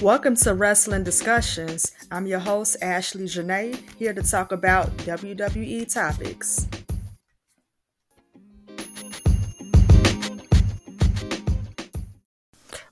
Welcome to Wrestling Discussions. I'm your host, Ashley Janae, here to talk about WWE topics.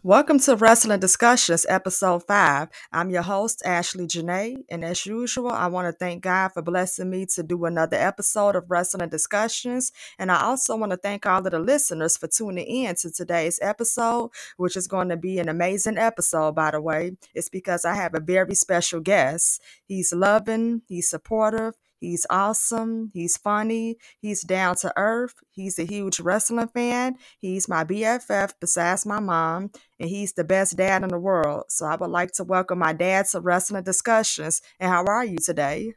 Welcome to Wrestling Discussions, Episode 5. I'm your host, Ashley Janae, and as usual, I want to thank God for blessing me to do another episode of Wrestling Discussions. And I also want to thank all of the listeners for tuning in to today's episode, which is going to be an amazing episode, by the way. It's because I have a very special guest. He's loving, he's supportive, He's awesome. He's funny. He's down to earth. He's a huge wrestling fan. He's my BFF besides my mom, and he's the best dad in the world. So I would like to welcome my dad to Wrestling Discussions. And how are you today?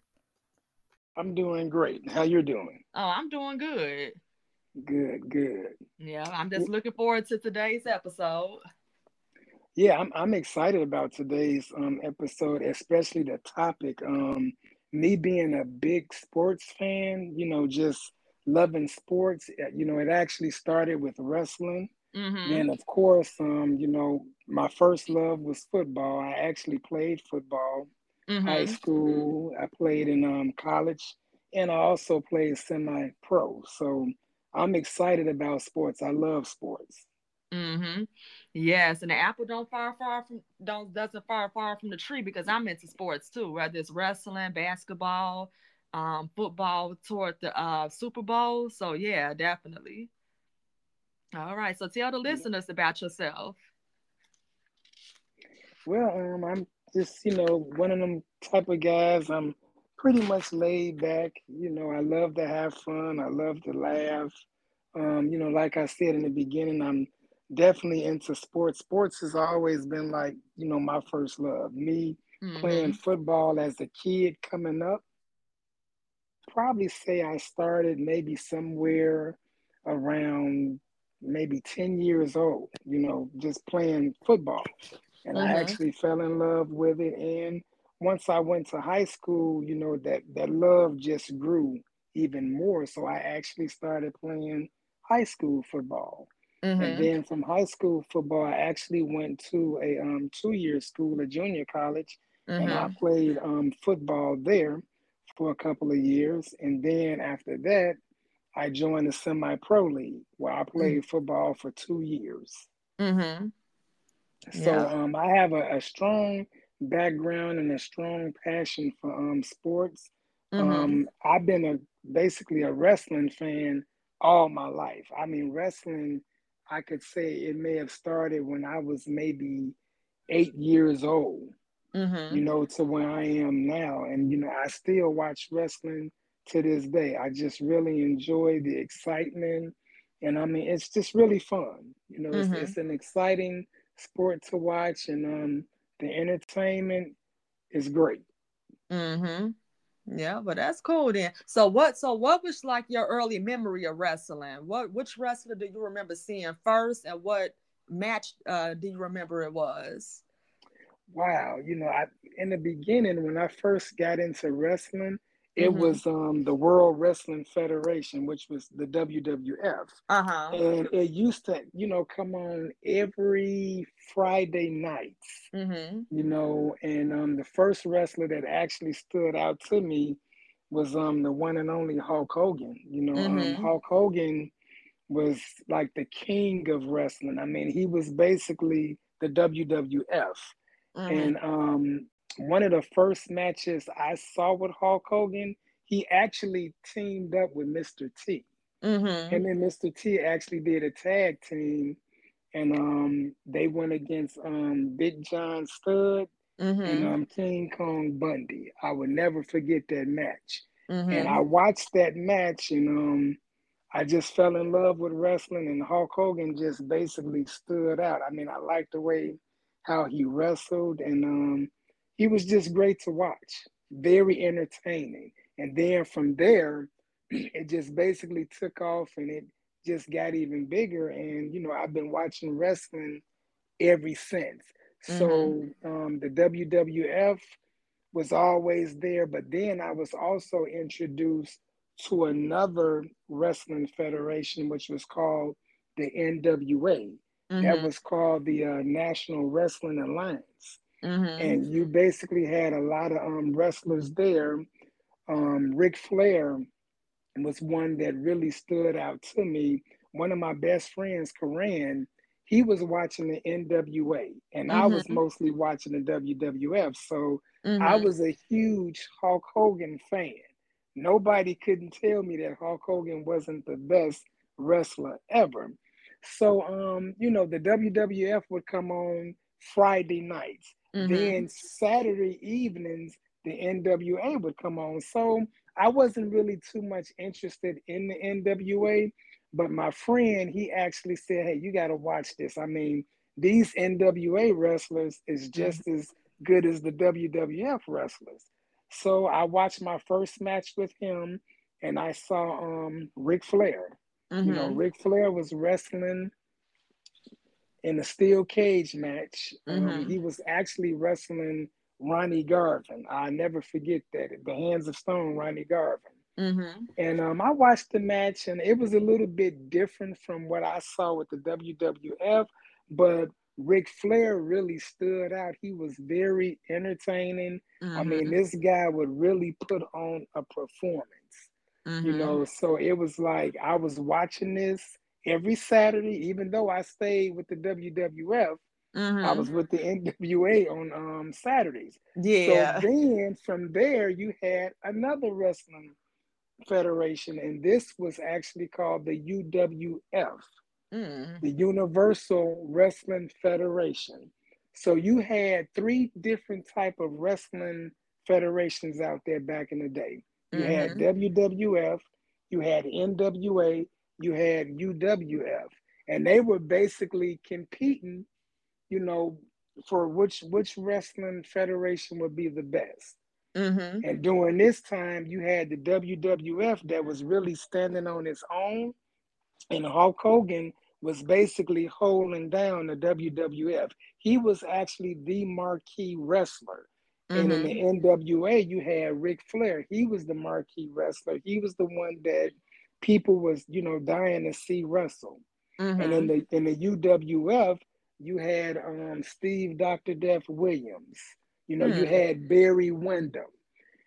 I'm doing great. How you doing? Oh, I'm doing good. Good, good. Yeah, I'm just looking forward to today's episode. Yeah, I'm I'm excited about today's um episode, especially the topic. Um me being a big sports fan, you know, just loving sports, eh, you know, it actually started with wrestling. Mm-hmm. And of course, um, you know, my first love was football. I actually played football, mm-hmm. high school. I played in um, college, and I also played semi-pro. So I'm excited about sports. I love sports. Mm-hmm. Yes, and the apple don't far far from don't doesn't far far from the tree because I'm into sports too, whether it's wrestling, basketball, um, football toward the uh Super Bowl. So yeah, definitely. All right, so tell the listeners about yourself. Well, um, I'm just you know one of them type of guys. I'm pretty much laid back. You know, I love to have fun. I love to laugh. Um, you know, like I said in the beginning, I'm definitely into sports. Sports has always been like, you know, my first love. Me mm-hmm. playing football as a kid coming up. Probably say I started maybe somewhere around maybe 10 years old, you know, just playing football. And mm-hmm. I actually fell in love with it. And once I went to high school, you know, that, that love just grew even more. So I actually started playing high school football. Mm-hmm. And then from high school football, I actually went to a um, two-year school, a junior college, mm-hmm. and I mm-hmm. played um, football there for a couple of years. And then after that, I joined the semi-pro league where I played mm-hmm. football for two years. Mm-hmm. So yeah. um, I have a, a, strong background and a strong passion for um, sports. Mm-hmm. Um, I've been a basically a wrestling fan all my life. I mean, wrestling I could say it may have started when I was maybe eight years old, mm-hmm. you know, to where I am now. And, you know, I still watch wrestling to this day. I just really enjoy the excitement. And I mean, it's just really fun. You know, mm-hmm. it's, it's, an exciting sport to watch, and um, the entertainment is great. Mm-hmm. Yeah, but that's cool then. So what so what was like your early memory of wrestling? What which wrestler do you remember seeing first and what match uh do you remember it was? Wow, you know, I in the beginning when I first got into wrestling, it mm-hmm. was um, the World Wrestling Federation, which was the WWF. Uh-huh. And it used to, you know, come on every Friday nights, mm-hmm. you know. And um, the first wrestler that actually stood out to me was um, the one and only Hulk Hogan. You know, um, mm-hmm. um, Hulk Hogan was like the king of wrestling. I mean, he was basically the WWF. Mm-hmm. And um, one of the first matches I saw with Hulk Hogan, he actually teamed up with Mr. T. Mm-hmm. And then Mr. T actually did a tag team, and um, they went against um, Big John Studd mm-hmm. and um, King Kong Bundy. I would never forget that match. Mm-hmm. And I watched that match, and um, I just fell in love with wrestling, and Hulk Hogan just basically stood out. I mean, I liked the way how he wrestled, and um, he was just great to watch, very entertaining. And then from there, it just basically took off and it just got even bigger. And, you know, I've been watching wrestling ever since. Mm-hmm. So um, the WWF was always there, but then I was also introduced to another wrestling federation, which was called the NWA. Mm-hmm. That was called the uh, National Wrestling Alliance. Mm-hmm. And you basically had a lot of um, wrestlers there. Um, Ric Flair was one that really stood out to me. One of my best friends, Karan, he was watching the NWA, and mm-hmm. I was mm-hmm. mostly watching the WWF. So mm-hmm. I was a huge Hulk Hogan fan. Nobody couldn't tell me that Hulk Hogan wasn't the best wrestler ever. So, um, you know, the WWF would come on Friday nights. Mm-hmm. Then Saturday evenings, the NWA would come on. So I wasn't really too much interested in the NWA, but my friend, he actually said, Hey, you got to watch this. I mean, these NWA wrestlers is mm-hmm. just as good as the WWF wrestlers. So I watched my first match with him and I saw um Ric Flair. Mm-hmm. You know, mm-hmm. Ric Flair was wrestling in a steel cage match. Um, mm-hmm. Um, he was actually wrestling Ronnie Garvin. I never forget that. The Hands of Stone, Ronnie Garvin. Mm-hmm. And um, I watched the match, and it was a little bit different from what I saw with the WWF, but Ric Flair really stood out. He was very entertaining. Mm-hmm. I mean, mm-hmm. this guy would really put on a performance. Mm-hmm. You know, so it was like I was watching this every Saturday, even though I stayed with the WWF, mm-hmm. I was with the NWA on um, Saturdays. Yeah. So then from there, you had another wrestling federation, and this was actually called the UWF, mm. the Universal Wrestling Federation. So you had three different type of wrestling federations out there back in the day. You mm-hmm. had WWF, you had NWA, you had UWF, and they were basically competing, you know, for which which wrestling federation would be the best. Mm-hmm. And during this time, you had the WWF that was really standing on its own, and Hulk Hogan was basically holding down the WWF. He was actually the marquee wrestler. Mm-hmm. And in the mm-hmm. NWA, you had Ric Flair. He was the marquee wrestler. He was the one that people was, you know, dying to see Russell, Mm-hmm. And in the in the UWF, you had um, Steve Dr. Death Williams. You know, mm-hmm. you mm. had Barry Windham.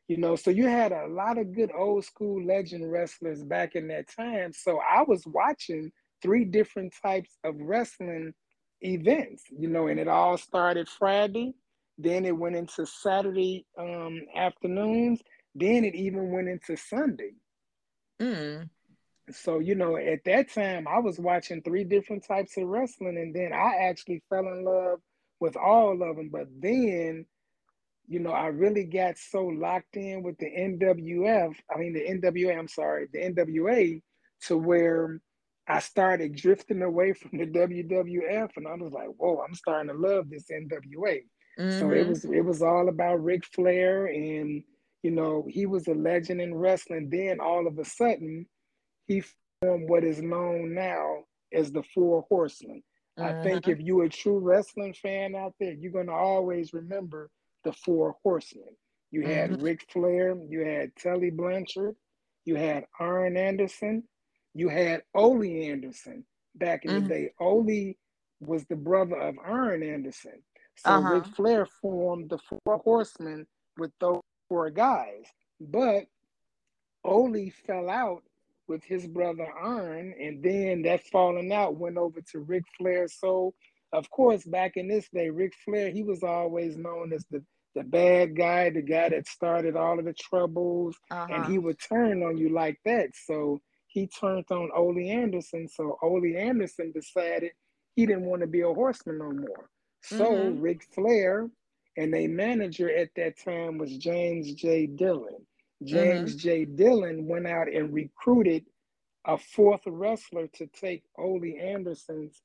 You know, so you had a lot of good old school legend wrestlers back in that time. So I was watching three different types of wrestling events, you know, and it all started Friday then it went into Saturday um, afternoons. Then it even went into Sunday. Mm. So, you know, at that time, I was watching three different types of wrestling, and then I actually fell in love with all of them. But then, you know, I really got so locked in with the NWF, I mean, the NWA, I'm sorry, the NWA, to where I started drifting away from the WWF, and I was like, whoa, I'm starting to love this NWA. Mm-hmm. So it mm-hmm. was it was all about Ric Flair, and you know he was a legend in wrestling. Then all of a sudden, he formed what is known now as the Four Horsemen. Mm-hmm. I think if you're a true wrestling fan out there, you're gonna always remember the Four Horsemen. You had mm-hmm. Ric Flair, you had Tully Blanchard, you had Arn Anderson, you had Ole Anderson back in the mm-hmm. day. Ole was the brother of Arn Anderson. So uh-huh. Ric Flair formed the Four Horsemen with those four guys. But Ole fell out with his brother Arn, and then that falling out went over to Ric Flair. So, of course, back in this day, Ric Flair, he was always known as the, the bad guy, the guy that started all of the troubles, uh-huh. and he would turn on you like that. So he turned on Ole Anderson. So Ole Anderson decided he didn't want to be a horseman no more. So mm-hmm. Ric Flair and a manager at that time was James J. Dillon. James mm-hmm. J. Dillon went out and recruited a fourth wrestler to take Ole Anderson's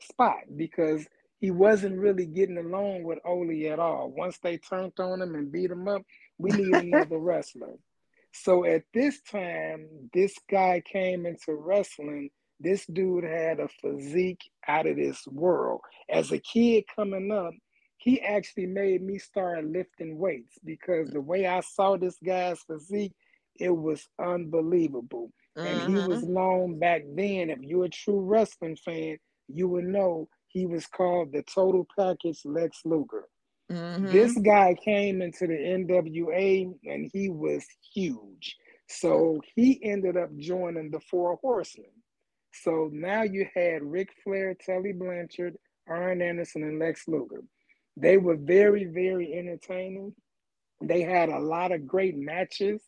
spot because he wasn't really getting along with Ole at all. Once they turned on him and beat him up, we need another wrestler. So at this time, this guy came into wrestling this dude had a physique out of this world. As a kid coming up, he actually made me start lifting weights because the way I saw this guy's physique, it was unbelievable. And he was mm-hmm. known back then. If you're a true wrestling fan, you would know he was called the Total Package Lex Luger. Mm-hmm. This guy came into the NWA and he was huge. So he ended up joining the Four Horsemen. So now you had Ric Flair, Tully Blanchard, Arn Anderson, and Lex Luger. They were very, very entertaining. They had a lot of great matches.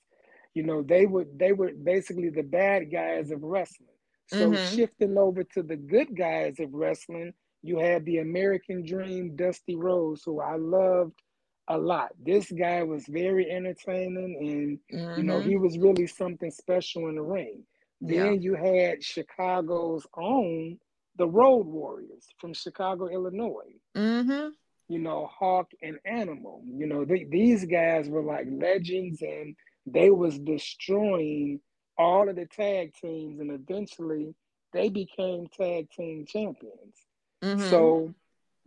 You know, they were they were basically the bad guys of wrestling. So mm-hmm. shifting over to the good guys of wrestling, you had the American Dream, Dusty Rhodes, who I loved a lot. This guy was very entertaining, and mm-hmm. you know he mm-hmm. was really something special in the ring. Yeah. Then you had Chicago's own the Road Warriors from Chicago, Illinois. Mm-hmm. You know, Hawk and Animal. You know, they, these guys were like legends, and they was destroying all of the tag teams, and eventually they became tag team champions. Mm-hmm. So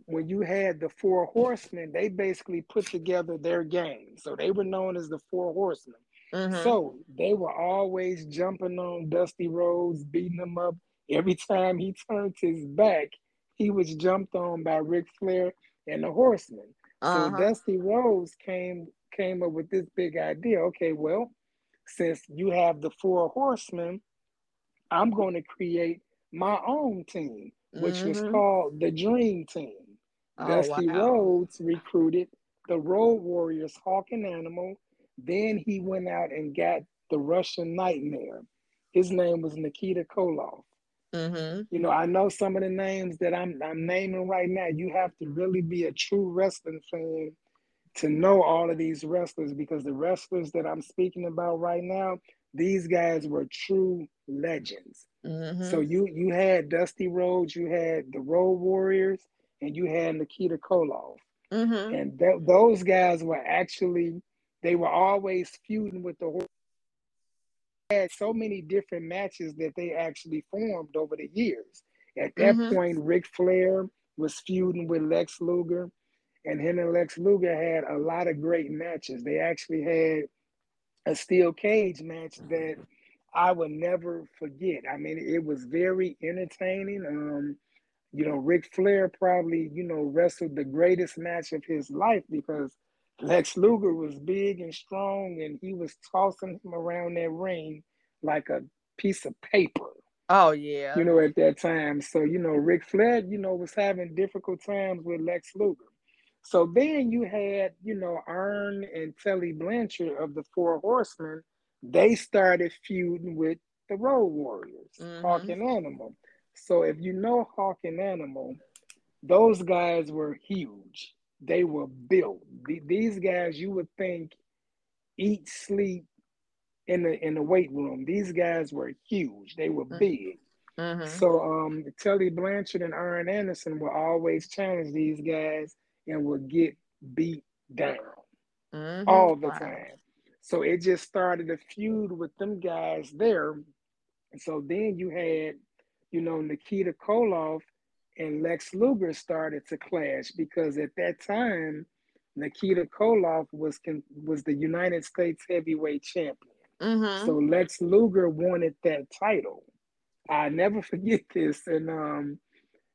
when you had the four horsemen, they basically put together their gang. So they were known as the four horsemen. Mm-hmm. So they were always jumping on Dusty Rhodes, beating him up. Every time he turned his back, he was jumped on by Ric Flair and the Horsemen. Uh-huh. So Dusty Rhodes came came up with this big idea. Okay, well, since you have the four horsemen, I'm going to create my own team, which mm-hmm. was called the Dream Team. Oh, Dusty wow. Rhodes recruited the Road Warriors, Hawk and Animal. Then he went out and got the Russian Nightmare. His name was Nikita Koloff. Mm-hmm. You know, I know some of the names that I'm I'm naming right now. You have to really be a true wrestling fan to know all of these wrestlers because the wrestlers that I'm speaking about right now, these guys were true legends. Mm-hmm. So you you had Dusty Rhodes, you had the Road Warriors, and you had Nikita Koloff. Mm-hmm. And th- those guys were actually, they were always feuding with the had so many different matches that they actually formed over the years. At that mm-hmm. point, Ric Flair was feuding with Lex Luger, and him and Lex Luger had a lot of great matches. They actually had a steel cage match that I would never forget. I mean, it was very entertaining. Um, you know, Ric Flair probably, you know, wrestled the greatest match of his life because Lex Luger was big and strong and he was tossing him around that ring like a piece of paper. Oh yeah. You know, at that time. So, you know, Ric Flair, you know, was having difficult times with Lex Luger. So then you had, you know, Arn and Tully Blanchard of the Four Horsemen. They started feuding with the Road Warriors, mm-hmm. Hawk and Animal. So if you know Hawk and Animal, those guys were huge. They were built. These guys, you would think, eat, sleep in the in the weight room. These guys were huge. They were mm-hmm. big. Mm-hmm. So um, Tully Blanchard and Arn Anderson will always challenge these guys and will get beat down mm-hmm. all the wow. time. So it just started a feud with them guys there. So then you had you know, Nikita Koloff and Lex Luger started to clash because at that time, Nikita Koloff was was the United States heavyweight champion. Mm-hmm. So Lex Luger wanted that title. I never forget this, and um,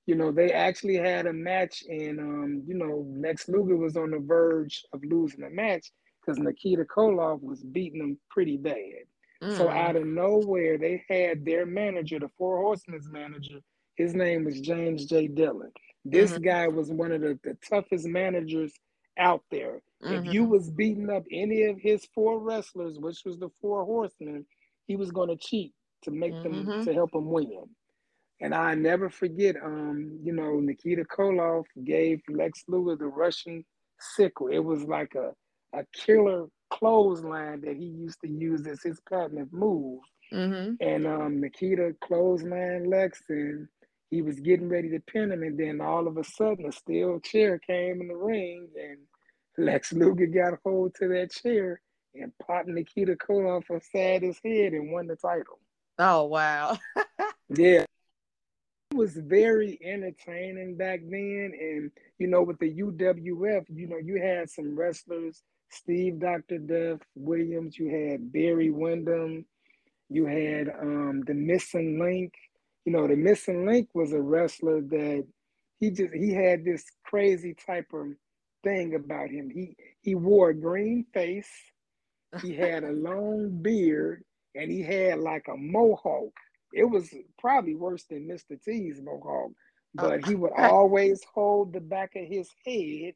you know, they actually had a match, and um, you know, Lex Luger was on the verge of losing the match because Nikita Koloff was beating him pretty bad. Mm. So out of nowhere, they had their manager, the Four Horsemen's manager. His name was James J. Dillon. This mm-hmm. guy was one of the, the toughest managers out there. Mm-hmm. If you mm-hmm. was beating up any of his four wrestlers, which was the Four Horsemen, he was going to cheat to make mm-hmm. them to help them win. And I never forget, um, you know, Nikita Koloff gave Lex Luger the Russian sickle. It was like a, a killer clothesline that he used to use as his patented move. Mm-hmm. And um, Nikita clothesline Lex, and he was getting ready to pin him, and then all of a sudden, a steel chair came in the ring, and Lex Luger got hold to that chair and popped Nikita Koloff upside his head and won the title. Oh wow! yeah, it was very entertaining back then, and you know, with the UWF, you know, you had some wrestlers Steve Dr. Death Williams, you had Barry Windham, you had um, the Missing Link. You know, the Missing Link was a wrestler that he just he had this crazy type of thing about him. He he wore a green face, he had a long beard, and he had like a mohawk. It was probably worse than Mr. T's mohawk, oh, but he would always hold the back of his head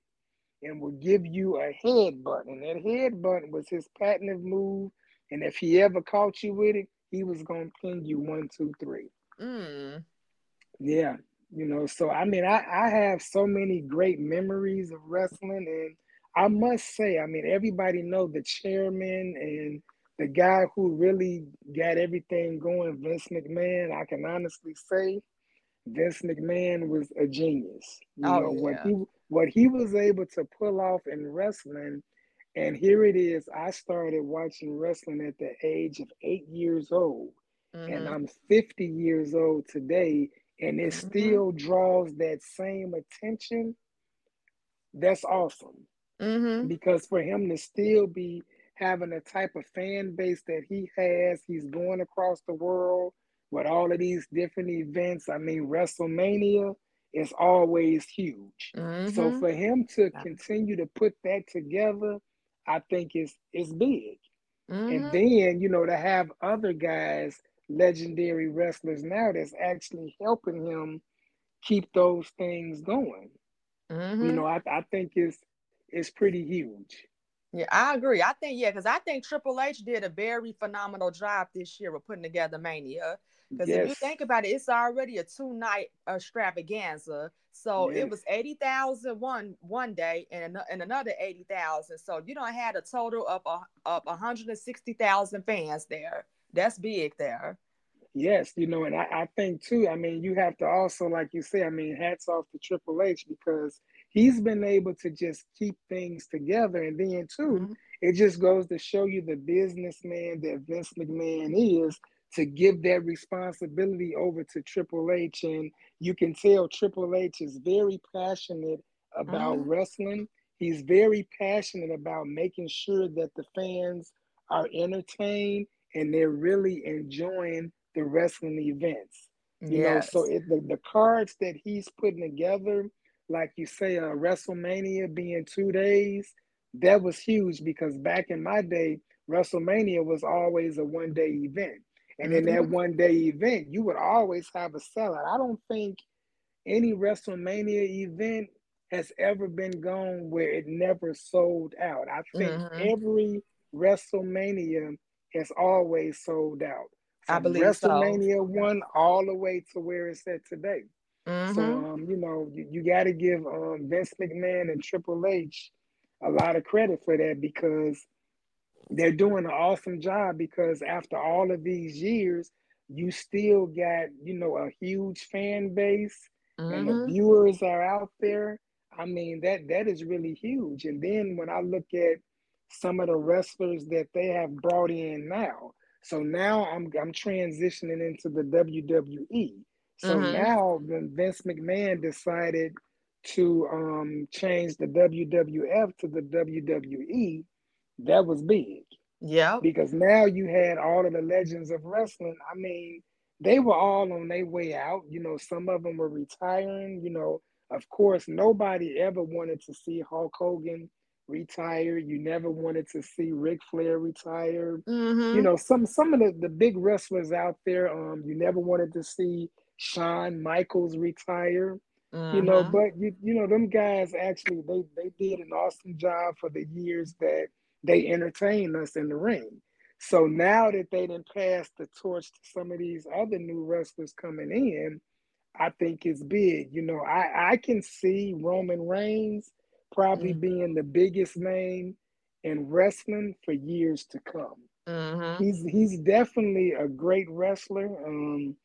and would give you a headbutt. And that headbutt was his patented move. And if he ever caught you with it, he was gonna pin you one, two, three. Mm. Yeah, you know. So I mean, I I have so many great memories of wrestling, and I must say, I mean, everybody know the chairman and the guy who really got everything going, Vince McMahon. I can honestly say, Vince McMahon was a genius. You oh, know yeah. what he what he was able to pull off in wrestling. And here it is. I started watching wrestling at the age of eight years old, mm-hmm. and I'm 50 years old today, and it mm-hmm. still draws that same attention. That's awesome. Mm-hmm. Because for him to still be having the type of fan base that he has, he's going across the world with all of these different events. I mean, WrestleMania is always huge. Mm-hmm. So for him to continue to put that together, I think is is big. Mm-hmm. And then, you know, to have other guys, legendary wrestlers now that's actually helping him keep those things going. Mm-hmm. You know, I, I think it's it's pretty huge. Yeah, I agree. I think yeah, because I think Triple H did a very phenomenal job this year with putting together Mania. Because yes. if you think about it, it's already a two night extravaganza. So yes. it was 80,000 one one day and, and another 80,000. So you don't have a total of a, of 160,000 fans there. That's big there. Yes, you know, and I, I think too, I mean, you have to also, like you say, I mean, hats off to Triple H because he's been able to just keep things together. And then too, mm-hmm. it just goes to show you the businessman that Vince McMahon is to give that responsibility over to Triple H. And you can tell Triple H is very passionate about uh-huh. wrestling. He's very passionate about making sure that the fans are entertained and they're really enjoying the wrestling events. You yes. know, so it, the, the cards that he's putting together, like you say, uh, WrestleMania being two days, that was huge because back in my day, WrestleMania was always a one day event. And mm-hmm. in that one day event, you would always have a sellout. I don't think any WrestleMania event has ever been gone where it never sold out. I think mm-hmm. every WrestleMania has always sold out. From I believe WrestleMania so. one all the way to where it's at today. Mm-hmm. So um, you know, you, you got to give um, Vince McMahon and Triple H a lot of credit for that because they're doing an awesome job because after all of these years, you still got, you know, a huge fan base mm-hmm. and the mm-hmm. viewers are out there. I mean, that that is really huge. And then when I look at some of the wrestlers that they have brought in now, so now I'm I'm transitioning into the WWE. So mm-hmm. now when Vince McMahon decided to um, change the WWF to the WWE, that was big. Yeah. Because now you had all of the legends of wrestling. I mean, they were all on their way out. You know, some of them were retiring. You know, of course, nobody ever wanted to see Hulk Hogan retire. You never wanted to see Ric Flair retire. Mm-hmm. You know, some some of the, the big wrestlers out there, um, you never wanted to see Shawn Michaels retire. Mm-hmm. You know, mm-hmm. but you you know, them guys actually they they did an awesome job for the years that they entertained us in the ring. So now that they didn't pass the torch to some of these other new wrestlers coming in, I think it's big. You know, I, I can see Roman Reigns probably mm-hmm. being the biggest name in wrestling for years to come. Mm-hmm. He's he's definitely a great wrestler. Um,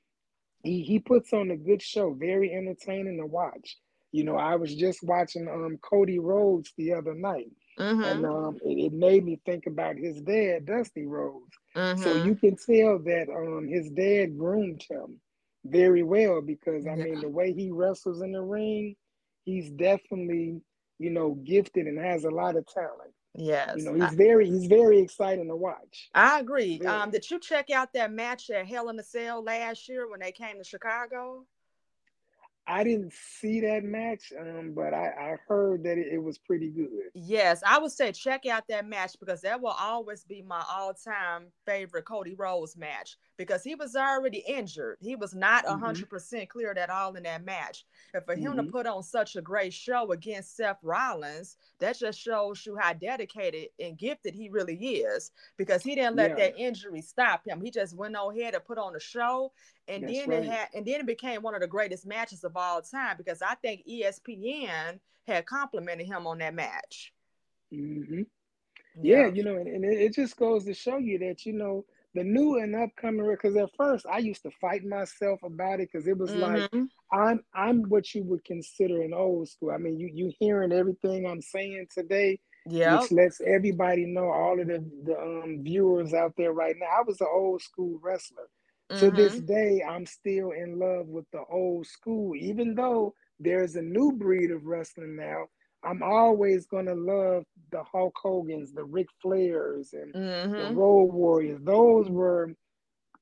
he he puts on a good show, very entertaining to watch. You know, I was just watching um Cody Rhodes the other night. Mm-hmm. And um, it, it, made me think about his dad, Dusty Rhodes. Mm-hmm. So you can tell that um, his dad groomed him very well because I mean the way he wrestles in the ring, he's definitely you know gifted and has a lot of talent. Yes, you know he's I, very he's very exciting to watch. I agree. Very. Um, did you check out that match at Hell in a Cell last year when they came to Chicago? I didn't see that match, um, but I, I heard that it, it, was pretty good. Yes, I would say check out that match because that will always be my all-time favorite Cody Rhodes match because he was already injured. He was not 100% mm-hmm. percent cleared at all in that match. And for him mm-hmm. to put on such a great show against Seth Rollins, that just shows you how dedicated and gifted he really is because he didn't let yeah. that injury stop him. He just went on ahead and put on a show and That's then right. it had and then it became one of the greatest matches of all time because I think ESPN had complimented him on that match. Mm-hmm. Yeah. yeah. you know, and, and it, it, just goes to show you that you know the new and upcoming because at first I used to fight myself about it because it was mm-hmm. like I'm I'm what you would consider an old school. I mean, you you hearing everything I'm saying today. Yeah, which lets everybody know all of the, the um, viewers out there right now. I was an old school wrestler. Mm-hmm. To this mm-hmm. day, I'm still in love with the old school, even though there's a new breed of wrestling now. I'm always gonna love the Hulk Hogan's, the Ric Flairs, and mm-hmm. the Road Warriors. Those were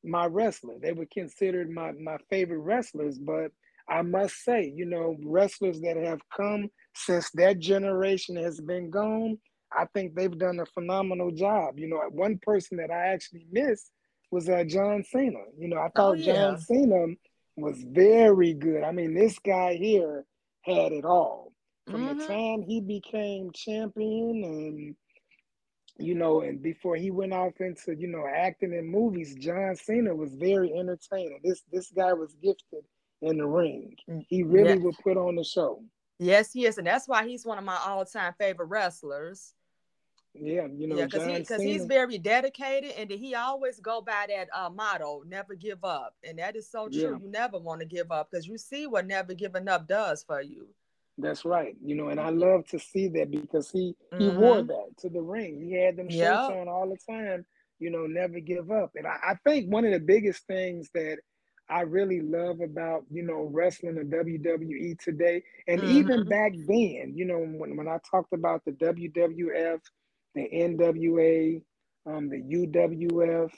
my wrestlers. They were considered my my favorite wrestlers. But I must say, you know, wrestlers that have come since that generation has been gone, I think they've done a phenomenal job. You know, one person that I actually missed was uh, John Cena. You know, I oh, thought oh, yeah. John Cena was very good. I mean, this guy here had it all. From mm-hmm. the time he became champion and you know, and before he went off into, you know, acting in movies, John Cena was very entertaining. This this guy was gifted in the ring. Mm, he really yeah. would put on the show. Yes, he is, and that's why he's one of my all-time favorite wrestlers. Yeah, you know, yeah, because he, cause he's very dedicated, and he always go by that uh, motto, "Never give up," and that is so true. Yeah. You never want to give up because you see what never giving up does for you. That's right. You know, and I love to see that because he mm-hmm. he wore mm-hmm. that to the ring. He had them shirts yep. on all the time. You know, never give up. And I, I think one of the biggest things that I really love about, you know, wrestling and WWE today, and mm-hmm. even back then, you know, when, when I talked about the WWF the NWA, um, the UWF.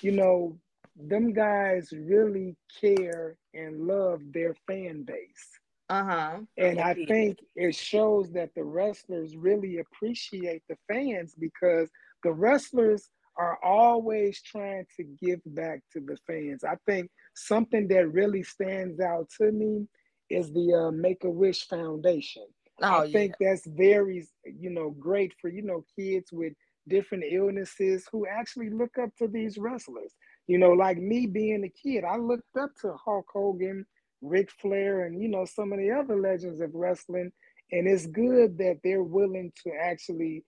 You know, them guys really care and love their fan base. Uh-huh. And I think it shows that the wrestlers really appreciate the fans because the wrestlers are always trying to give back to the fans. I think something that really stands out to me is the uh, Make a Wish Foundation. Oh, I think yeah. that's very, you know, great for, you know, kids with different illnesses who actually look up to these wrestlers. You know, like me being a kid, I looked up to Hulk Hogan, Ric Flair, and, you know, some of the other legends of wrestling. And it's good that they're willing to actually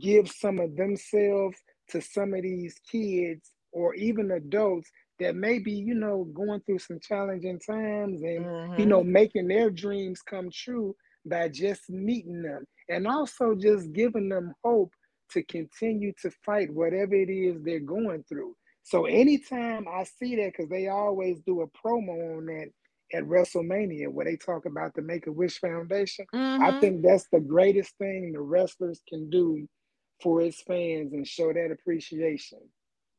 give some of themselves to some of these kids or even adults that may be, you know, going through some challenging times and, mm-hmm. you know, making their dreams come true by just meeting them and also just giving them hope to continue to fight whatever it is they're going through. So anytime I see that, because they always do a promo on that at WrestleMania where they talk about the Make a Wish Foundation, mm-hmm. I think that's the greatest thing the wrestlers can do for its fans and show that appreciation.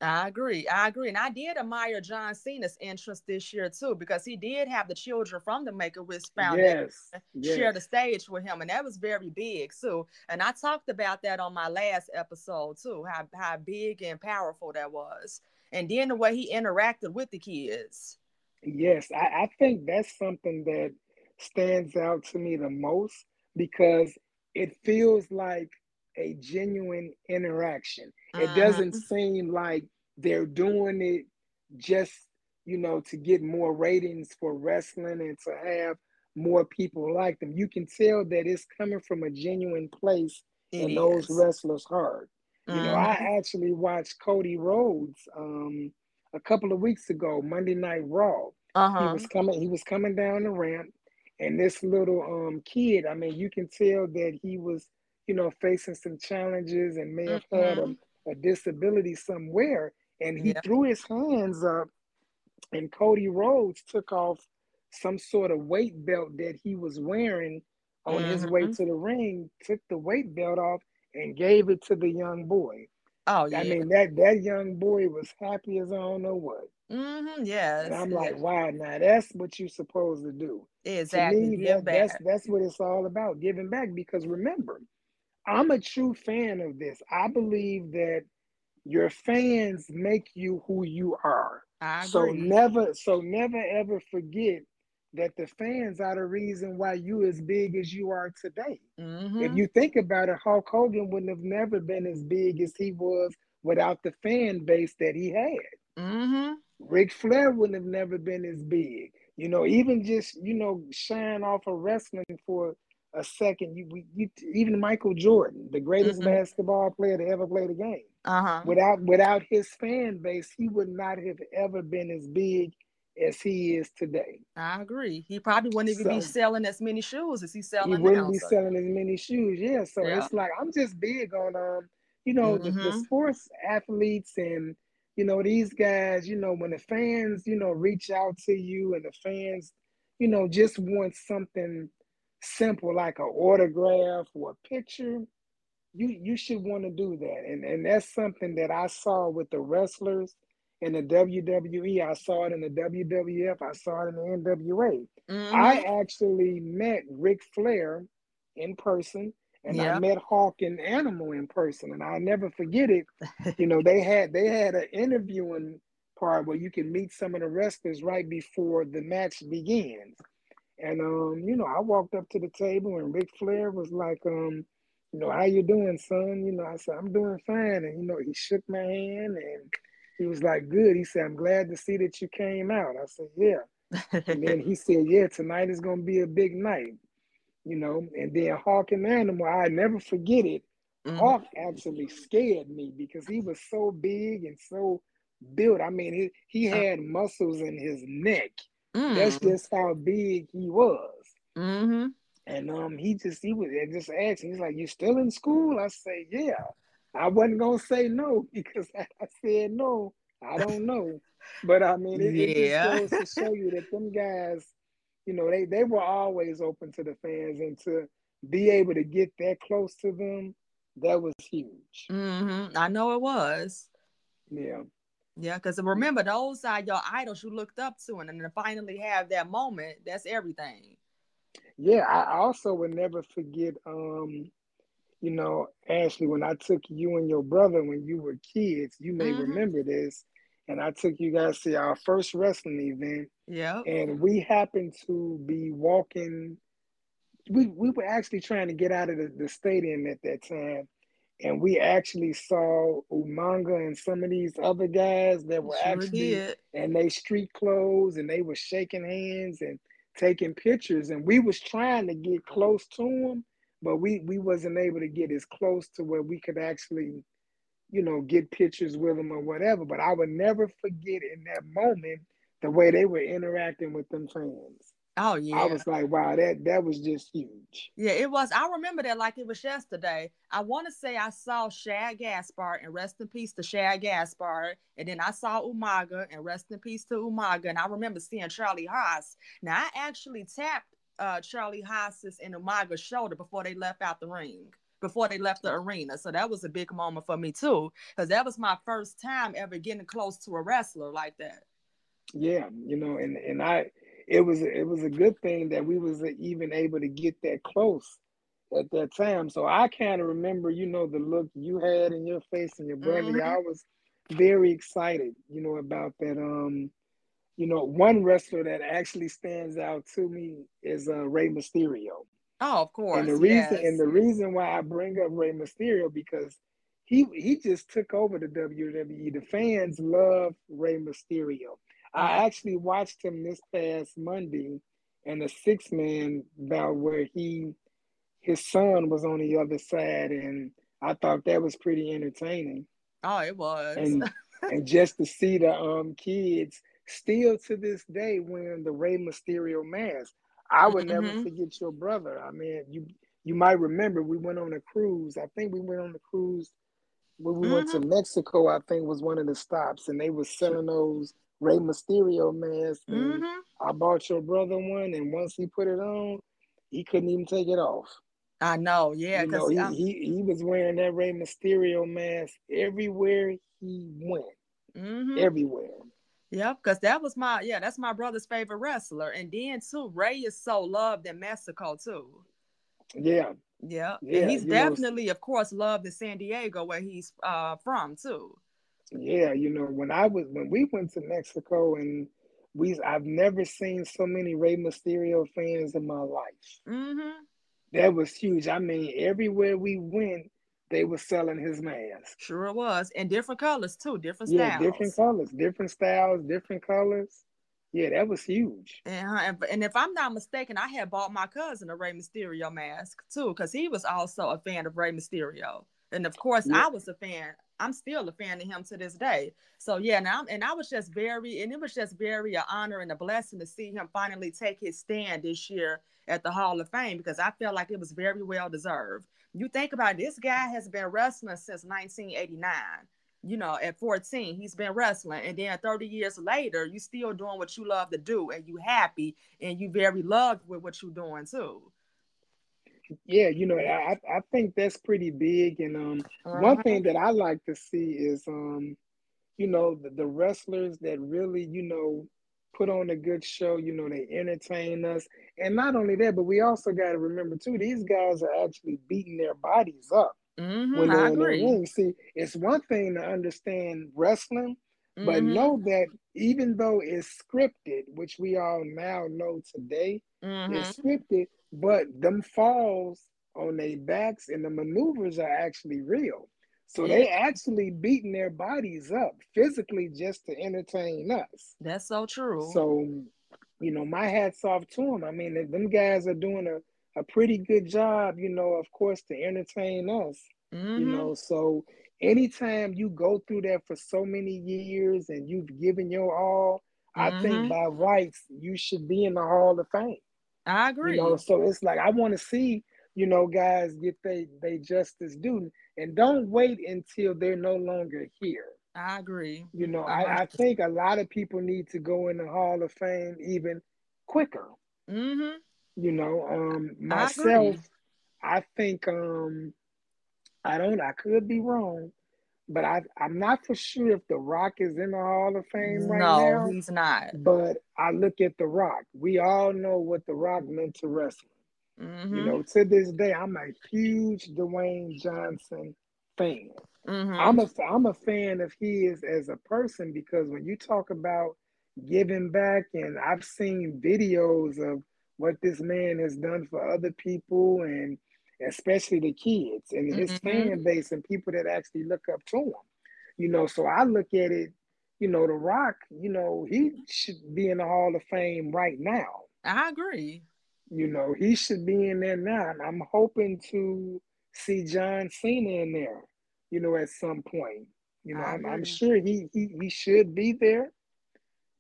I agree. I agree. And I did admire John Cena's entrance this year too, because he did have the children from the Make a Wish Foundation yes, yes. share the stage with him. And that was very big too. And I talked about that on my last episode too, how, how big and powerful that was. And then the way he interacted with the kids. Yes, I, I think that's something that stands out to me the most because it feels like a genuine interaction. It uh-huh. doesn't seem like they're doing it just, you know, to get more ratings for wrestling and to have more people like them. You can tell that it's coming from a genuine place it in is. those wrestlers' heart. Uh-huh. You know, I mm-hmm. actually watched Cody Rhodes um, a couple of weeks ago, Monday Night Raw. Uh-huh. He was coming. He was coming down the ramp, and this little um, kid. I mean, you can tell that he was you know, facing some challenges and may have mm-hmm. had a, a, disability somewhere. And he yeah. threw his hands up, and Cody Rhodes took off some sort of weight belt that he was wearing on mm-hmm. his way mm-hmm. to the ring, took the weight belt off and gave it to the young boy. Oh, yeah. I mean, that, that young boy was happy as I don't know what. Mm-hmm. Yes. And I'm like, wow, now that's what you're supposed to do. Exactly. To me, that, that's that's what it's all about, giving back. Because remember, I'm a true fan of this. I believe that your fans make you who you are. So never, so never ever forget that the fans are the reason why you as big as you are today. Mm-hmm. If you think about it, Hulk Hogan wouldn't have never been as big as he was without the fan base that he had. Mm-hmm. Ric Flair wouldn't have never been as big. You know, even just you know, shine off of wrestling for a second. You, you even Michael Jordan, the greatest mm-hmm. basketball player to ever play the game. Uh-huh. Without without his fan base, he would not have ever been as big as he is today. I agree. He probably wouldn't even so, be selling as many shoes as he's selling. He wouldn't now, be so. selling as many shoes. Yeah. So yeah. it's like I'm just big on um, you know, mm-hmm. the, the mm-hmm. sports athletes and you know these guys. You know, when the fans, you know, reach out to you and the fans, you know, just want something simple like an autograph or a picture. You you should want to do that, and and that's something that I saw with the wrestlers in the WWE. I saw it in the WWF. I saw it in the NWA. Mm-hmm. I actually met Ric Flair in person and yep. I met Hawk and Animal in person. And I'll never forget it. you know, they had they had an interviewing part where you can meet some of the wrestlers right before the match begins. And um, you know, I walked up to the table and Ric Flair was like, um, you know, how you doing, son? You know, I said, I'm doing fine. And you know, he shook my hand and he was like, Good. He said, I'm glad to see that you came out. I said, Yeah. and then he said, Yeah, tonight is gonna be a big night. You know, and then Hawk and Animal, I never forget it. Mm-hmm. Hawk actually scared me because he was so big and so built. I mean, he, he uh. had muscles in his neck. Mm. That's just how big he was. Mm-hmm. And um, he just he was just asking. He's like, "You still in school?" I say, "Yeah." I wasn't gonna say no because I said no. I don't know, but I mean, it, yeah. it just goes to show you that them guys, you know, they they were always open to the fans, and to be able to get that close to them, that was huge. Mm-hmm. I know it was. Yeah. Yeah, because remember, those are your idols you looked up to, and then to finally have that moment, that's everything. Yeah, I also would never forget um you know, Ashley, when I took you and your brother when you were kids, you may mm-hmm. remember this. And I took you guys to our first wrestling event. Yeah. And we happened to be walking. We we were actually trying to get out of the, the stadium at that time. And we actually saw Umaga and some of these other guys that were sure actually did. and they street clothes and they were shaking hands and taking pictures. And we was trying to get close to them but we we wasn't able to get as close to where we could actually you know get pictures with them or whatever but i would never forget in that moment the way they were interacting with them fans oh yeah. i was like wow that that was just huge. Yeah it was. I remember that like it was yesterday. I want to say i saw shad gaspard and rest in peace to shad gaspard and then i saw umaga and rest in peace to umaga. And i remember seeing charlie haas. Now i actually tapped uh, Charlie Haas's and Umaga's shoulder before they left out the ring, before they left the arena. So that was a big moment for me too, because that was my first time ever getting close to a wrestler like that. Yeah, you know, and and I, it was it was a good thing that we was even able to get that close at that time. So I kind of remember, you know, the look you had in your face and your brother. Mm-hmm. I was very excited, you know, about that. Um, you know, one wrestler that actually stands out to me is uh, Rey Mysterio. Oh, of course. And the reason yes. and the reason why I bring up Rey Mysterio because he he just took over the WWE. The fans love Rey Mysterio. I actually watched him this past Monday in a six man bout where he his son was on the other side and I thought that was pretty entertaining. Oh, it was. And and just to see the um kids still to this day wearing the Rey Mysterio mask. I would mm-hmm. never forget your brother. I mean, you you might remember we went on a cruise. I think we went on a cruise when we mm-hmm. went to mm-hmm. Mexico. I think was one of the stops, and they were selling those Rey Mysterio mask. Mm-hmm. I bought your brother one, and once he put it on, he couldn't even take it off. I know, yeah, because you know, he, he, he was wearing that Rey Mysterio mask everywhere he went, mm-hmm. everywhere. Yep, because that was my yeah, that's my brother's favorite wrestler. And then too, Rey is so loved in Mexico too. Yeah. Yeah. Yeah, and he's you know, definitely, of course, loved in San Diego where he's uh from too. Yeah, you know, when I was when we went to Mexico and we I've never seen so many Rey Mysterio fans in my life. Mm-hmm. That was huge. I mean, everywhere we went, they were selling his mask. Sure it was. And different colors too, different Yeah, styles. different colors, different styles, different colors. Yeah, that was huge. Uh-huh, And, and if I'm not mistaken, I had bought my cousin a Rey Mysterio mask too, because he was also a fan of Rey Mysterio. And of course, Yeah. I was a fan. I'm still a fan of him to this day. So yeah, now and I was just very, and it was just very an honor and a blessing to see him finally take his stand this year at the Hall of Fame because I felt like it was very well deserved. You think about it, this guy has been wrestling since 1989 you know, at 14, he's been wrestling. And then 30 years later, you still doing what you love to do and you happy and you very loved with what you're doing too. Yeah, you know, I I think that's pretty big. And um, Uh-huh. one thing that I like to see is um, you know, the, the wrestlers that really, you know, put on a good show. You know, they entertain us, and not only that, but we also got to remember too, these guys are actually beating their bodies up Mhm, when they're I in the ring. See, it's one thing to understand wrestling, but Mhm, know that even though it's scripted, which we all now know today, mhm. it's scripted, but them falls on their backs and the maneuvers are actually real. So they actually beating their bodies up physically just to entertain us. That's so true. So, you know, my hat's off to them. I mean, them guys are doing a, a pretty good job, you know, of course, to entertain us, you Mhm, know. So anytime you go through that for so many years and you've given your all, I think mhm. by rights, you should be in the Hall of Fame. I You agree. know, so it's like I want to see, you know, guys get they they justice due, and don't wait until they're no longer here. I agree. You know, I, hundred think a lot of people need to go in the Hall of Fame even quicker. Mhm. You know, um, I myself, I think um, I don't, I could be wrong, but I I'm not for sure if The Rock is in the Hall of Fame right No, now. No, he's not. But I look at The Rock. We all know what The Rock meant to wrestling. You Mhm. know, to this day, I'm a huge Dwayne Johnson fan. Mhm. I'm a I'm a fan of his as a person because when you talk about giving back, and I've seen videos of what this man has done for other people, and especially the kids and his Mhm. fan base and people that actually look up to him. You know, so I look at it. You know, The Rock. You know, he should be in the Hall of Fame right now. I agree. You know, he should be in there now. And I'm hoping to see John Cena in there, you know, at some point. You know, I'm, I'm sure he, he he should be there,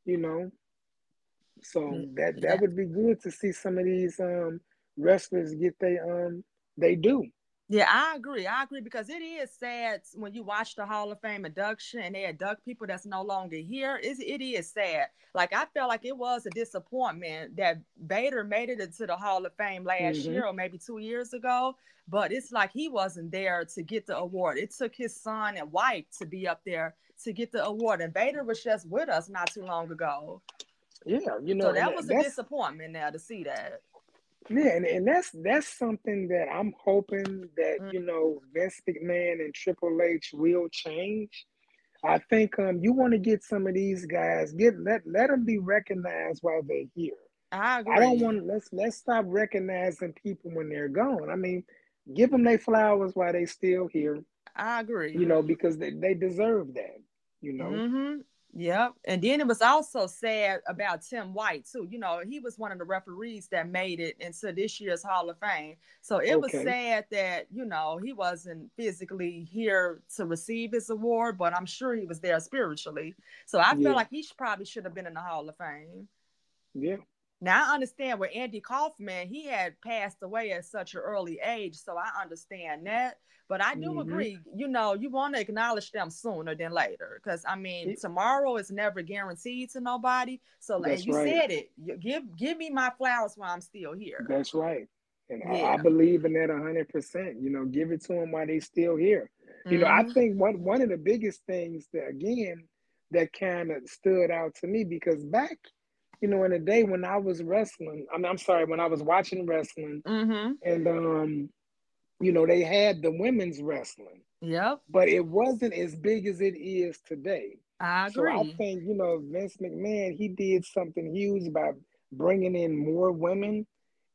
you know. So Mm, that Yeah. that would be good to see some of these um wrestlers get their um they do. Yeah, I agree. I agree because it is sad when you watch the Hall of Fame induction and they induct people that's no longer here. It's, it is sad. Like I felt like it was a disappointment that Vader made it into the Hall of Fame last Mhm. year or maybe two years ago, but it's like he wasn't there to get the award. It took his son and wife to be up there to get the award, and Vader was just with us not too long ago. Yeah, you know, So and that was a disappointment now to see that. Yeah, and, and that's that's something that I'm hoping that Mm. you know Vince McMahon and Triple H will change. I think um you want to get some of these guys get let let them be recognized while they're here. I agree. I don't want let's let's stop recognizing people when they're gone. I mean, give them their flowers while they still here. I agree. You know because they they deserve that. You know. Mm-hmm. Yep. And then it was also sad about Tim White too. You know, he was one of the referees that made it into this year's Hall of Fame. So it was sad that, you know, he wasn't physically here to receive his award, but I'm sure he was there spiritually. So I Yeah. feel like he should, probably should have been in the Hall of Fame. Yeah. Now I understand where Andy Kaufman, he had passed away at such an early age, so I understand that. But I do Mhm. agree, you know, you want to acknowledge them sooner than later, because I mean, Yeah. tomorrow is never guaranteed to nobody. So, That's you right. said it, you give give me my flowers while I'm still here. That's right. And I, I believe in that hundred percent. You know, give it to them while they're still here. You know, I Mhm. think one one of the biggest things that again that kind of stood out to me because back, you know, in the day when I was wrestling, I mean, I'm sorry, when I was watching wrestling, mm-hmm. and um, you know, they had the women's wrestling. Yep. But it wasn't as big as it is today. I agree. So I think you know Vince McMahon, he did something huge by bringing in more women,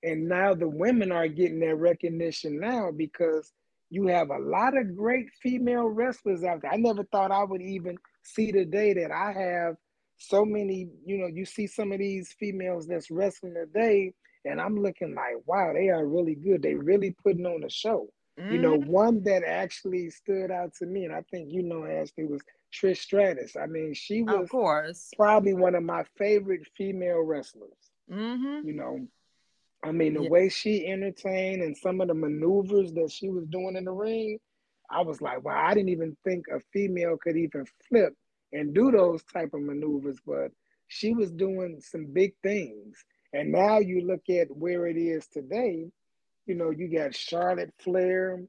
and now the women are getting their recognition now because you have a lot of great female wrestlers out there. I never thought I would even see the day that I have so many. You know, you see some of these females that's wrestling today, and I'm looking like, wow, they are really good. They really putting on a show. Mm-hmm. You know, mm-hmm. one that actually stood out to me, and I think you know Ashley was Trish Stratus. I mean, she was of course probably one of my favorite female wrestlers. Mm-hmm. You know, I mean, the yeah. way she entertained and some of the maneuvers that she was doing in the ring, I was like, wow, I didn't even think a female could even flip and do those type of maneuvers, but she was doing some big things. And now you look at where it is today, you know, you got Charlotte Flair,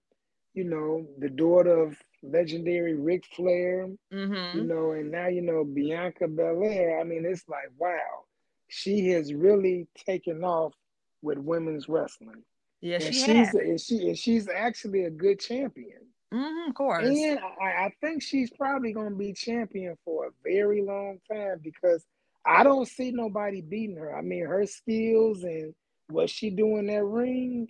you know, the daughter of legendary Ric Flair, mm-hmm. you know, and now, you know, Bianca Belair. I mean, it's like, wow, she has really taken off with women's wrestling. Yeah, and she she's has. and she and she's actually a good champion. Mm-hmm, of course. And I, I think she's probably gonna be champion for a very long time because I don't see nobody beating her. I mean, her skills and what she do in that ring,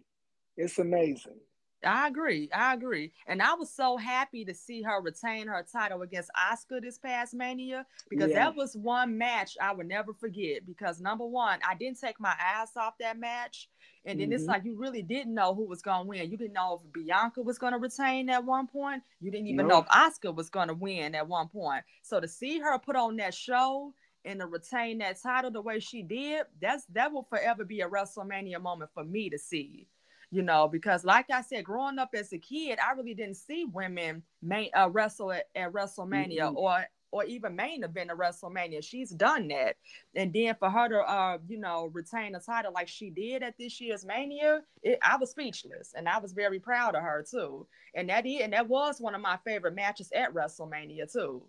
it's amazing. I agree. I agree. And I was so happy to see her retain her title against Asuka this past Mania because yeah. that was one match I would never forget. Because number one, I didn't take my eyes off that match. And then mm-hmm. it's like you really didn't know who was going to win. You didn't know if Bianca was going to retain at one point. You didn't even know if Asuka was going to win at one point. So to see her put on that show and to retain that title the way she did, that's that will forever be a WrestleMania moment for me to see you know, because like I said, growing up as a kid, I really didn't see women main, uh, wrestle at, at WrestleMania mm-hmm. or or even main event of WrestleMania. She's done that, and then for her to uh, you know retain a title like she did at this year's Mania, it, I was speechless, and I was very proud of her too. And that is, and that was one of my favorite matches at WrestleMania too.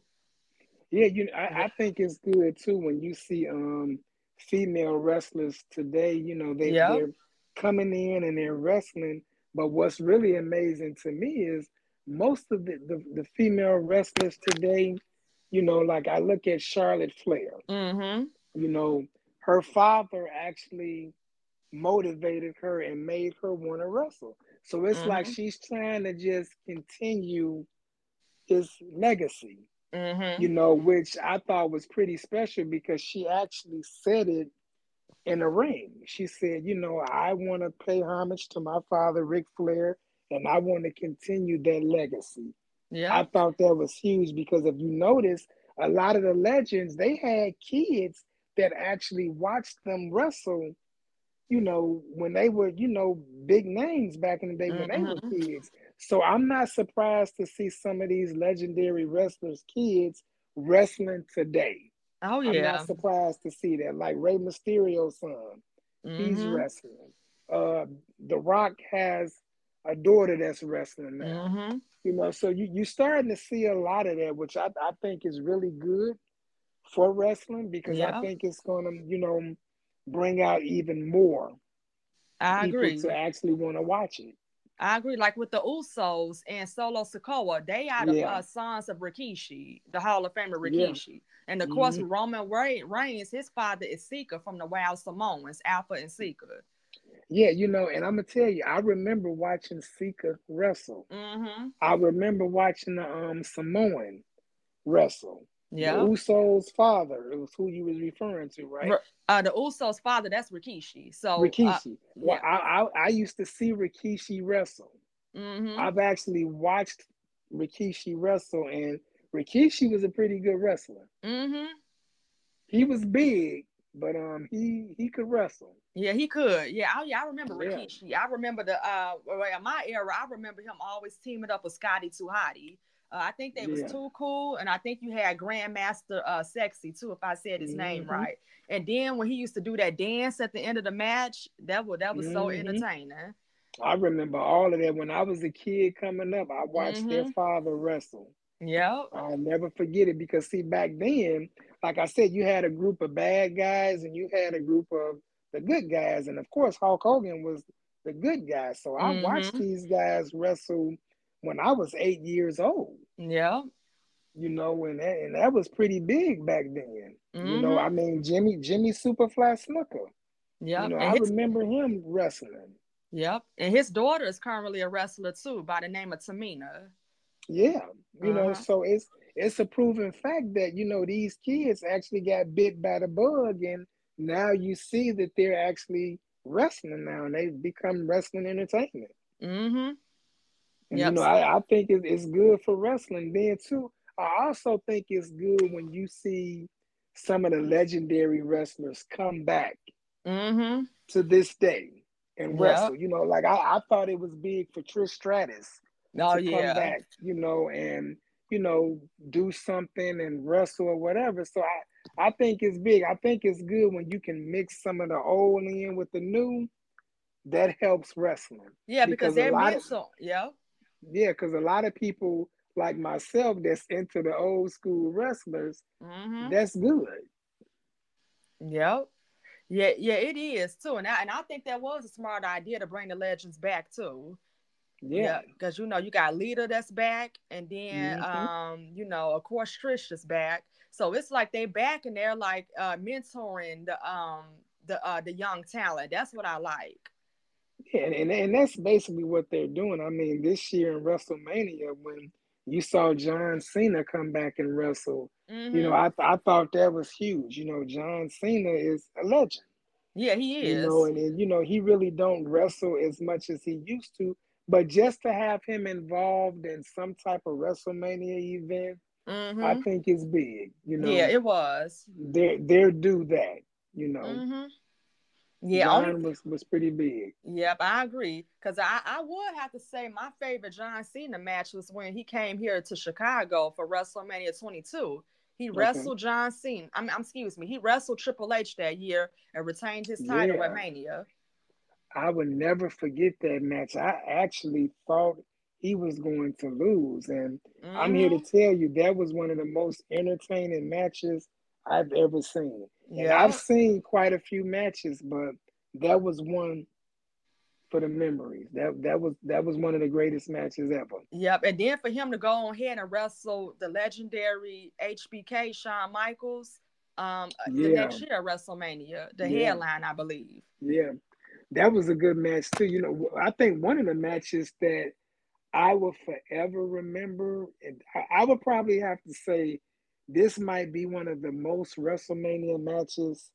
Yeah, you. I, I think it's good too when you see um female wrestlers today. You know they yep. they're coming in and they're wrestling. But what's really amazing to me is most of the, the, the female wrestlers today, you know, like I look at Charlotte Flair, mm-hmm. you know, her father actually motivated her and made her want to wrestle. So it's mm-hmm. like she's trying to just continue his legacy, mm-hmm. you know, which I thought was pretty special because she actually said it in the ring. She said, You know, I want to pay homage to my father, Ric Flair, and I want to continue that legacy. Yeah. I thought that was huge because if you notice, a lot of the legends, they had kids that actually watched them wrestle, you know, when they were, you know, big names back in the day when mm-hmm. they were mm-hmm. kids. So I'm not surprised to see some of these legendary wrestlers' kids wrestling today. Oh yeah. I'm not surprised to see that. Like Rey Mysterio's son, mm-hmm. he's wrestling. Uh, The Rock has a daughter that's wrestling now. Mm-hmm. You know, so you you starting to see a lot of that, which I, I think is really good for wrestling because yeah. I think it's going to you know bring out even more. I agree to actually want to watch it. I agree. Like with the Usos and Solo Sikoa, they are the yeah. uh, sons of Rikishi, the Hall of Famer Rikishi. Yeah. And of mm-hmm. course, Roman Reigns, his father is Sika from the Wild Samoans, Afa and Sika. Yeah, you know, and I'm gonna tell you, I remember watching Sika wrestle. Mm-hmm. I remember watching the um Samoan wrestle. Yeah, the Usos' father. It was who you was referring to, right? Uh, the Usos' father. That's Rikishi. So Rikishi. Uh, well, yeah. I, I, I used to see Rikishi wrestle. Mm-hmm. I've actually watched Rikishi wrestle, and Rikishi was a pretty good wrestler. Mm-hmm. He was big, but um, he he could wrestle. Yeah, he could. Yeah, I, yeah, I remember yeah. Rikishi. I remember the uh, in my era. I remember him always teaming up with Scotty 2 Hotty. Uh, I think they was too cool, and I think you had Grandmaster uh, Sexay too, if I said his mm-hmm. name right. And then when he used to do that dance at the end of the match, that was that was mm-hmm. so entertaining. I remember all of that when I was a kid coming up. I watched mm-hmm. their father wrestle. Yeah. I'll never forget it because see back then, like I said, you had a group of bad guys and you had a group of the good guys, and of course Hulk Hogan was the good guy. So I mm-hmm. watched these guys wrestle when I was eight years old. Yeah. You know, and that, and that was pretty big back then. Mm-hmm. You know, I mm-hmm. mean Jimmy Jimmy Superfly Snuka. Yeah. You know, I his, remember him wrestling. Yep. And his daughter is currently a wrestler too by the name of Tamina. Yeah. You uh-huh. know, so it's it's a proven fact that, you know, these kids actually got bit by the bug and now you see that they're actually wrestling now and they've become wrestling entertainment. Mm-hmm. Yep. You know, I, I think it, it's good for wrestling. Then too, I also think it's good when you see some of the legendary wrestlers come back mm-hmm. to this day and wrestle. Yep. You know, like I, I thought it was big for Trish Stratus oh, to yeah. come back, you know, and you know, do something and wrestle or whatever. So I, I think it's big. I think it's good when you can mix some of the old in with the new. That helps wrestling. Yeah, because, because they're mental. Yeah. Yeah, because a lot of people like myself that's into the old school wrestlers, mm-hmm. that's good. Yep. Yeah, yeah, it is too. And I, and I think that was a smart idea to bring the legends back too. Yeah, because you know you got Lita that's back, and then mm-hmm. um you know of course Trish is back. So it's like they back and they're like uh mentoring the um the uh the young talent. That's what I like. Yeah, and, and, and that's basically what they're doing. I mean, this year in WrestleMania, when you saw John Cena come back and wrestle, mm-hmm. you know, mm-hmm. I I thought that was huge. You know, John Cena is a legend. Yeah, he is. You know, and, and you know, he really don't wrestle as much as he used to but just to have him involved in some type of WrestleMania event, mm-hmm. I think is big. You know, yeah, it was. They they do that. You know. Mm-hmm. Yeah, John was was pretty big. Yep, I agree. Cause I I would have to say my favorite John Cena match was when he came here to Chicago for WrestleMania 22. He okay. wrestled John Cena. I mean, I'm excuse me. He wrestled Triple H that year and retained his title yeah. at Mania. I would never forget that match. I actually thought he was going to lose. And mm-hmm. I'm here to mm-hmm. tell you that was one of the most entertaining matches I've ever seen. Yeah. I've seen quite a few matches, but that was one for the memories. That that was that was one of the greatest matches ever. Yep. And then for him to go on ahead and wrestle the legendary HBK Shawn Michaels um yeah. the next year at WrestleMania, the yeah. headline, I believe. Yeah that was a good match too. You know, I think one of the matches that I will forever remember, and I, I would probably have to say this might be one of the most WrestleMania matches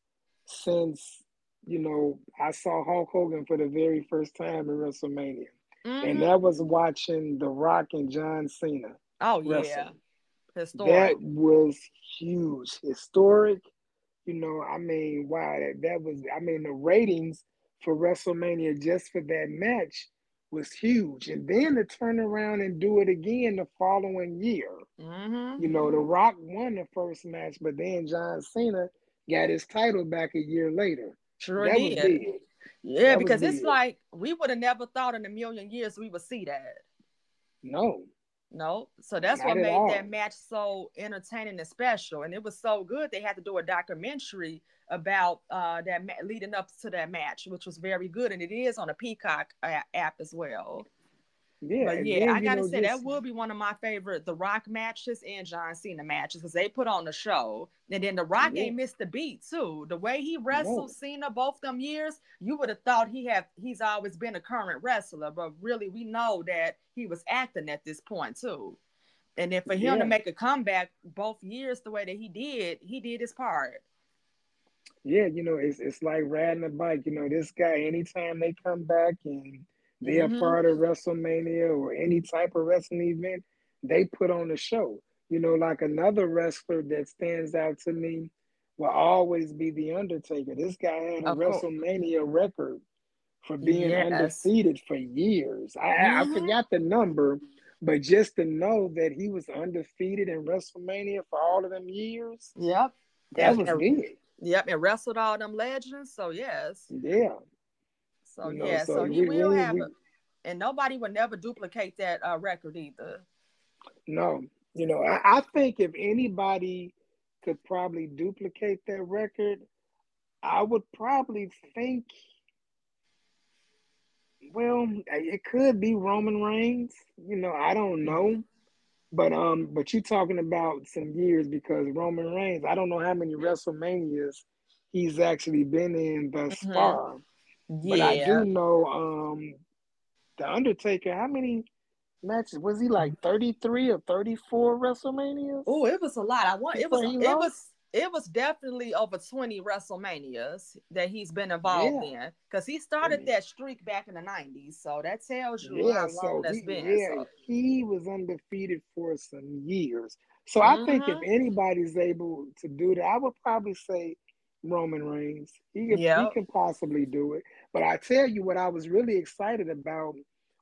since you know I saw Hulk Hogan for the very first time in WrestleMania, mm-hmm. and that was watching The Rock and John Cena. Oh wrestle. yeah, historic. That was huge, historic. You know, I mean, wow, that, that was. I mean, the ratings for WrestleMania just for that match was huge. And then to turn around and do it again the following year. Mm-hmm. You know, The Rock won the first match, but then John Cena got his title back a year later. Sure that did. Was big. Yeah, that because it's like we would have never thought in a million years we would see that. No. No. So that's Not what made all. that match so entertaining and special. And it was so good they had to do a documentary about uh, that ma- leading up to that match, which was very good, and it is on a Peacock app as well. Yeah, but yeah, I gotta know, say that will be one of my favorite The Rock matches and John Cena matches because they put on the show, and then The Rock yeah. ain't missed the beat too. The way he wrestled. Cena both them years, you would have thought he have he's always been a current wrestler, but really we know that he was acting at this point too. And then for him yeah. to make a comeback both years the way that he did, he did his part yeah, you know, it's it's like riding a bike. You know, this guy, anytime they come back and they mm-hmm. are part of WrestleMania or any type of wrestling event, they put on a show. You know, like another wrestler that stands out to me will always be The Undertaker. This guy had a WrestleMania record for being yes. undefeated for years. I, mm-hmm. I forgot the number, but just to know that he was undefeated in WrestleMania for all of them years. Yep. That was big. Yep, and wrestled all them legends. So yes. Yeah. So you know, yeah, so, so he will have it, and nobody will never duplicate that uh, record either. No, You know, I, I think if anybody could probably duplicate that record, I would probably think well, it could be Roman Reigns. You know, I don't know. But um, but you talking about some years because Roman Reigns, I don't know how many WrestleManias he's actually been in thus mm-hmm. far. Yeah. But I do know um the Undertaker, how many matches was he like 33 or 34 WrestleManias? Oh, it was a lot. I want it was it was it was definitely over 20 WrestleManias that he's been involved yeah. in because he started that streak back in the 90s. So that tells you yeah, how long so that's he, been. Yeah, so. he was undefeated for some years. So mm-hmm. I think if mm-hmm. anybody's able to do that, I would probably say Roman Reigns. He can, yep. he can possibly do it. But I tell you what I was really excited about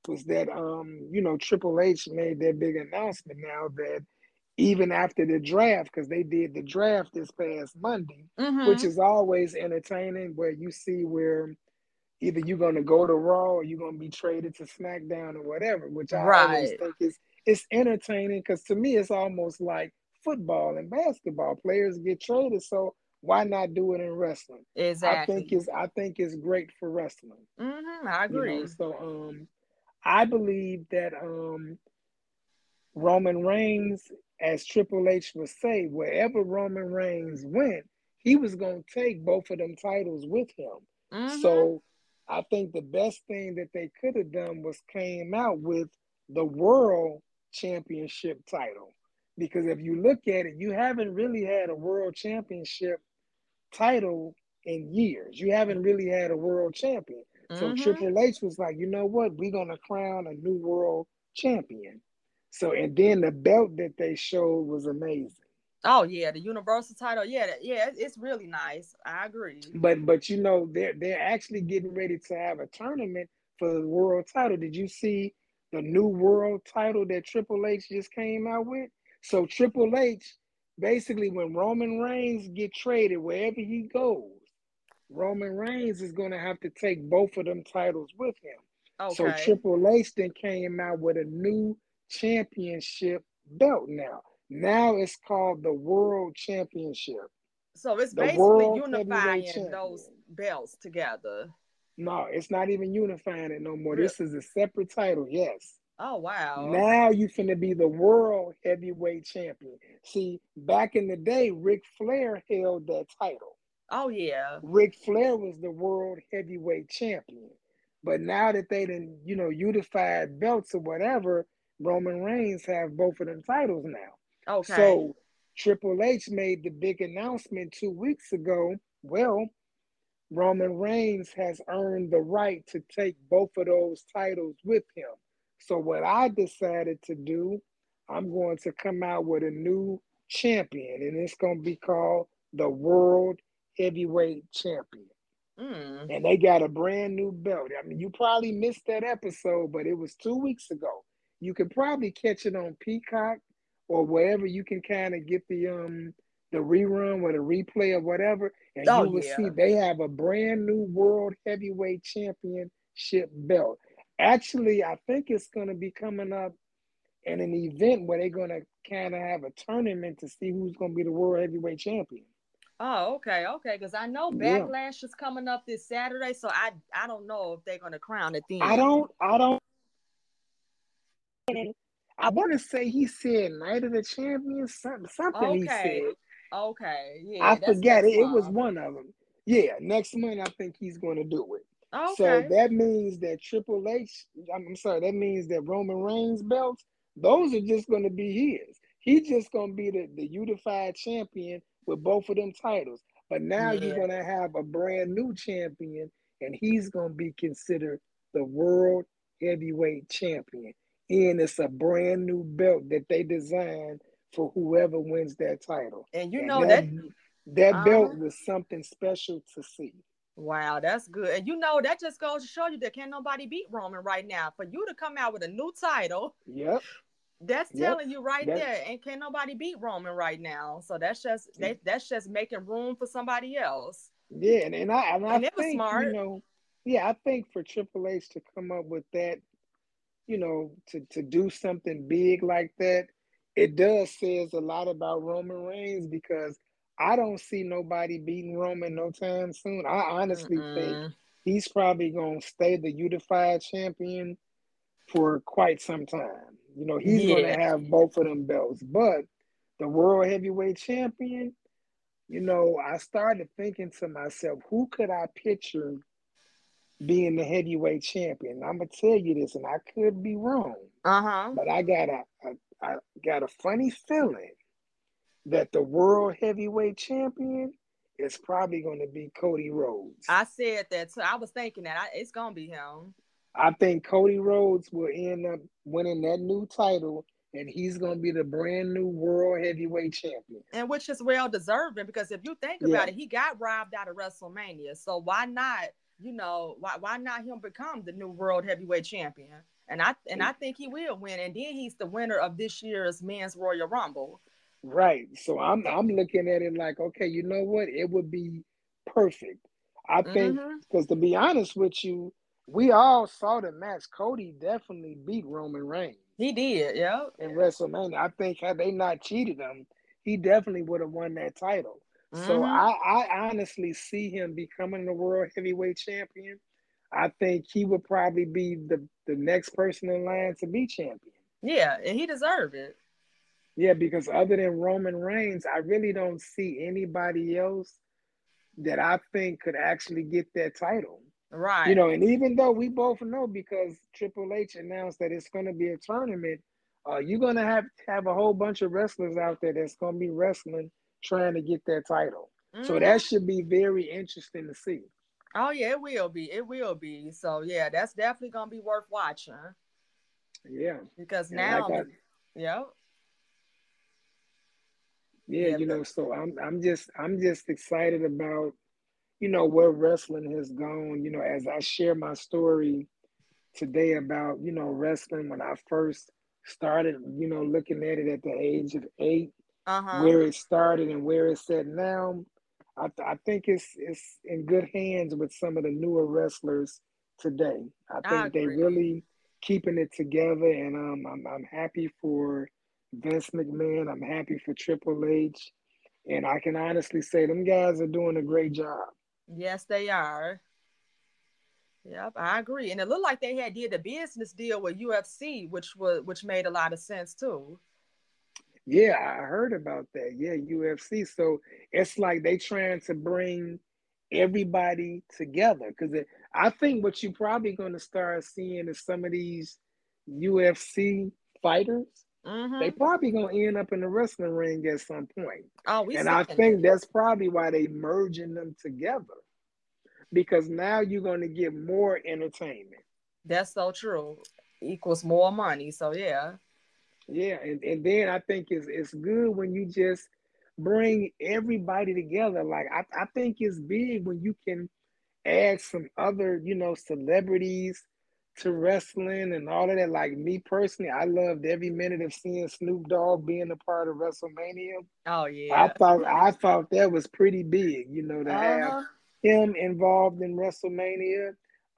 was that um, you know, Triple H made that big announcement now that even after the draft, because they did the draft this past Monday, mm-hmm. which is always entertaining, where you see where either you're going to go to Raw or you're going to be traded to SmackDown or whatever, which I right. always think is it's entertaining because to me it's almost like football and basketball. Players get traded, so why not do it in wrestling? Exactly. I think it's I think it's great for wrestling. Mm-hmm, I agree. You know? So um, I believe that um, Roman Reigns as Triple H would say, wherever Roman Reigns went, he was going to take both of them titles with him. Mm-hmm. So I think the best thing that they could have done was came out with the world championship title. Because if you look at it, you haven't really had a world championship title in years. You haven't really had a world champion. Mm-hmm. So Triple H was like, you know what? We're going to crown a new world champion. So and then the belt that they showed was amazing. Oh yeah, the universal title. Yeah, yeah, it's really nice. I agree. But but you know they're they're actually getting ready to have a tournament for the world title. Did you see the new world title that Triple H just came out with? So Triple H, basically, when Roman Reigns get traded wherever he goes, Roman Reigns is going to have to take both of them titles with him. Okay. So Triple H then came out with a new championship belt now. Now it's called the World Championship. So it's the basically unifying those belts together. No, it's not even unifying it no more. Really? This is a separate title, yes. Oh wow. Now you finna be the world heavyweight champion. See, back in the day, Ric Flair held that title. Oh yeah. Ric Flair was the world heavyweight champion. But now that they didn't, you know, unified belts or whatever, Roman Reigns have both of them titles now. Okay. So Triple H made the big announcement two weeks ago. Well, Roman Reigns has earned the right to take both of those titles with him. So what I decided to do, I'm going to come out with a new champion, and it's going to be called the World Heavyweight Champion. Mm. And they got a brand new belt. I mean, you probably missed that episode, but it was two weeks ago. You can probably catch it on Peacock or wherever you can kind of get the um the rerun or the replay or whatever, and oh, you will yeah. see they have a brand new world heavyweight championship belt. Actually, I think it's going to be coming up in an event where they're going to kind of have a tournament to see who's going to be the world heavyweight champion. Oh, okay, okay. Because I know Backlash yeah. is coming up this Saturday, so I I don't know if they're going to crown it then. I don't I don't I want to say he said Night of the Champions, something, something okay. he said. Okay, yeah. I forget it. It was one of them. Yeah, next month I think he's going to do it. Okay. So that means that Triple H, I'm sorry, that means that Roman Reigns belts, those are just going to be his. He's just going to be the, the unified champion with both of them titles. But now yeah. you're going to have a brand new champion, and he's going to be considered the world heavyweight champion and it's a brand new belt that they designed for whoever wins that title. And you know and that that, uh, belt was something special to see. Wow, that's good. And you know that just goes to show you that can't nobody beat Roman right now. For you to come out with a new title, yep. That's yep. telling you right that's, there, and can't nobody beat Roman right now. So that's just they, that's just making room for somebody else. Yeah, and, and I and, I and think, smart. You know, yeah, I think for Triple H to come up with that you know, to, to do something big like that, it does says a lot about Roman Reigns because I don't see nobody beating Roman no time soon. I honestly Mm-mm. think he's probably gonna stay the unified champion for quite some time. You know, he's yeah. gonna have both of them belts, but the world heavyweight champion, you know, I started thinking to myself, who could I picture being the heavyweight champion? I'm gonna tell you this, and I could be wrong. Uh-huh. But I got a, a I got a funny feeling that the world heavyweight champion is probably going to be Cody Rhodes. I said that too. I was thinking that I, it's going to be him. I think Cody Rhodes will end up winning that new title, and he's going to be the brand new world heavyweight champion. And which is well deserving because if you think about yeah. it, he got robbed out of WrestleMania. So why not? You know, why why not him become the new world heavyweight champion? And I and I think he will win. And then he's the winner of this year's men's Royal Rumble. Right. So I'm I'm looking at it like, okay, you know what? It would be perfect. I think because mm-hmm. to be honest with you, we all saw the match. Cody definitely beat Roman Reigns. He did, yeah. In WrestleMania, I think had they not cheated him, he definitely would have won that title. Mm-hmm. So I, I honestly see him becoming the world heavyweight champion. I think he would probably be the, the next person in line to be champion. Yeah, and he deserved it. Yeah, because other than Roman Reigns, I really don't see anybody else that I think could actually get that title. Right. You know, and even though we both know because Triple H announced that it's going to be a tournament, uh, you're going to have have a whole bunch of wrestlers out there that's going to be wrestling trying to get that title. Mm-hmm. So that should be very interesting to see. Oh yeah, it will be. It will be. So yeah, that's definitely gonna be worth watching. Yeah. Because now, like yeah. Yeah, you know, so I'm I'm just I'm just excited about, you know, where wrestling has gone. You know, as I share my story today about, you know, wrestling when I first started, you know, looking at it at the age of 8 uh-huh. where it started and where it's at now. I, I think it's it's in good hands with some of the newer wrestlers today. I think I they really keeping it together, and um, I'm I'm happy for Vince McMahon. I'm happy for Triple H, and I can honestly say them guys are doing a great job. Yes, they are. Yep, I agree. And it looked like they had did a business deal with UFC, which was which made a lot of sense too. Yeah, I heard about that. Yeah, UFC. So it's like they trying to bring everybody together because I think what you're probably going to start seeing is some of these UFC fighters. Mm-hmm. They probably gonna end up in the wrestling ring at some point. Oh, we and I think that's probably why they merging them together because now you're going to get more entertainment. That's so true. Equals more money. So yeah. Yeah, and, and then I think it's it's good when you just bring everybody together. Like I, I think it's big when you can add some other, you know, celebrities to wrestling and all of that. Like me personally, I loved every minute of seeing Snoop Dogg being a part of WrestleMania. Oh yeah. I thought I thought that was pretty big, you know, to uh-huh. have him involved in WrestleMania.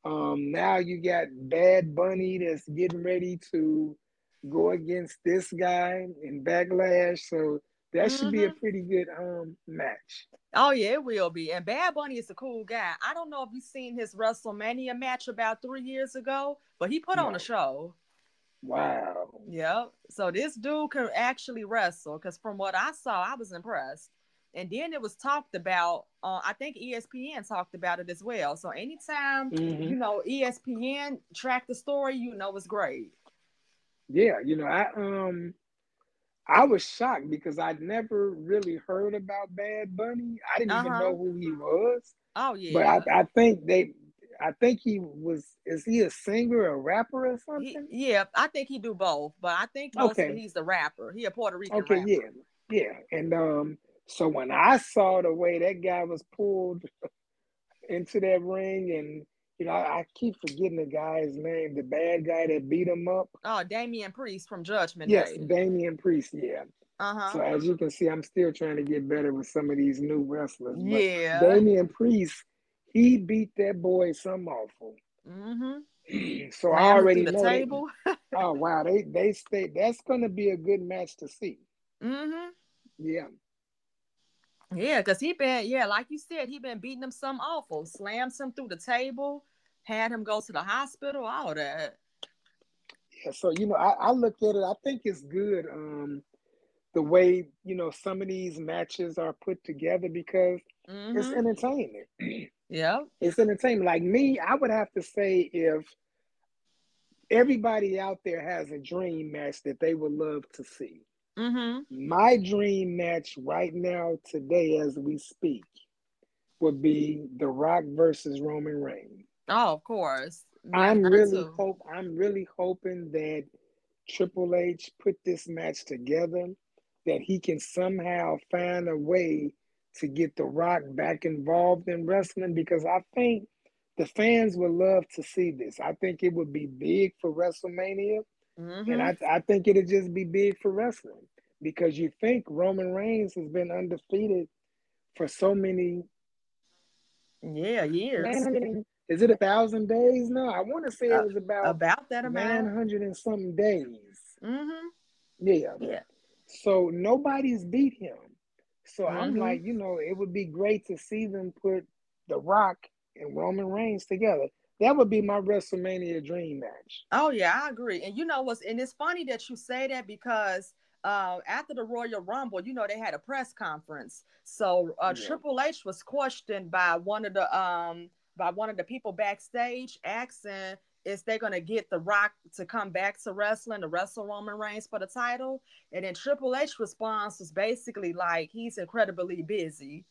Um, now you got Bad Bunny that's getting ready to go against this guy in Backlash. So that should mm-hmm. be a mm-hmm. pretty good um match. Oh yeah, it will be. And Bad Bunny is a cool guy. I don't know if you've seen his WrestleMania match about three years ago, but he put no. on a show. Wow. Yep. So this dude can actually wrestle because from what I saw, I was impressed. And then it was talked about. Uh, I think ESPN talked about it as well. So anytime mm-hmm. you know ESPN track the story, you know it's great. Yeah, you know, I um I was shocked because I'd never really heard about Bad Bunny. I didn't uh-huh. even know who he was. Oh yeah. But I, I think they I think he was is he a singer, a rapper or something? He, yeah, I think he do both, but I think mostly okay. he's the rapper. He a Puerto Rican Okay, rapper. yeah. Yeah. And um so when I saw the way that guy was pulled into that ring and you know, I, I, keep forgetting the guy's name, the bad guy that beat him up. Oh, Damian Priest from Judgment yes, Day. Yes, Damian Priest, yeah. Uh-huh. So as you can see, I'm still trying to get better with some of these new wrestlers. Yeah. Damian Priest, he beat that boy some awful. Mm-hmm. so I already know. table. oh wow, they they stay. That's gonna be a good match to see. Mm-hmm. Yeah. Yeah, because he been, yeah, like you said, he been beating him some awful, slams him through the table, had him go to the hospital, all that. Yeah, so you know, I, I look at it, I think it's good, um, the way, you know, some of these matches are put together because mm-hmm. it's entertainment. Yeah. It's entertainment. Like me, I would have to say if everybody out there has a dream match that they would love to see. Mm-hmm. My dream match right now, today, as we speak, would be The Rock versus Roman Reigns. Oh, of course. Yeah, I'm really too. hope I'm really hoping that Triple H put this match together, that he can somehow find a way to get The Rock back involved in wrestling because I think the fans would love to see this. I think it would be big for WrestleMania. Mm-hmm. And I, I think it'd just be big for wrestling because you think Roman Reigns has been undefeated for so many. Yeah, years. Is it a thousand days? No, I want to say uh, it was about about that amount, nine hundred and something days. Mm-hmm. Yeah, yeah. So nobody's beat him. So mm-hmm. I'm like, you know, it would be great to see them put The Rock and Roman Reigns together. That would be my WrestleMania dream match. Oh yeah, I agree. And you know what's and it's funny that you say that because uh, after the Royal Rumble, you know they had a press conference. So uh, yeah. Triple H was questioned by one of the um by one of the people backstage, asking is they gonna get The Rock to come back to wrestling to wrestle Roman Reigns for the title? And then Triple H response was basically like he's incredibly busy.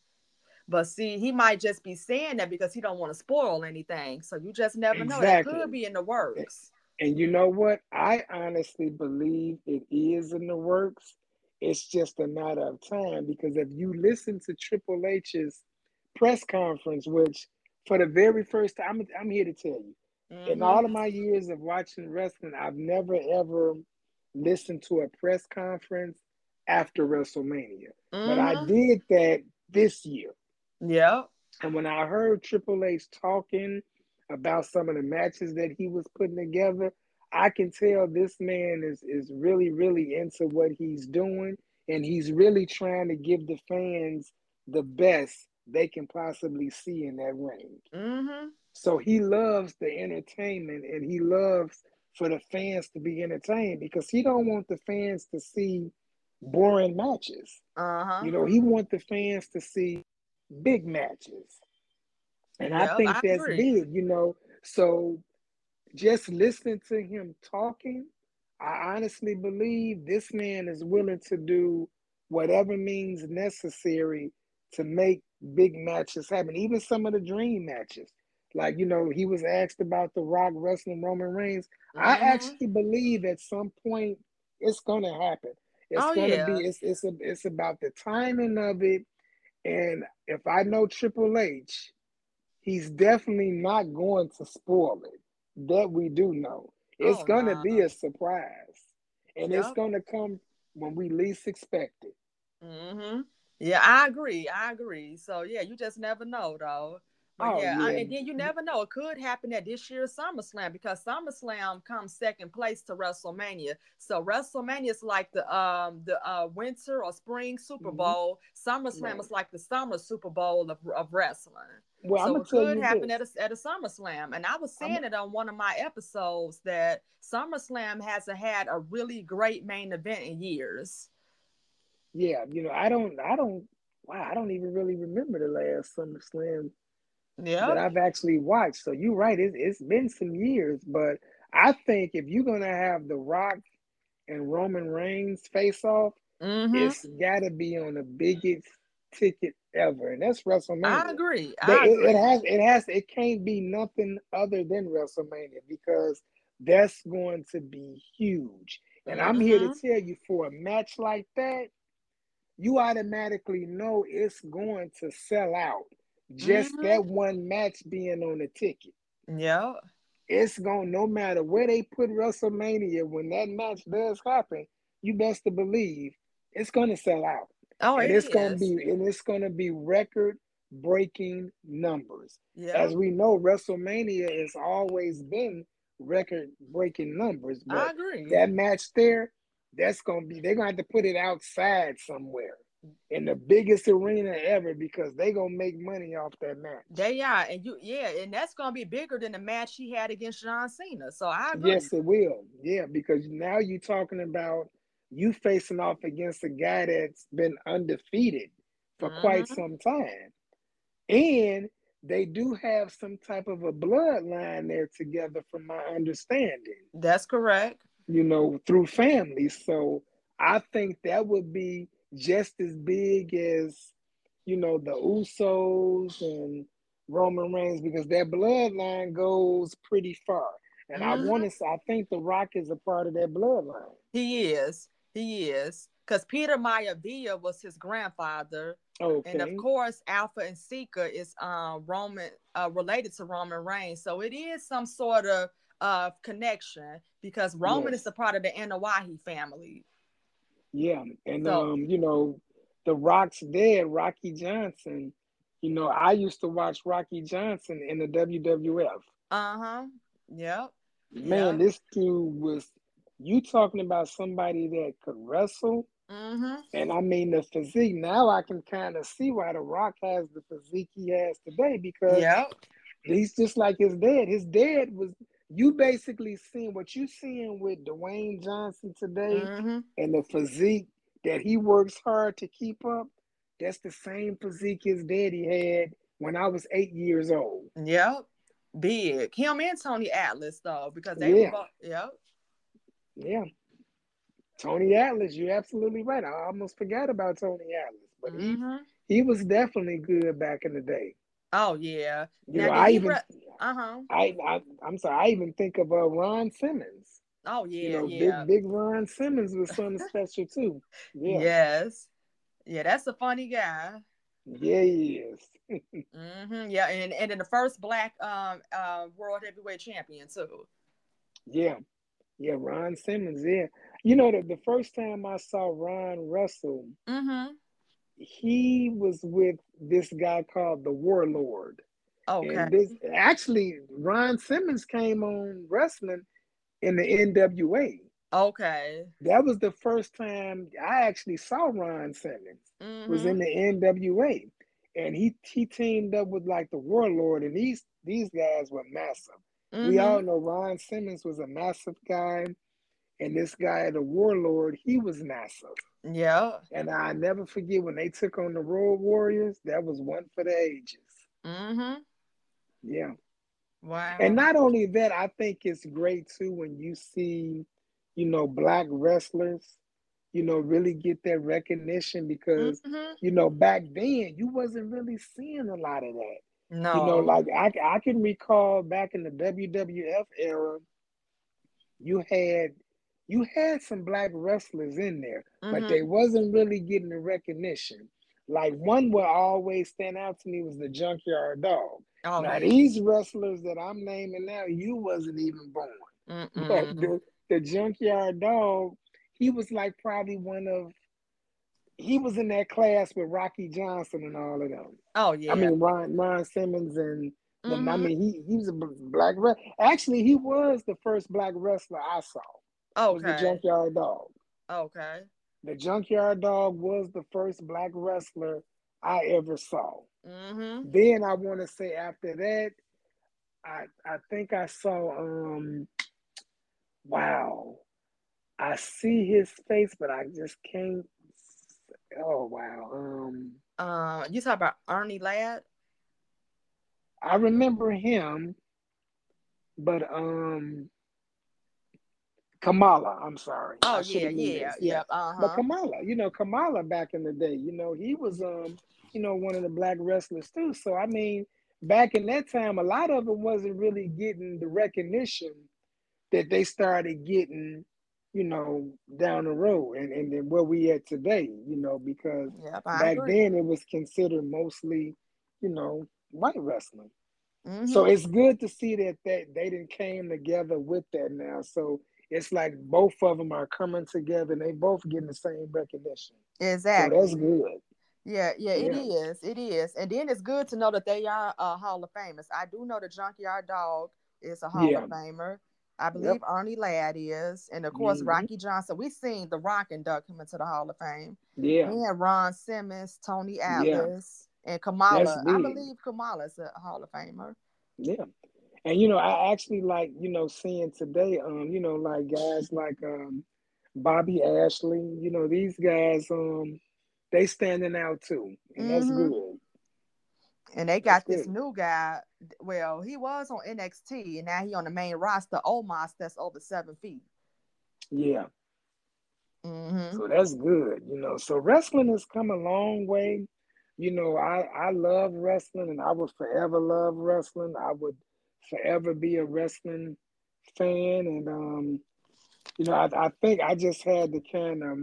But see, he might just be saying that because he don't want to spoil anything. So you just never exactly. know. That could be in the works. And you know what? I honestly believe it is in the works. It's just a matter of time because if you listen to Triple H's press conference, which for the very first time, I'm, I'm here to tell you, mm-hmm. in all of my years of watching wrestling, I've never ever listened to a press conference after WrestleMania. Mm-hmm. But I mm-hmm. did that this year. Yeah. And when I heard Triple H talking about some of the matches that he was putting together, I can tell this man is is really, really into what he's doing, and he's really trying to give the fans the best they can possibly see in that ring. Mm-hmm. So he loves the entertainment, and he loves for the fans to be entertained because he don't want the fans to see boring matches. Uh-huh. You know, he want the fans to see big matches. And I think I that's big, you know. So just listening to him talking, I honestly believe this man is willing to do whatever means necessary to make big matches happen, even some of the dream matches. Like, you know, he was asked about the Rock wrestling Roman Reigns. Mm-hmm. I actually believe at some point it's gonna happen. It's oh, gonna yeah. be it's it's a, it's about the timing of it and if I know Triple H, he's definitely not going to spoil it. That we do know. It's oh, going to nah. be a surprise. And yep. it's going to come when we least expect it. Mm-hmm. Yeah, I agree. I agree. So, yeah, you just never know, though. But oh, yeah, yeah. I, and then you never know. It could happen at this year's SummerSlam because SummerSlam comes second place to WrestleMania. So WrestleMania is like the um the uh, winter or spring Super mm-hmm. Bowl. Mm-hmm. SummerSlam right. is like the summer Super Bowl of, of wrestling. Well, so it could happen at a, at a SummerSlam. And I was saying I'm... it on one of my episodes that SummerSlam hasn't had a really great main event in years. Yeah, you know, I don't, I don't, wow, I don't even really remember the last SummerSlam yeah. that I've actually watched. So you're right. It's, it's been some years, but I think if you're gonna have The Rock and Roman Reigns face off, mm-hmm. it's got to be on the biggest ticket ever, and that's WrestleMania. I agree. I it, agree. it has. It has. It can't be nothing other than WrestleMania because that's going to be huge. And mm-hmm. I'm here to mm-hmm. tell you, for a match like that, you automatically know it's going to sell out just mm-hmm. that one match being on the ticket. Yeah. It's going no matter where they put WrestleMania, when that match does happen, you best to believe it's gonna sell out. Oh, and it it's is. gonna be and it's gonna be record breaking numbers. Yeah. As we know, WrestleMania has always been record breaking numbers. But I agree. that match there, that's gonna be they're gonna have to put it outside somewhere in the biggest arena ever because they gonna make money off that match. They are, and you yeah, and that's gonna be bigger than the match he had against John Cena. So I agree. Yes, it will. Yeah, because now you're talking about you facing off against a guy that's been undefeated for Mhm. quite some time. And they do have some type of a bloodline there together, from my understanding, That's correct. you know, through family. So I think that would be just as big as, you know, the Usos and Roman Reigns because their bloodline goes pretty far. And I Mhm. want to say, I think The Rock is a part of that bloodline. He is. He is. Because Peter Maivia was his grandfather. Okay. And of course, Afa and Sika is um Roman uh related to Roman Reigns. So it is some sort of uh connection because Roman Yes. is a part of the Anoa'i family. Yeah, and So- um, you know, the Rock's dead, Rocky Johnson. You know, I used to watch Rocky Johnson in the WWF. Uh-huh. Yep. Man, Yeah. this dude was you talking about somebody that could wrestle, Mm-hmm. and I mean the physique. Now I can kind of see why the Rock has the physique he has today because Yep. he's just like his dad. His dad was you basically seeing what you seeing with Dwayne Johnson today Mm-hmm. and the physique that he works hard to keep up, that's the same physique his daddy had when I was eight years old. Yep. Big. Him and Tony Atlas though, because they Yeah. were both yep. Yeah. Tony Atlas, you're absolutely right. I almost forgot about Tony Atlas, but he, Mhm. he was definitely good back in the day. Oh yeah. You Now, know, I even, re- Uh-huh. I, I, I'm sorry, I even think of uh, Ron Simmons. Oh yeah, you know, yeah. big, big Ron Simmons was something special too. Yeah, Yes. Yeah, that's a funny guy. yeah, he is. hmm Yeah, and and in the first black um uh world heavyweight champion too. Yeah, yeah, Ron Simmons. Yeah, you know the the first time I saw Ron wrestle, Mm-hmm. He was with this guy called the Warlord. Okay. And this actually Ron Simmons came on wrestling in the NWA. Okay. That was the first time I actually saw Ron Simmons. Mhm. Was in the NWA, and he he teamed up with like the Warlord, and these these guys were massive. We Mhm. all know Ron Simmons was a massive guy, and this guy, the Warlord, he was massive. Yeah. And I never forget when they took on the Road Warriors. That was one for the ages. Mm-hmm. Yeah. Wow. And not only that, I think it's great too when you see, you know, black wrestlers, you know, really get that recognition because, Mhm. you know, back then you wasn't really seeing a lot of that. No. You know, like I, I can recall back in the WWF era, you had you had some black wrestlers in there, but Mhm. they wasn't really getting the recognition. Like one would always stand out to me was the Junkyard Dog. oh, now yeah. these wrestlers that I'm naming now, you wasn't even born. But Mm-mm. the, the Junkyard Dog, he was like probably one of he was in that class with Rocky Johnson and all of them. oh yeah. I mean Ron Ron Simmons and the, I Mhm. mean he he was a black wrestler. actually he was the first black wrestler I saw. Oh, was the. Junkyard Dog. Okay. The Junkyard Dog was the first black wrestler I ever saw. Mm-hmm. Then I want to say after that, I I think I saw um wow. I see his face, but I just can't oh wow. Um Uh, you talk about Ernie Ladd? I remember him, but um Kamala, I'm sorry. Oh yeah, yeah, this. yep. Uh But. Kamala, you know, Kamala back in the day, you know, he was um, you know, one of the black wrestlers too. So I mean, back in that time, a lot of them wasn't really getting the recognition that they started getting, you know, down the road and, and then where we at today, you know, because Yep. Back agree. then it was considered mostly, you know, white wrestling. Mhm. So it's good to see that that they didn't came together with that now. So it's like both of them are coming together and they both getting the same recognition. exactly. So that's good. Yeah, yeah, it Yeah. is. It is. And then it's good to know that they are uh, Hall of Famers. I do know the Junkyard Dog is a Hall Yeah. of Famer. I believe yep. Ernie Ladd is, and of course mm-hmm. Rocky Johnson. We've seen The Rock induct him into the Hall of Fame. Yeah, we had Ron Simmons, Tony Atlas, yeah. and Kamala. I believe Kamala's a Hall of Famer. Yeah, and you know, I actually like you know seeing today, um, you know, like guys like um, Bobby Ashley. You know, these guys, um, they standing out too, and mm-hmm. that's good. And they got that's this good. new guy. Well, he was on NXT, and now he on the main roster. Omos, that's over seven feet. Yeah. Mm-hmm. So that's good, you know. So wrestling has come a long way. You know, I I love wrestling, and I will forever love wrestling. I would forever be a wrestling fan, and um, you know, I, I think I just had to kind of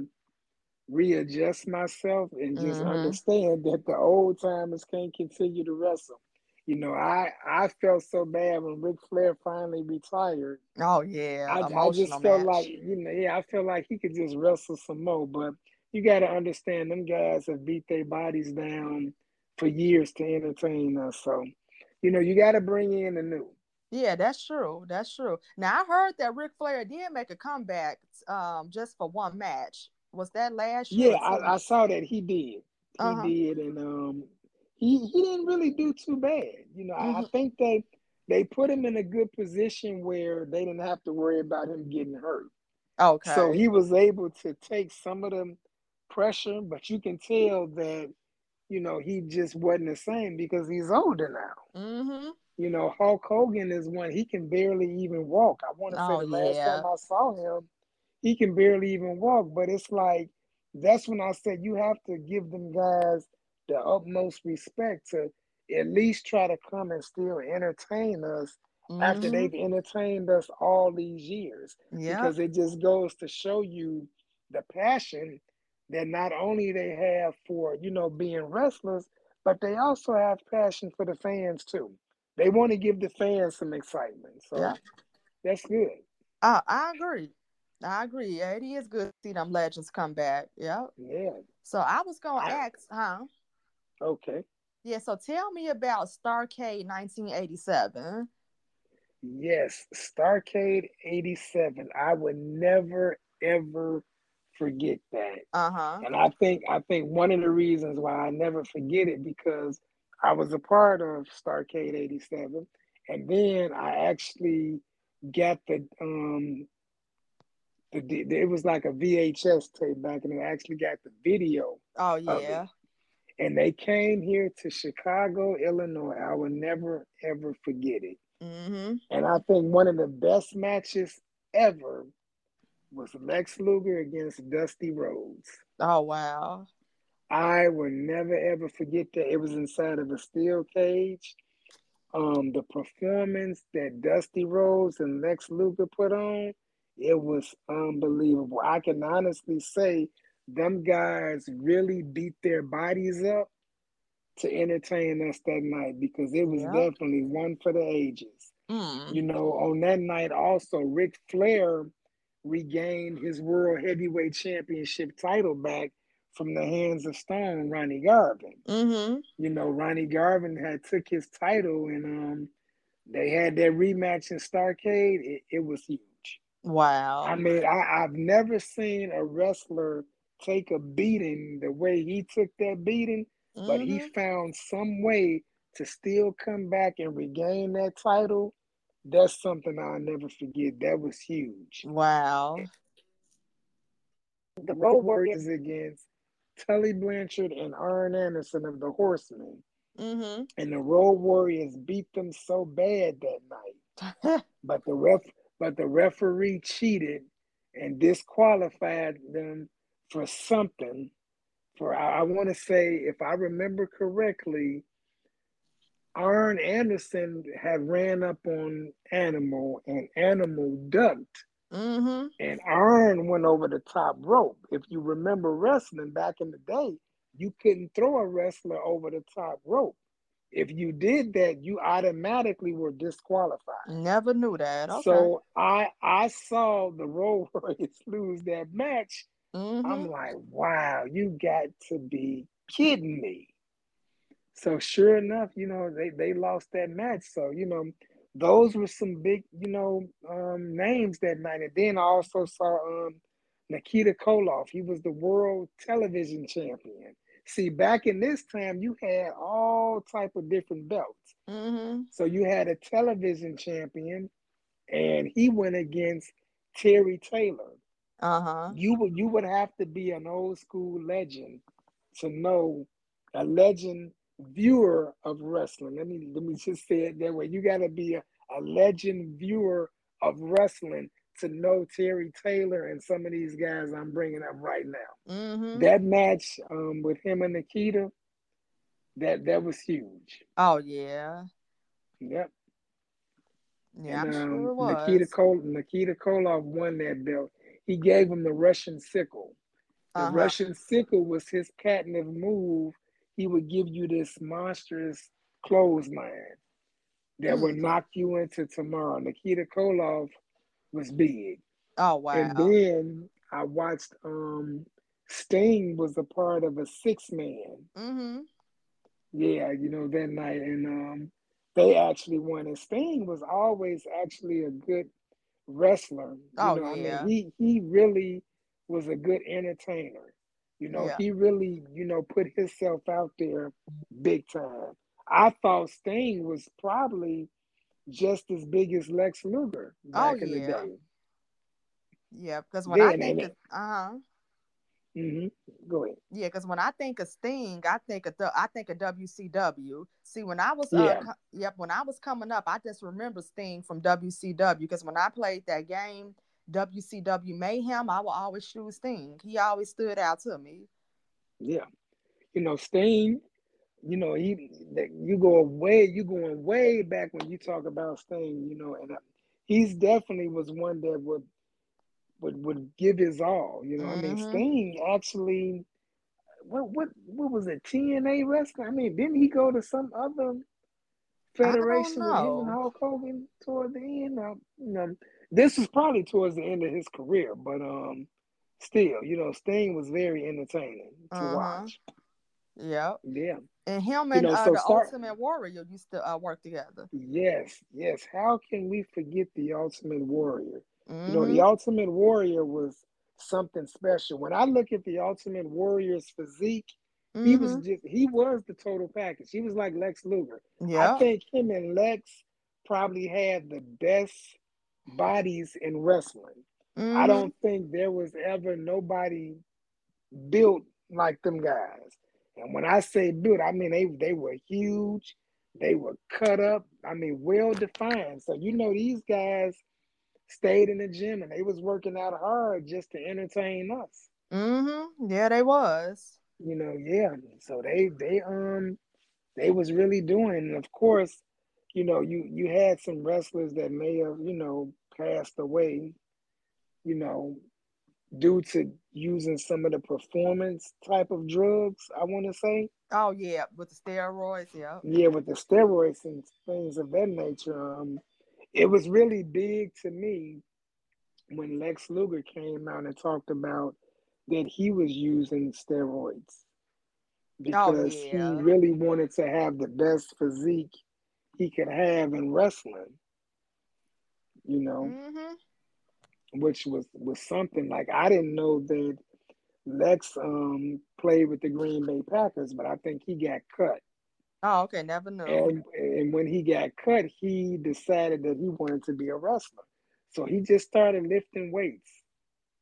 readjust myself and just mm-hmm. understand that the old timers can't continue to wrestle. You know, I I felt so bad when Ric Flair finally retired. Oh yeah, I, I just felt match. like you know, yeah, I felt like he could just wrestle some more. But you got to understand, them guys have beat their bodies down for years to entertain us. So, you know, you got to bring in the new. Yeah, that's true. That's true. Now I heard that Ric Flair did make a comeback um just for one match. Was that last year? Yeah, I, I, saw that he did. He uh-huh. did, and um, he he didn't really do too bad. You know, mm-hmm. I, I think they they put him in a good position where they didn't have to worry about him getting hurt. Okay. So he was able to take some of the pressure, but you can tell that you know he just wasn't the same because he's older now. Mm-hmm. You know, Hulk Hogan is one, he can barely even walk. I want to oh, say the last yeah. time I saw him, he can barely even walk. But it's like, that's when I said you have to give them guys the utmost respect to at least try to come and still entertain us mm-hmm. after they've entertained us all these years. Yeah. Because it just goes to show you the passion that not only they have for, you know, being wrestlers, but they also have passion for the fans too they want to give the fans some excitement. So yeah. that's good. Uh, I agree. I agree. Yeah, it is good to see them legends come back. Yeah. Yeah. So I was gonna I, ask, huh? Okay. Yeah. So tell me about Starrcade 1987. Yes, Starrcade 87. I would never ever forget that. Uh-huh. And I think I think one of the reasons why I never forget it because I was a part of Starrcade 87. And then I actually got the um the, the it was like a VHS tape back and I actually got the video. Oh yeah. And they came here to Chicago, Illinois. I will never ever forget it. Mm-hmm. And I think one of the best matches ever was Lex Luger against Dusty Rhodes. Oh wow. I will never ever forget that it was inside of a steel cage. Um, the performance that Dusty Rhodes and Lex Luger put on, it was unbelievable. I can honestly say them guys really beat their bodies up to entertain us that night because it was definitely one for the ages. Mm. You know, on that night also, Ric Flair regained his World Heavyweight Championship title back from the hands of Stone, Ronnie Garvin. Mm-hmm. You know, Ronnie Garvin had took his title, and um, they had that rematch in Starrcade. It, it was huge. Wow. I mean, I, I've never seen a wrestler take a beating the way he took that beating, mm-hmm. but he mm-hmm. found some way to still come back and regain that title. That's something I'll never forget. That was huge. Wow. The Road Warriors against Tully Blanchard and Arn Anderson of the Horsemen. Mm-hmm. And the Road Warriors beat them so bad that night. but the ref but the referee cheated and disqualified them for something. For I, I want to say, if I remember correctly, Arn Anderson had ran up on Animal and Animal ducked Mm-hmm. And Arn went over the top rope. If you remember wrestling back in the day, you couldn't throw a wrestler over the top rope. If you did that, you automatically were disqualified. Never knew that. Okay. So I I saw the Road Warriors lose that match. Mm-hmm. I'm like, wow, you got to be kidding me. So sure enough, you know, they, they lost that match. So, you know, those were some big, you know, um, names that night. And then I also saw um, Nikita Koloff. He was the world television champion. See, back in this time, you had all type of different belts. Mm-hmm. So you had a television champion, and he went against Terry Taylor. Uh-huh. You would you would have to be an old school legend to know a legend viewer of wrestling. Let me let me just say it that way. You got to be a, a legend viewer of wrestling to know Terry Taylor and some of these guys I'm bringing up right now. Mm-hmm. That match um, with him and Nikita, that that was huge. Oh yeah. Yep. Yeah, and, I'm um, sure was. Nikita Kol- Nikita Koloff won that belt. He gave him the Russian sickle. The Uh-huh. Russian sickle was his patented move. He would give you this monstrous clothesline that would Mm. knock you into tomorrow. Nikita Koloff was big. oh wow. And then I watched um Sting was a part of a six man. mm-hmm. Yeah, you know, that night. And um they actually won. And Sting was always actually a good wrestler. You Oh, know, yeah. I mean he he really was a good entertainer. You know, Yeah. he really, you know, put himself out there big time. I thought Sting was probably just as big as Lex Luger back in Oh, yeah. the day. Yeah, because when I think of uh-huh. hmm Go ahead. Yeah, because when I think of Sting, I think of the I think of WCW. See, when I was Yeah. uh, yep, when I was coming up, I just remember Sting from WCW because when I played that game, WCW Mayhem, I will always choose Sting. He always stood out to me. Yeah. You know, Sting, you know, he you go way, you going way back when you talk about Sting, you know, and uh, he's definitely was one that would would would give his all. You know, I mean, Mhm. Sting actually, what what what was it? TNA wrestling. I mean, didn't he go to some other federation with him and. Hulk Hogan toward the end? Now, you know, this was probably towards the end of his career, but um, still, you know, Sting was very entertaining to Uh-huh. watch. Yep. Yeah. And him You and know, uh, so the start- Ultimate Warrior used to uh, work together. Yes, yes. How can we forget the Ultimate Warrior? You know, the Ultimate Warrior was something special. When I look at the Ultimate Warrior's physique, he was Mhm. just he was the total package. He was like Lex Luger. Yeah. I think him and Lex probably had the best bodies in wrestling. I Mhm. don't think there was ever nobody built like them guys. And when I say built, I mean they they were huge, they were cut up, I mean well defined. So you know these guys stayed in the gym and they was working out hard just to entertain us. Mhm. Yeah, they was. You know, yeah. So they they um they was really doing and of course, you know, you you had some wrestlers that may have, you know, passed away, you know, due to using some of the performance type of drugs, I want to say. Oh yeah, with the steroids. yeah. Yeah, with the steroids and things of that nature. Um, it was really big to me when Lex Luger came out and talked about that he was using steroids because yeah. he really wanted to have the best physique he could have in wrestling. You know, Mhm. which was was something like I didn't know that Lex um played with the Green Bay Packers, but I think he got cut. Oh, okay. Never knew. And and when he got cut, he decided that he wanted to be a wrestler. So he just started lifting weights,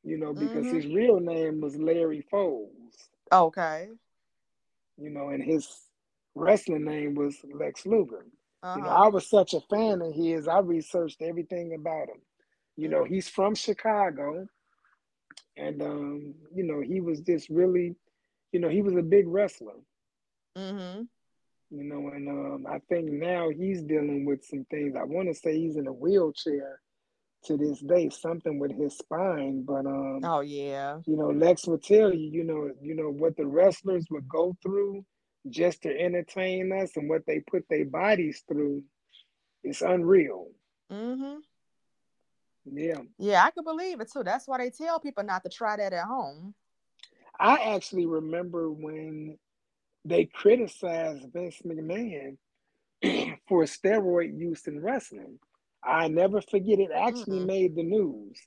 you know, because Mhm. his real name was Larry Pfohl, okay. you know, and his wrestling name was Lex Luger. Uh You know. I was such a fan of his. I researched everything about him. You know, he's from Chicago, and um, you know, he was just really, you know, he was a big wrestler. Mhm. You know, and um, I think now he's dealing with some things. I want to say he's in a wheelchair to this day, something with his spine. But um, Oh yeah. you know, Lex would tell you, you know, you know what the wrestlers would go through just to entertain us, and what they put their bodies through. It's unreal. Mhm. Yeah. Yeah, I could believe it too. That's why they tell people not to try that at home. I actually remember when they criticized Vince McMahon for steroid use in wrestling. I never forget it actually Mm-mm. made the news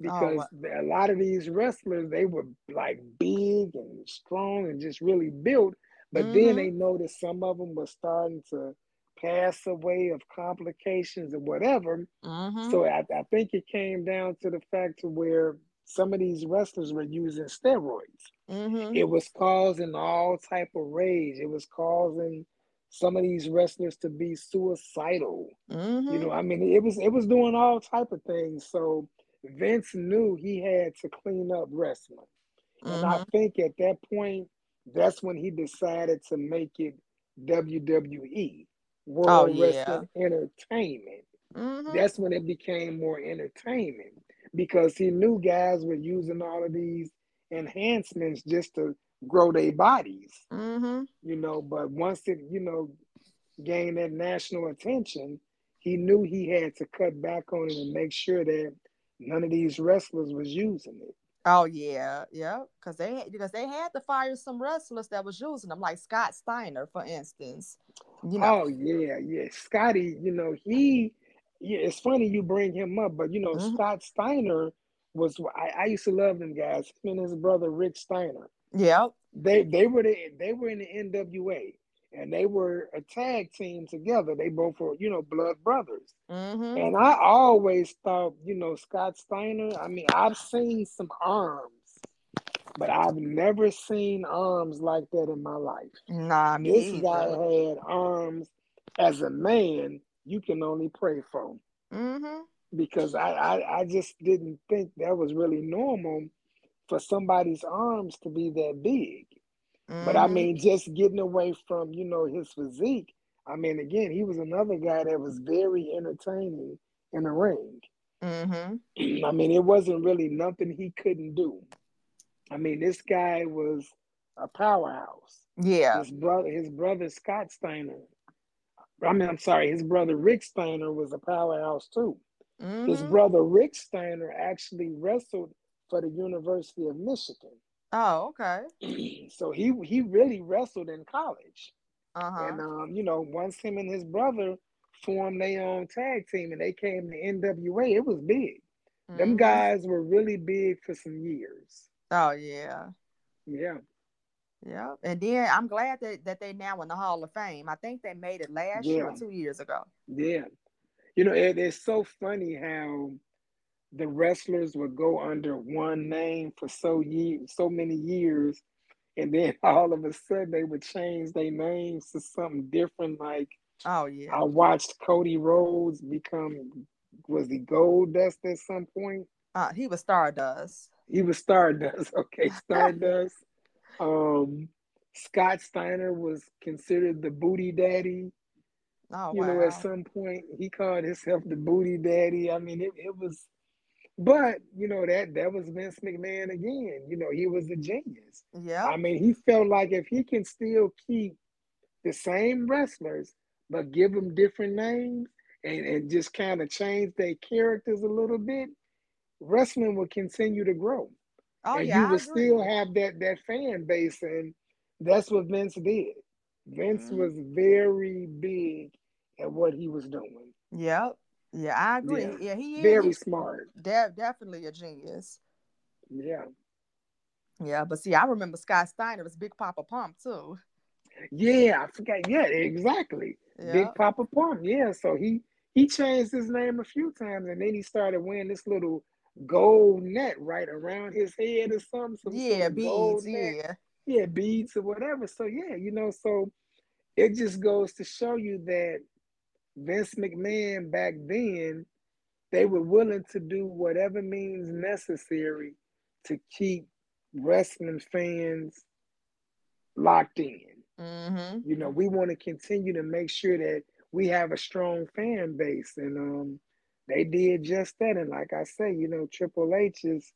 because wow. a lot of these wrestlers they were like big and strong and just really built, but then Mm-hmm. they noticed some of them were starting to pass away of complications or whatever. Mm-hmm. So I, I think it came down to the fact to where some of these wrestlers were using steroids. Mm-hmm. It was causing all type of rage. It was causing some of these wrestlers to be suicidal. Mm-hmm. You know, I mean, it was it was doing all type of things. So Vince knew he had to clean up wrestling, and I Mm-hmm. think at that point, that's when he decided to make it WWE, Oh World yeah. Wrestling Entertainment. Mm-hmm. That's when it became more entertainment because he knew guys were using all of these enhancements just to grow their bodies, Mm-hmm. you know. But once it, you know, gained that national attention, he knew he had to cut back on it and make sure that none of these wrestlers was using it. Oh yeah, yeah. Cause they because they had to fire some wrestlers that was using them, like Scott Steiner, for instance. You know. Oh yeah, yeah. Scotty, you know, he yeah, it's funny you bring him up, but you know, Mhm. Scott Steiner was I, I used to love them guys. Him and his brother Rick Steiner. Yeah. They they were the, they were in the NWA and they were a tag team together. They both were, you know, blood brothers. Mm-hmm. And I always thought, you know, Scott Steiner, I mean, I've seen some arms, but I've never seen arms like that in my life. Nah, me This guy had arms as a man you can only pray for Mm-hmm. because I, I, I just didn't think that was really normal for somebody's arms to be that big. But I Mm-hmm. mean, just getting away from, you know, his physique, I mean, again, he was another guy that was very entertaining in the ring. Mm-hmm. I mean, it wasn't really nothing he couldn't do. I mean, this guy was a powerhouse. Yeah. His brother, his brother Scott Steiner. I mean, I'm sorry, his brother Rick Steiner was a powerhouse too. His Mm-hmm. brother Rick Steiner actually wrestled for the University of Michigan. Oh, okay. so he he really wrestled in college. Uh-huh. And um, you know, once him and his brother formed their own tag team and they came to NWA, it was big. Them Mhm. guys were really big for some years. Oh yeah. Yeah. Yeah. And then I'm glad that, that they now in the Hall of Fame. I think they made it last year or two years ago. Yeah. You know, it, it's so funny how the wrestlers would go under one name for so ye- so many years, and then all of a sudden they would change their names to something different. Like Oh yeah. I watched Cody Rhodes become was he Goldust at some point? Uh, he was Stardust. He was Stardust. Okay, Stardust. um, Scott Steiner was considered the Booty Daddy. Oh you know, at some point he called himself the booty daddy. I mean, it, it was, but you know that that was Vince McMahon again. You know, he was a genius. Yeah. I mean, he felt like if he can still keep the same wrestlers but give them different names and, and just kind of change their characters a little bit, wrestling will continue to grow. Oh and yeah. you will still have that that fan base, and that's what Vince did. Vince Mhm. was very big at what he was doing. Yep. Yeah, I agree. Yeah. Yeah, he is. Very smart. de- definitely a genius. Yeah. Yeah, but see, I remember Scott Steiner was Big Papa Pump too. Yeah, I forgot. Yeah, exactly. Yeah. Big Papa Pump. Yeah. So he he changed his name a few times and then he started wearing this little gold net right around his head or something. Some Yeah, beads. net. Yeah. Yeah, beads or whatever. So yeah, you know, so it just goes to show you that Vince McMahon back then, they were willing to do whatever means necessary to keep wrestling fans locked in. Mm-hmm. You know, we want to continue to make sure that we have a strong fan base, and um, they did just that. And like I say, you know, Triple H is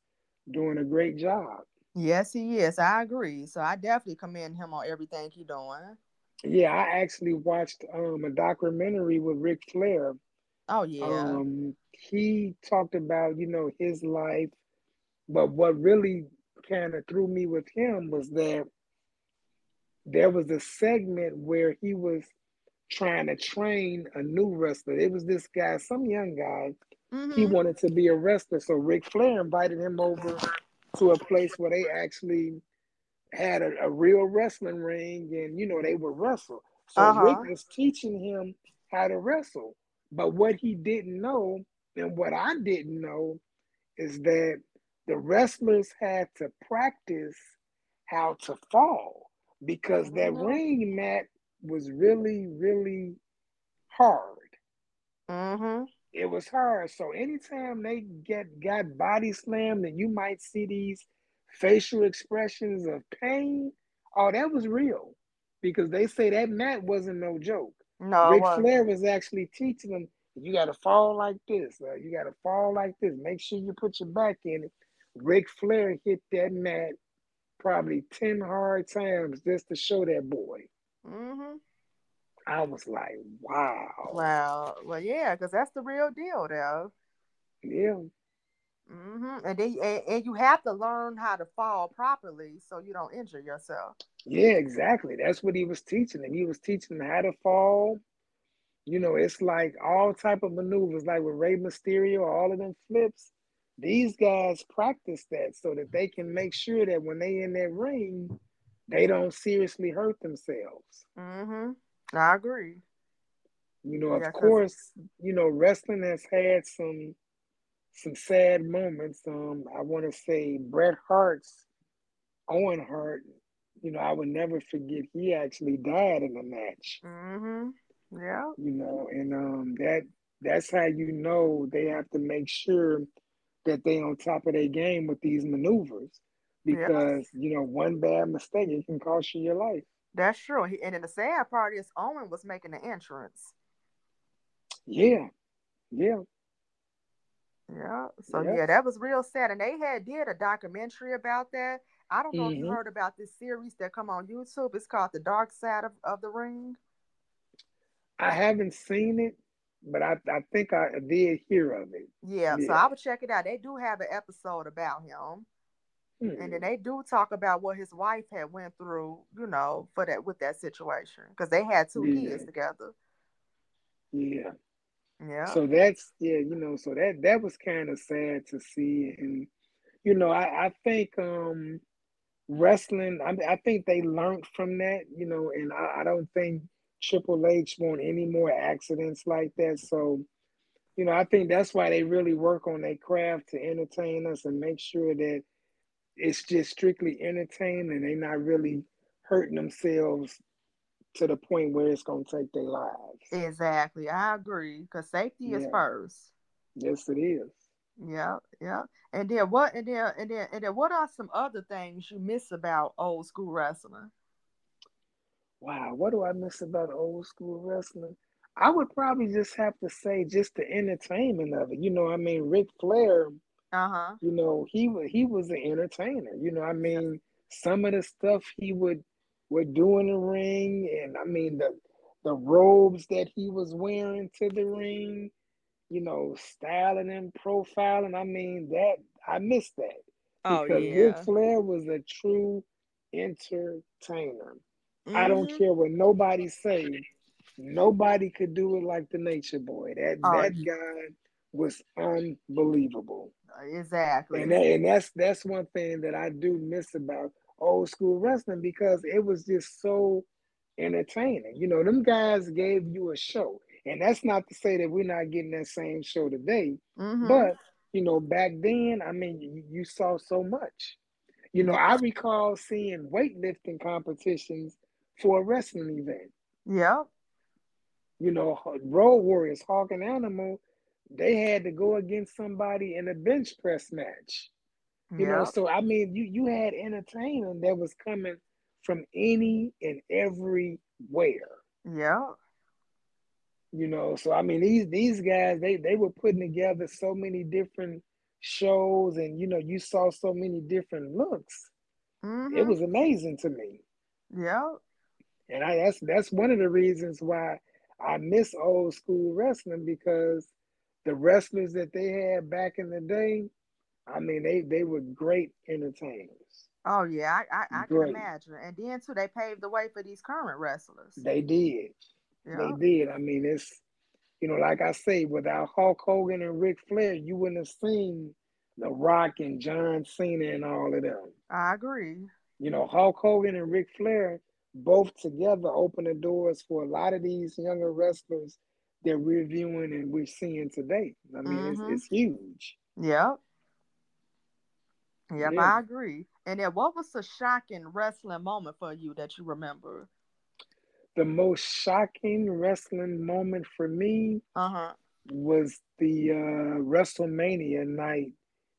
doing a great job. Yes, he is. I agree. So I definitely commend him on everything he's doing. Yeah, I actually watched um, a documentary with Ric Flair. Oh yeah. Um, he talked about you know his life, but what really kind of threw me with him was that there was a segment where he was trying to train a new wrestler. It was this guy, some young guy. Mm-hmm. He wanted to be a wrestler, so Ric Flair invited him over to a place where they actually had a, a real wrestling ring, and you know they would wrestle. So uh-huh. Ric was teaching him how to wrestle. But what he didn't know, and what I didn't know, is that the wrestlers had to practice how to fall because that mm-hmm. ring mat was really, really hard. Mm-hmm. It was hard. So anytime they get got body slammed, and you might see these facial expressions of pain. Oh, that was real because they say that mat wasn't no joke. No, Ric Flair was actually teaching them you got to fall like this. Uh, you got to fall like this. Make sure you put your back in it. Ric Flair hit that mat probably 10 hard times just to show that boy. Mm-hmm. I was like, wow. Wow. Well, yeah, because that's the real deal, though. Yeah. Mm-hmm. And then and, and you have to learn how to fall properly so you don't injure yourself. Yeah, exactly. That's what he was teaching them. He was teaching them how to fall. You know, it's like all type of maneuvers, like with Rey Mysterio, all of them flips. These guys practice that so that they can make sure that when they in that ring, they don't seriously hurt themselves. Mm-hmm. I agree. You know, yeah, of course, you know, wrestling has had some some sad moments. Um, I want to say Bret Hart's Owen Hart. You know, I would never forget he actually died in the match. Mm-hmm. Yeah. You know, and um, that that's how you know they have to make sure that they on top of their game with these maneuvers because yeah. you know one bad mistake it can cost you your life. That's true. And then the sad part is Owen was making the entrance. Yeah, yeah. Yeah. So yeah. yeah. that was real sad. And they had did a documentary about that. I don't know mm-hmm. if you mm-hmm. heard about this series that come on YouTube. It's called The Dark Side of, of the Ring. I haven't seen it, but I, I think I did hear of it. Yeah, yeah. so I would check it out. They do have an episode about him. Mm-hmm. And then hmm. they do talk about what his wife had went through, you know, for that with that situation because they had two yeah. kids together. Yeah. Yeah. So that's yeah, you know, so that that was kind of sad to see, and you know, I I think um wrestling, I I think they learned from that, you know, and I, I don't think Triple H want any more accidents like that. So, you know, I think that's why they really work on their craft to entertain us and make sure that it's just strictly entertaining. and they're not really hurting themselves to the point where it's going to take their lives. Exactly. I agree because safety yeah. is first. Yes, it is. Yeah, yeah. And then what and then and then and then what are some other things you miss about old school wrestling? Wow, what do I miss about old school wrestling? I would probably just have to say just the entertainment of it. You know, I mean Ric Flair, uh-huh. You know, he was he was an entertainer. You know, I mean, some of the stuff he would would do in the ring, and I mean the the robes that he was wearing to the ring, you know, styling and profiling. I mean, that I miss that. Oh, because yeah. Ric Flair was a true entertainer. Mm-hmm. I don't mm-hmm. care what nobody say. Nobody could do it like the Nature Boy. That oh, that guy was unbelievable. Exactly. And that, and that's that's one thing that I do miss about old school wrestling because it was just so entertaining. You know, them guys gave you a show. And that's not to say that we're not getting that same show today. Mm-hmm. But, you know, back then, I mean, you, you saw so much. You know, I recall seeing weightlifting competitions for a wrestling event. Yeah. You know, Road Warriors, Hawk and Animal, they had to go against somebody in a bench press match. You know, so I mean, you you had entertainment that was coming from any and everywhere. Yeah. You know, so I mean, these these guys they they were putting together so many different shows, and you know, you saw so many different looks. Mm-hmm. It was amazing to me. Yeah. And I that's that's one of the reasons why I miss old school wrestling because the wrestlers that they had back in the day, I mean, they they were great entertainers. Oh yeah, I I, I can imagine. And then too, they paved the way for these current wrestlers. They did. Yeah. They did. I mean, it's you know, like I say, without Hulk Hogan and Ric Flair, you wouldn't have seen The Rock and John Cena and all of them. I agree. You know, Hulk Hogan and Ric Flair both together open the doors for a lot of these younger wrestlers that we're viewing and we're seeing today. I mean, mm-hmm. it's, it's huge. Yep. Yep, yeah. I agree. And then what was the shocking wrestling moment for you that you remember? The most shocking wrestling moment for me uh-huh. was the uh, WrestleMania night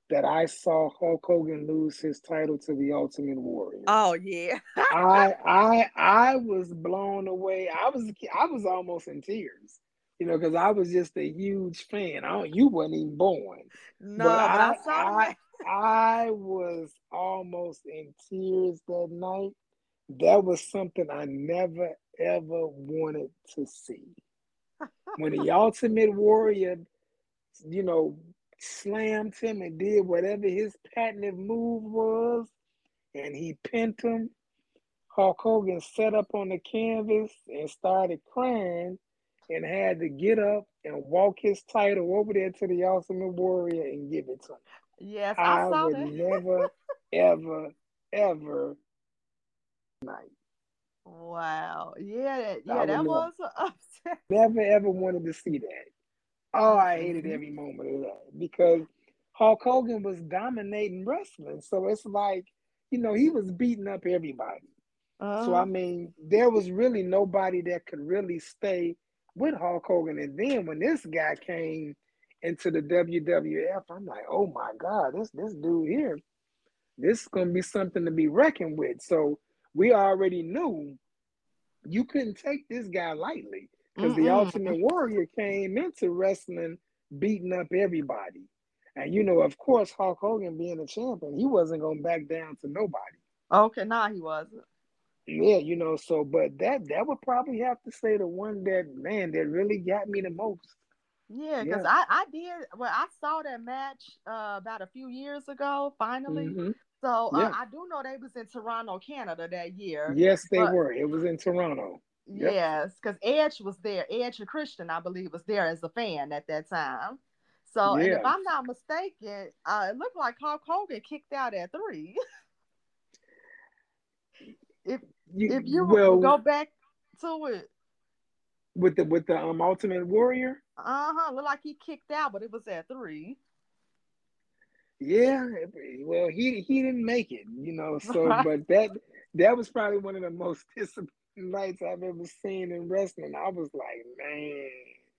that I saw Hulk Hogan lose his title to the Ultimate Warrior. Oh yeah. I I I was blown away. I was I was almost in tears. You know, because I was just a huge fan. I don't, you weren't even born. No, but I, I, I was almost in tears that night. That was something I never ever wanted to see. when the Ultimate Warrior, you know, slammed him and did whatever his patented move was, and he pinned him. Hulk Hogan sat up on the canvas and started crying and had to get up and walk his title over there to the Ultimate Warrior and give it to him. Yes, I, I would that. never, ever, ever night. Wow. Yeah, yeah, that was upset. Never ever wanted to see that. Oh, I hated every moment of that because Hulk Hogan was dominating wrestling. So it's like, you know, he was beating up everybody. Uh-huh. So I mean, there was really nobody that could really stay with Hulk Hogan. And then when this guy came into the WWF, I'm like, oh my God, this this dude here, this is gonna be something to be reckoned with. So we already knew you couldn't take this guy lightly because the Ultimate Warrior came into wrestling beating up everybody. And you know, of course, Hulk Hogan being a champion, he wasn't gonna back down to nobody. Okay, nah, he wasn't. Yeah, you know, so but that that would probably have to say the one that man that really got me the most. Yeah, because yeah. I I did well. I saw that match uh, about a few years ago. Finally, mm-hmm. so uh, yeah. I do know they was in Toronto, Canada that year. Yes, they but, were. It was in Toronto. Yep. Yes, because Edge was there. Edge and Christian, I believe, was there as a fan at that time. So, yeah. and if I'm not mistaken, uh, it looked like Hulk Hogan kicked out at three. if you, if you well, go back to it with the with the um Ultimate Warrior, uh huh, looked like he kicked out, but it was at three. Yeah, well, he he didn't make it, you know. So, but that that was probably one of the most disappointing nights I've ever seen in wrestling. I was like, man,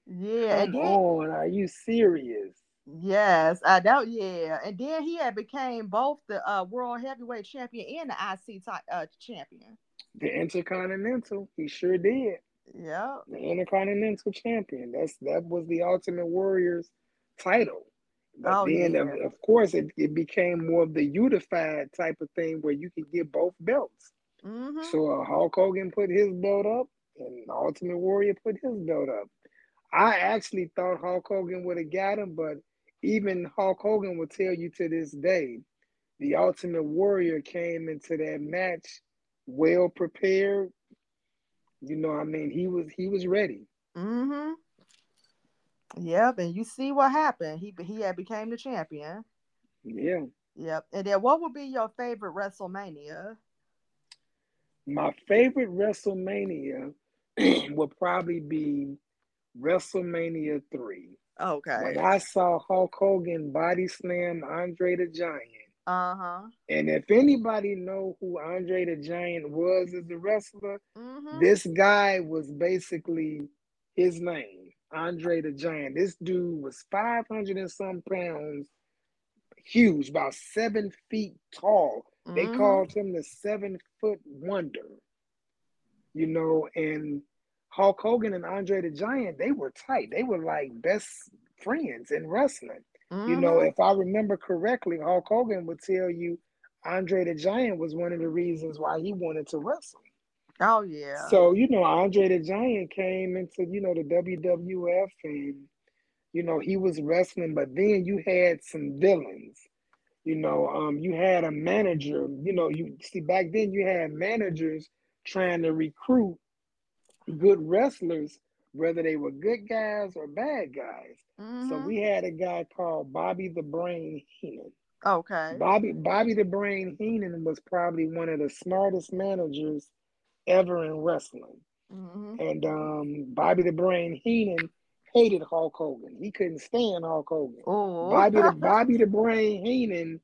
yeah, come on, are you serious? Yes, I know. Yeah, and then he had became both the uh, world heavyweight champion and the IC t- uh, champion. The Intercontinental, he sure did. Yeah, the Intercontinental champion. That's that was the Ultimate Warrior's title. But oh, then, yeah. of, of course, it, it became more of the unified type of thing where you could get both belts. Mm-hmm. So uh, Hulk Hogan put his belt up, and Ultimate Warrior put his belt up. I actually thought Hulk Hogan would have got him, but even Hulk Hogan will tell you to this day, the Ultimate Warrior came into that match well prepared. You know, I mean, he was he was ready. Mm-hmm. Yep, and you see what happened. He he had became the champion. Yeah. Yep. And then what would be your favorite WrestleMania? My favorite WrestleMania would probably be WrestleMania 3. Okay. When I saw Hulk Hogan body slam Andre the Giant. Uh-huh. And if anybody know who Andre the Giant was as a wrestler, mm-hmm. this guy was basically his name, Andre the Giant. This dude was 500 and some pounds, huge, about seven feet tall. Mm-hmm. They called him the seven foot wonder. You know, and Hulk Hogan and Andre the Giant, they were tight. They were like best friends in wrestling. Mm-hmm. You know, if I remember correctly, Hulk Hogan would tell you Andre the Giant was one of the reasons why he wanted to wrestle. Oh yeah. So, you know, Andre the Giant came into, you know, the WWF and you know, he was wrestling, but then you had some villains you know, um, you had a manager. You know, you see back then you had managers trying to recruit good wrestlers, whether they were good guys or bad guys. Mm-hmm. So we had a guy called Bobby the Brain Heenan. okay. Bobby Bobby the Brain Heenan was probably one of the smartest managers ever in wrestling. Mm-hmm. And um, Bobby the Brain Heenan hated Hulk Hogan. He couldn't stand Hulk Hogan. Oh, Bobby the Bobby the Brain Heenan,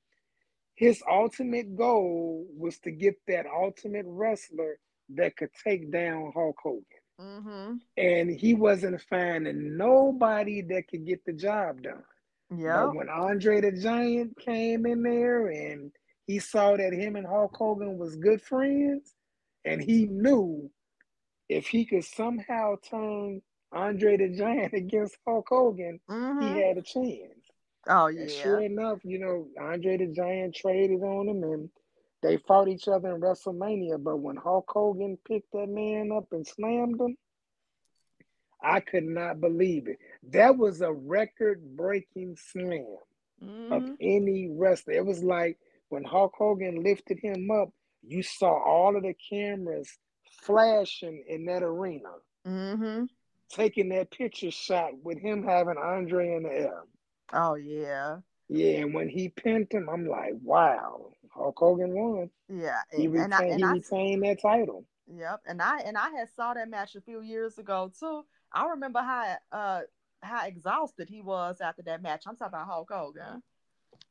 his ultimate goal was to get that ultimate wrestler that could take down Hulk Hogan. Mm-hmm. And he wasn't finding nobody that could get the job done. Yeah. When Andre the Giant came in there and he saw that him and Hulk Hogan was good friends, and he knew if he could somehow turn Andre the Giant against Hulk Hogan, Mm-hmm. he had a chance. Oh And yeah. sure enough, you know, Andre the Giant traded on him and they fought each other in WrestleMania. But when Hulk Hogan picked that man up and slammed him, I could not believe it. That was a record breaking slam of Mm-hmm. any wrestler. It was like when Hulk Hogan lifted him up, you saw all of the cameras flashing in that arena, Mm-hmm. taking that picture shot with him having Andre in the air. Oh yeah. Yeah, and when he pinned him, I'm like, wow, Hulk Hogan won. Yeah. He I retained, and he I that title. Yep, and I and I had saw that match a few years ago too. I remember how uh how exhausted he was after that match. I'm talking about Hulk Hogan.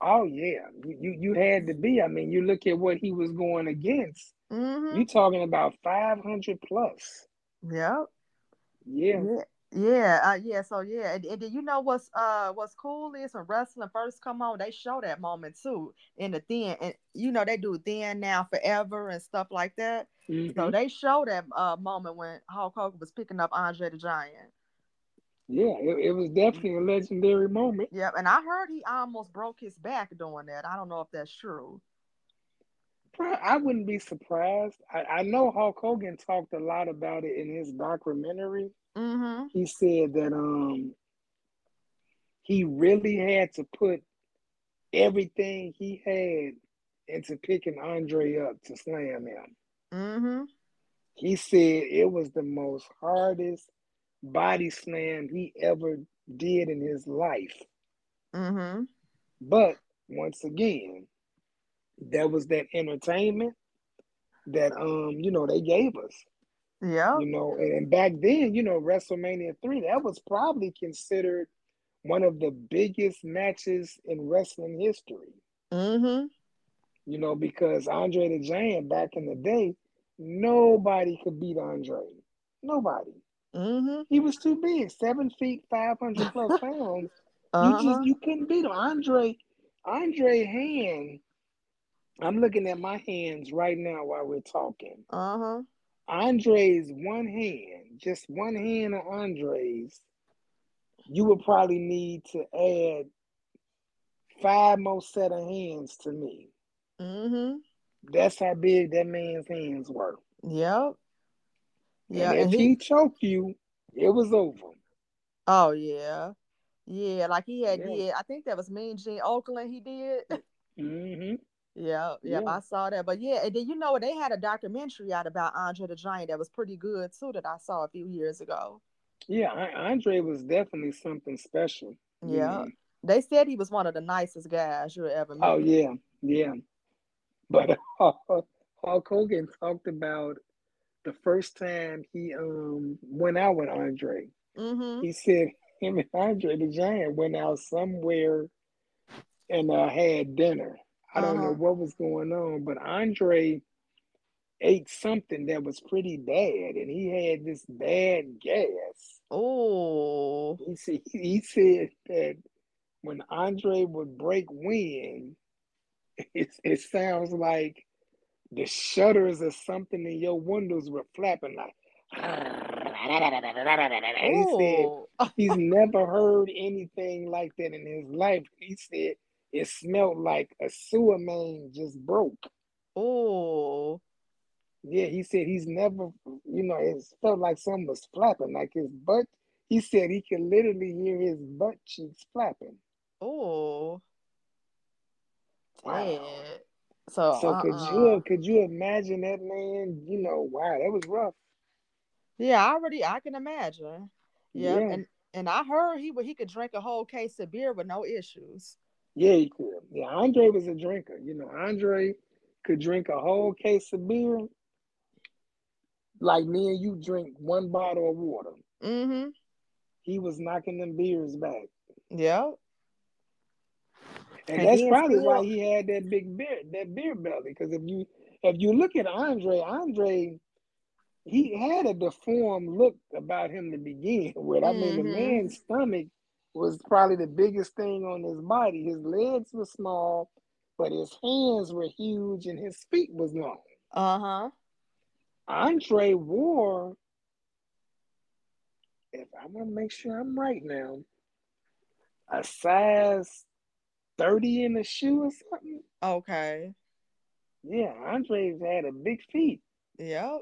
Oh yeah, you you, you had to be. I mean, you look at what he was going against. Mm-hmm. You talking about 500 plus. Yep. Yeah. Yeah. Yeah, uh, yeah, so yeah, and, and then you know what's uh what's cool is when wrestling first come on, they show that moment too in the then, and you know they do then now forever and stuff like that. So Mhm. they show that uh moment when Hulk Hogan was picking up Andre the Giant. Yeah, it, it was definitely a legendary moment. Yep, and I heard he almost broke his back doing that. I don't know if that's true. I wouldn't be surprised. I, I know Hulk Hogan talked a lot about it in his documentary. Mm-hmm. He said that um he really had to put everything he had into picking Andre up to slam him. Mm-hmm. He said it was the most hardest body slam he ever did in his life. Mm-hmm. But once again, that was that entertainment that um you know they gave us. Yep. You know, and, back then, you know, WrestleMania three that was probably considered one of the biggest matches in wrestling history. Mm-hmm. You know, because Andre the Giant back in the day, nobody could beat Andre. Nobody. Mm-hmm. He was too big, seven feet, five hundred plus pounds. You Uh-huh. just you couldn't beat him. Andre, Andre hand. I'm looking at my hands right now while we're talking. Uh-huh. Andre's one hand, just one hand of Andre's, you would probably need to add five more set of hands to me. Mm-hmm. That's how big that man's hands were. Yep. Yeah. and if and he, he, choked you, it was over. oh yeah. Yeah, like he had Yeah. did. I think that was Mean Gene Okerlund he did. hmm Yeah, yeah. I saw that. But yeah, and then you know what they had a documentary out about Andre the Giant that was pretty good too that I saw a few years ago. Yeah, Andre was definitely something special. Yeah. know. They said he was one of the nicest guys you ever met. Oh yeah, yeah. But Hulk Hogan talked about the first time he um went out with Andre. Mm-hmm. He said him and Andre the Giant went out somewhere and uh, had dinner. I don't know Uh-huh. what was going on, but Andre ate something that was pretty bad, and he had this bad gas. Oh. He said he said that when Andre would break wind, it, it sounds like the shutters or something in your windows were flapping like. He said Oh. he's never heard anything like that in his life. He said it smelled like a sewer main just broke. Oh. Yeah, he said he's never, you know, it felt like something was flapping, like his butt. He said he could literally hear his butt cheeks flapping. Oh. Wow. So, So could uh-uh. you could you imagine that man? You know, wow, that was rough. Yeah, I already I can imagine. Yep. Yeah. And and I heard he would he could drink a whole case of beer with no issues. Yeah, he could. Yeah, Andre was a drinker. You know, Andre could drink a whole case of beer like me and you drink one bottle of water. Mm-hmm. He was knocking them beers back. Yeah. And, and that's probably still... why he had that big beer, that beer belly. Because if you if you look at Andre, Andre, he had a deformed look about him to begin with. I mean, the mm-hmm. man's stomach was probably the biggest thing on his body. His legs were small, but his hands were huge and his feet was long. Uh huh. Andre wore, if I want to make sure I'm right now, a size 30 in the shoe or something. Okay. Yeah, Andre's had a big feet. Yep.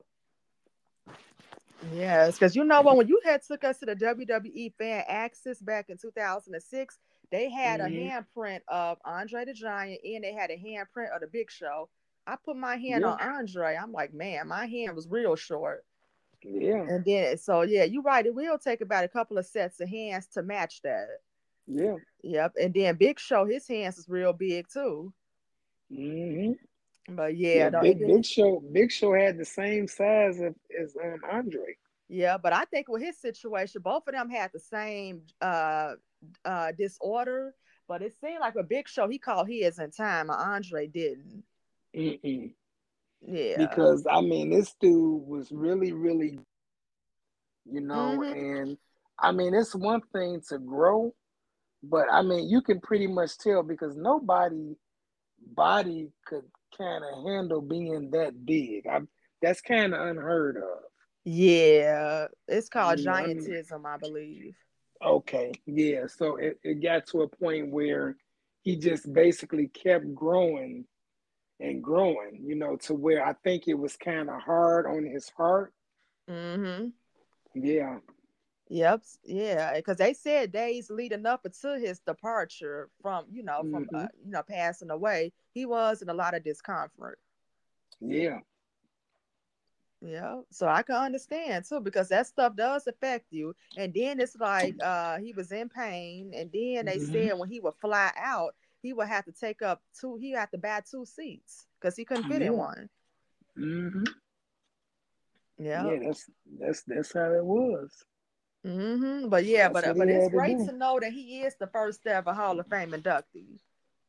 Yes, because you know what? When you had took us to the WWE Fan Access back in 2006, they had mm-hmm. a handprint of Andre the Giant and they had a handprint of the Big Show. I put my hand yeah. on Andre. I'm like, man, my hand was real short. Yeah. And then, so yeah, you're right. It will take about a couple of sets of hands to match that. Yeah. Yep. And then Big Show, his hands is real big too. Mm-hmm. But yeah, yeah Big, Big, Show, Big Show had the same size of, as um, Andre. Yeah, but I think with his situation, both of them had the same uh uh disorder. But it seemed like a Big Show, he called his in time, and Andre didn't. Mm-mm. Yeah. Because I mean, this dude was really, really, you know, mm-hmm. and I mean, it's one thing to grow, but I mean, you can pretty much tell because nobody body could kind of handle being that big. I, that's kind of unheard of. Yeah, it's called giantism, I, mean, I believe. Okay, yeah. So it, it got to a point where he just basically kept growing and growing, you know, to where I think it was kind of hard on his heart. Mm-hmm. Yeah. Yep. Yeah, because they said days leading up to his departure from, you know, from mm-hmm. uh, you know passing away, he was in a lot of discomfort. Yeah. Yeah, so I can understand too because that stuff does affect you. And then it's like uh he was in pain, and then they mm-hmm. said when he would fly out, he would have to take up two. He had to buy two seats because he couldn't fit yeah. in one. Mm-hmm. Yeah. Yeah, that's that's that's how it was. Mm-hmm. But yeah, that's but but it's great to, to know that he is the first ever Hall of Fame inductee.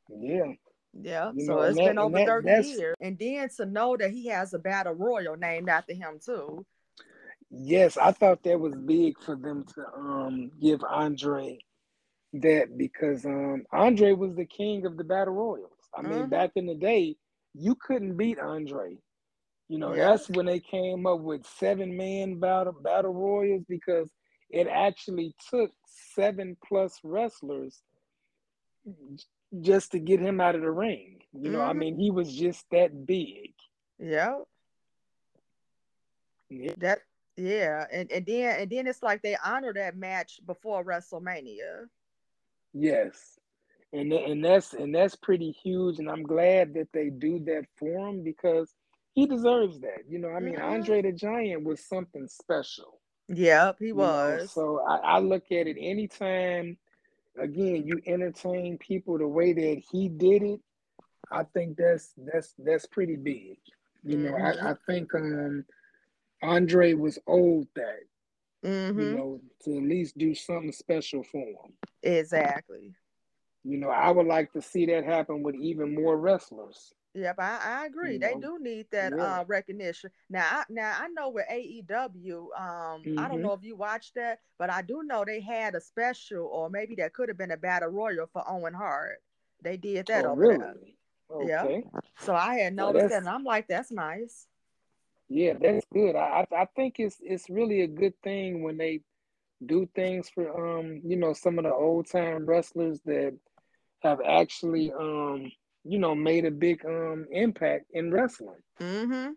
Yeah. Yeah, you so know, it's that, been over that, 30 years. And then to know that he has a battle royal named after him too. Yes, I thought that was big for them to um give Andre that because um Andre was the king of the battle royals. I mean, mm-hmm. back in the day, you couldn't beat Andre. You know, yeah. that's when they came up with seven man battle battle royals because it actually took seven plus wrestlers just to get him out of the ring. You know, mm-hmm. I mean, he was just that big. Yeah. yeah. That yeah, and, and then and then it's like they honor that match before WrestleMania. Yes. And and that's and that's pretty huge and I'm glad that they do that for him because he deserves that. You know, I mean, mm-hmm. Andre the Giant was something special. Yep, he was. Know? So I, I look at it anytime again you entertain people the way that he did it, I think that's that's that's pretty big. You know, mm-hmm. I, I think um Andre was old that. Mm-hmm. You know, to at least do something special for him. Exactly. You know, I would like to see that happen with even more wrestlers. Yep, I, I agree. You they know? do need that yeah. uh, recognition. Now, I, now I know with AEW, um, mm-hmm. I don't mm-hmm. know if you watched that, but I do know they had a special, or maybe that could have been a battle royal for Owen Hart. They did that oh, over really? there. Okay. Yeah. So I had noticed well, that, and I'm like, that's nice. Yeah, that's good. I I think it's it's really a good thing when they do things for um you know some of the old time wrestlers that have actually um you know made a big um impact in wrestling. Mm-hmm.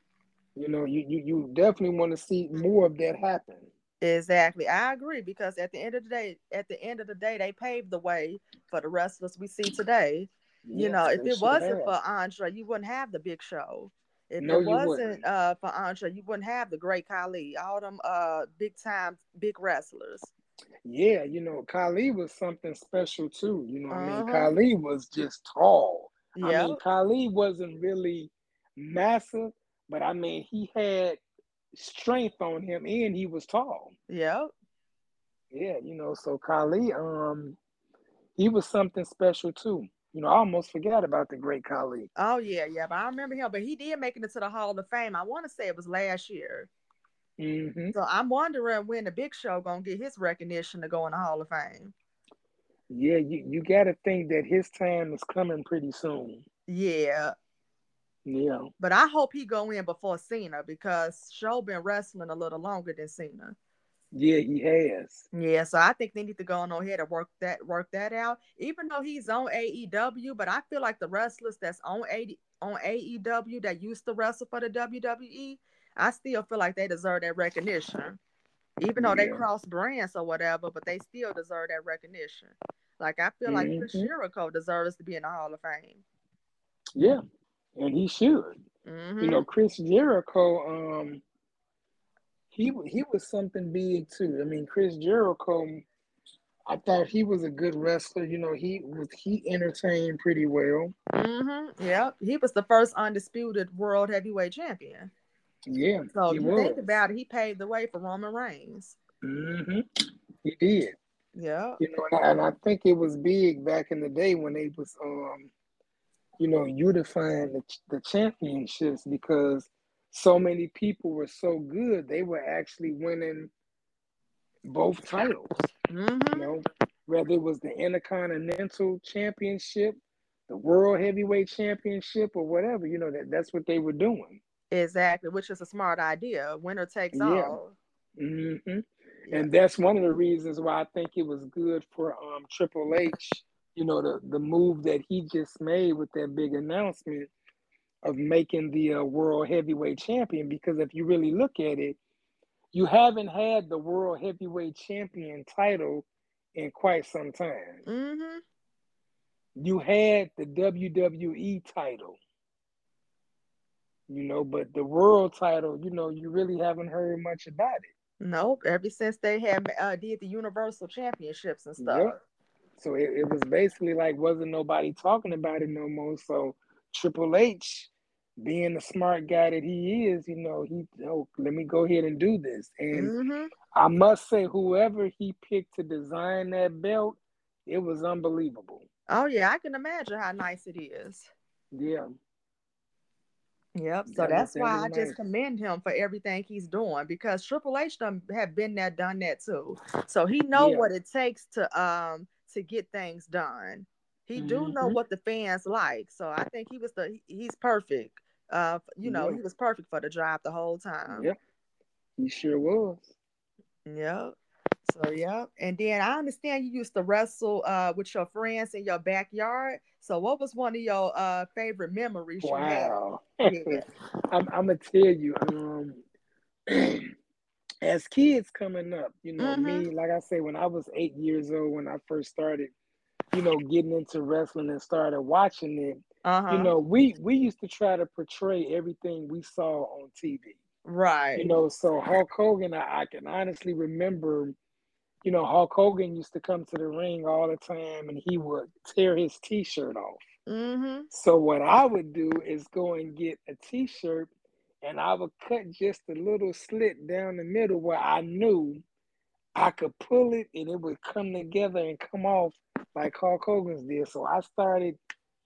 You know, you you, you definitely want to see more of that happen. Exactly. I agree because at the end of the day, at the end of the day, they paved the way for the wrestlers we see today. You yes, know, if it wasn't have. for Andre, you wouldn't have the big show. If No, it wasn't uh for Andre, you wouldn't have the great Khali, all them uh big time big wrestlers. Yeah, you know, Khali was something special too. You know, what I mean, Uh-huh. Was just tall. I Yeah, mean, Khali wasn't really massive, but I mean, he had strength on him and he was tall. yeah. Yeah, you know, so Khali, um, he was something special too. You know, I almost forgot about the great Khali. Oh yeah, yeah. But I remember him, but he did make it into the Hall of Fame. I want to say it was last year. hmm So I'm wondering when the Big Show gonna get his recognition to go in the Hall of Fame. Yeah, you, you got to think that his time is coming pretty soon. Yeah, Yeah. but I hope he go in before Cena because Show been wrestling a little longer than Cena. Yeah, he has. Yeah, so I think they need to go on ahead and work that work that out. Even though he's on AEW, but I feel like the wrestlers that's on AD, on AEW that used to wrestle for the WWE, I still feel like they deserve that recognition. Even though they cross brands or whatever, but they still deserve that recognition. Like I feel like Chris. Jericho deserves to be in the Hall of Fame. Yeah. And he should. hmm You know, Chris Jericho, um, he he was something big too. I mean, Chris Jericho, I thought he was a good wrestler. You know, he was he entertained pretty well. hmm Yeah, he was the first undisputed world heavyweight champion. Yeah, So you was. think about it, he paved the way for Roman Reigns. Mm-hmm. He did. Yeah. You know, and I, and I think it was big back in the day when they was, um, you know, unifying the, the championships because so many people were so good they were actually winning both titles. hmm You know, whether it was the Intercontinental Championship, the World Heavyweight Championship, or whatever. You know that that's what they were doing. Exactly, which is a smart idea. Winner takes Yeah. all. hmm Yeah. And that's one of the reasons why I think it was good for um, Triple H. You know, the the move that he just made with that big announcement of making the uh, World Heavyweight Champion. Because if you really look at it, you haven't had the World Heavyweight Champion title in quite some time. hmm you had the WWE title, you know, but the world title, you know, you really haven't heard much about it. Nope. Ever since they had uh, did the Universal Championships and stuff. Yep. So it, it was basically like wasn't nobody talking about it no more. So Triple H, being the smart guy that he is, you know, he oh, let me go ahead and do this. And hmm I must say, whoever he picked to design that belt, it was unbelievable. Oh yeah, I can imagine how nice it is. Yeah. Yep. So that's why I just commend him for everything he's doing because Triple H done have been there, done that too. So he know Yeah. what it takes to um to get things done. He do know Mhm. what the fans like. So I think he was the he's perfect. Uh, you know, Yeah. he was perfect for the job the whole time. Yep. He sure was. Yep. So yeah, and then I understand you used to wrestle uh with your friends in your backyard. So what was one of your uh favorite memories you had? Wow. Yeah. I'm, I'm gonna tell you, um, as kids coming up, you know, Mhm. me, like I say, when I was eight years old, when I first started, you know, getting into wrestling and started watching it, Uh-huh. you know, we we used to try to portray everything we saw on TV. right. You know, so Hulk Hogan, I, I can honestly remember, you know, Hulk Hogan used to come to the ring all the time and he would tear his t-shirt off. mm-hmm. So what I would do is go and get a t-shirt and I would cut just a little slit down the middle where I knew I could pull it and it would come together and come off like Hulk Hogan's did. So I started,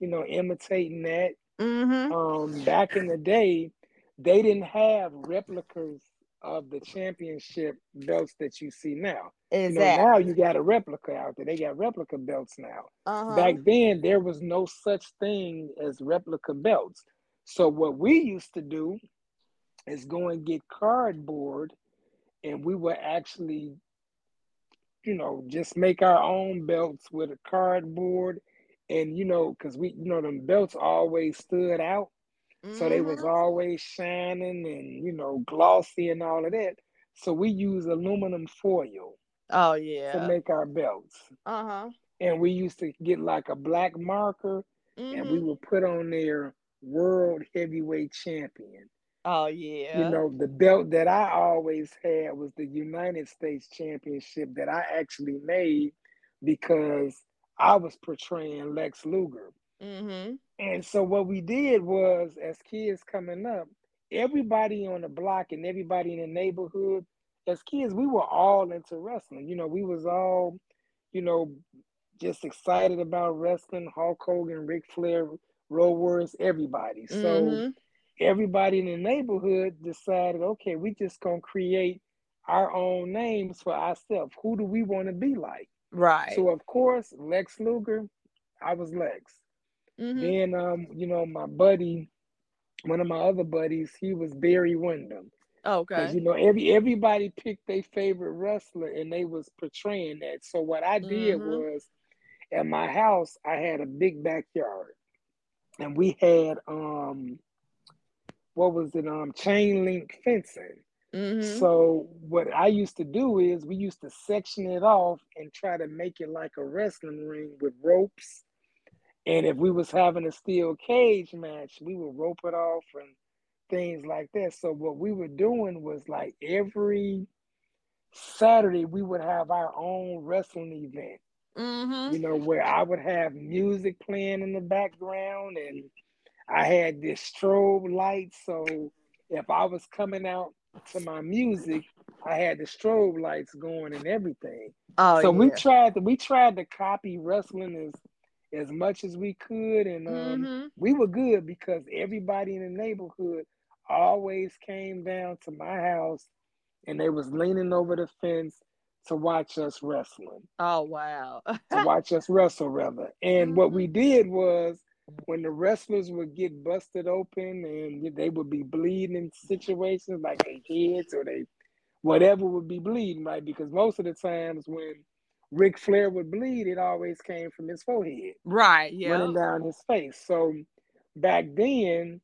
you know, imitating that. Mm-hmm. Um, back in the day, they didn't have replicas of the championship belts that you see now. You know, now you got a replica out there. They got replica belts now. uh-huh. Back then, there was no such thing as replica belts. So what we used to do is go and get cardboard, and we would actually, you know, just make our own belts with a cardboard, and you know, because we, you know, them belts always stood out, so they was Mhm. always shining and you know glossy and all of that. So we use aluminum foil Oh yeah. to make our belts, Uh-huh. and we used to get like a black marker and we Mhm. would put on there world heavyweight champion. Oh yeah. You know, the belt that I always had was the United States Championship that I actually made because I was portraying Lex Luger. Mm-hmm. And so what we did was, as kids coming up, everybody on the block and everybody in the neighborhood, as kids, we were all into wrestling. You know, we was all, you know, just excited about wrestling. Hulk Hogan, Ric Flair, Road Warriors, everybody. So Mm-hmm. everybody in the neighborhood decided, okay, we just gonna create our own names for ourselves. Who do we want to be like? Right. So of course, Lex Luger, I was Lex. Mhm. Then um, you know, my buddy, one of my other buddies, he was Barry Windham. Because Okay. you know, every everybody picked their favorite wrestler and they was portraying that. So what I did Mhm. was at my house, I had a big backyard. And we had um what was it? Um chain link fencing. Mm-hmm. So what I used to do is we used to section it off and try to make it like a wrestling ring with ropes. And if we was having a steel cage match, we would rope it off and things like that. So what we were doing was like every Saturday we would have our own wrestling event. Mm-hmm. You know, where I would have music playing in the background and I had this strobe light. So if I was coming out to my music, I had the strobe lights going and everything. Oh so yeah. we tried to we tried to copy wrestling as as much as we could, and um, mm-hmm. we were good because everybody in the neighborhood always came down to my house, and they was leaning over the fence to watch us wrestling, Oh wow. to watch us wrestle rather. And what Mm-hmm. we did was when the wrestlers would get busted open and they would be bleeding in situations like their heads or they whatever would be bleeding, right? Because most of the times when Ric Flair would bleed, it always came from his forehead right. Yeah. running down his face. So back then,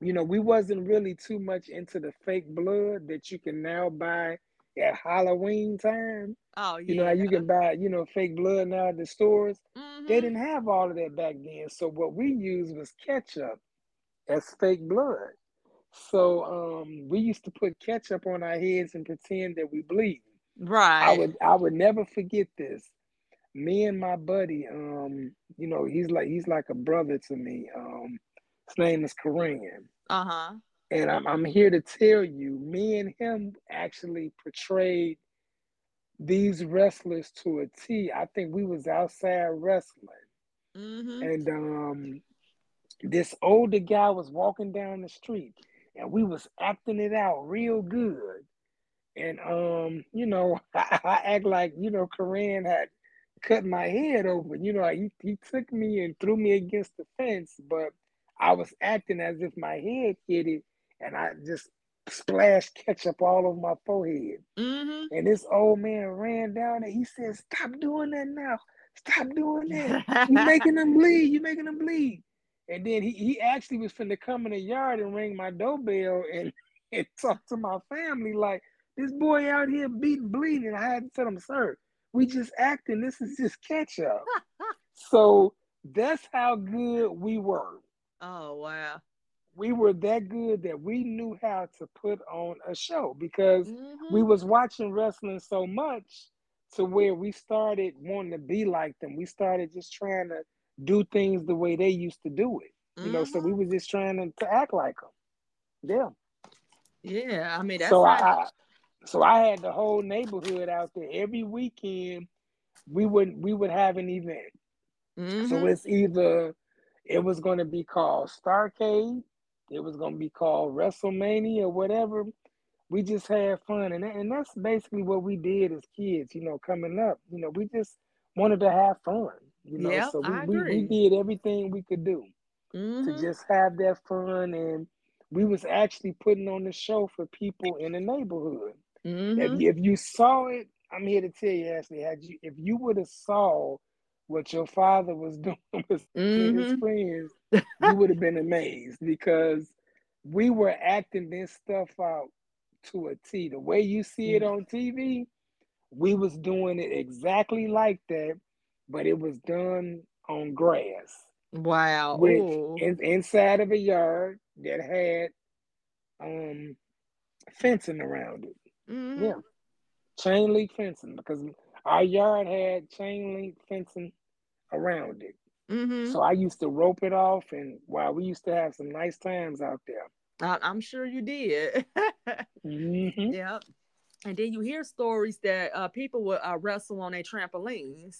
you know, we wasn't really too much into the fake blood that you can now buy at Halloween time. Oh yeah. You know you can buy, you know, fake blood now at the stores. Mhm. They didn't have all of that back then. So what we used was ketchup as fake blood. So um, we used to put ketchup on our heads and pretend that we bleed. Right. I would I would never forget this. Me and my buddy, um, you know, he's like he's like a brother to me. Um, his name is Korean. Uh huh. And I'm I'm here to tell you, me and him actually portrayed these wrestlers to a T. I think we was outside wrestling. Mm-hmm. And um this older guy was walking down the street and we was acting it out real good. And um, you know, I, I act like, you know, Korean had cut my head open. You know, he, he took me and threw me against the fence, but I was acting as if my head hit it and I just splashed ketchup all over my forehead. Mm-hmm. And this old man ran down and he said, Stop doing that now. Stop doing that. You're making them bleed. You're making them bleed. And then he, he actually was finna come in the yard and ring my doorbell and, and talk to my family like, this boy out here beating, bleeding. I had to tell him, sir, we just acting. This is just catch up. so that's how good we were. oh wow. We were that good that we knew how to put on a show because Mhm. we was watching wrestling so much to where we started wanting to be like them. We started just trying to do things the way they used to do it. You know, so we was just trying to, to act like them. Yeah. Yeah. I mean that's so I, I so I had the whole neighborhood out there every weekend. We would we would have an event. So Mhm. it's either it was going to be called Starrcade, it was going to be called WrestleMania or whatever. We just had fun, and and that's basically what we did as kids. You know, coming up, you know, we just wanted to have fun. You know, Yep, so we, we we did everything we could do to Mhm. just have that fun, and we was actually putting on the show for people in the neighborhood. If Mhm. you, if you saw it, I'm here to tell you, Ashley, had you if you would have saw what your father was doing with his Mhm. friends, you would have been amazed because we were acting this stuff out to a T. The way you see it on TV, we was doing it exactly like that, but it was done on grass. Wow. With in, inside of a yard that had um fencing around it. Mm-hmm. Yeah. Chain link fencing because our yard had chain link fencing around it. Mm-hmm. So I used to rope it off and wow, we used to have some nice times out there. I, am sure you did. mm-hmm. Yep. And then you hear stories that uh, people would uh, wrestle on their trampolines.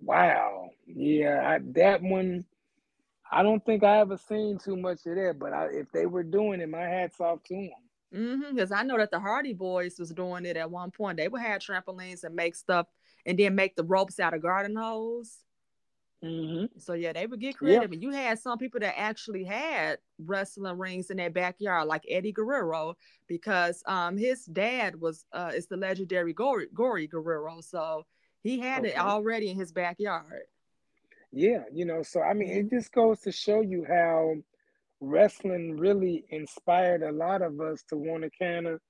Wow. Yeah, I, that one, I don't think I ever seen too much of that, but I, if they were doing it, my hat's off to them. Because mm-hmm, I know that the Hardy Boys was doing it at one point. They would have trampolines and make stuff and then make the ropes out of garden hose. Mm-hmm. So yeah, they would get creative. And you had some people that actually had wrestling rings in their backyard, like Eddie Guerrero, because um his dad was uh is the legendary Gory, Gory Guerrero. So he had okay. it already in his backyard. Yeah, you know, so I mean, it just goes to show you how wrestling really inspired a lot of us to want to kind of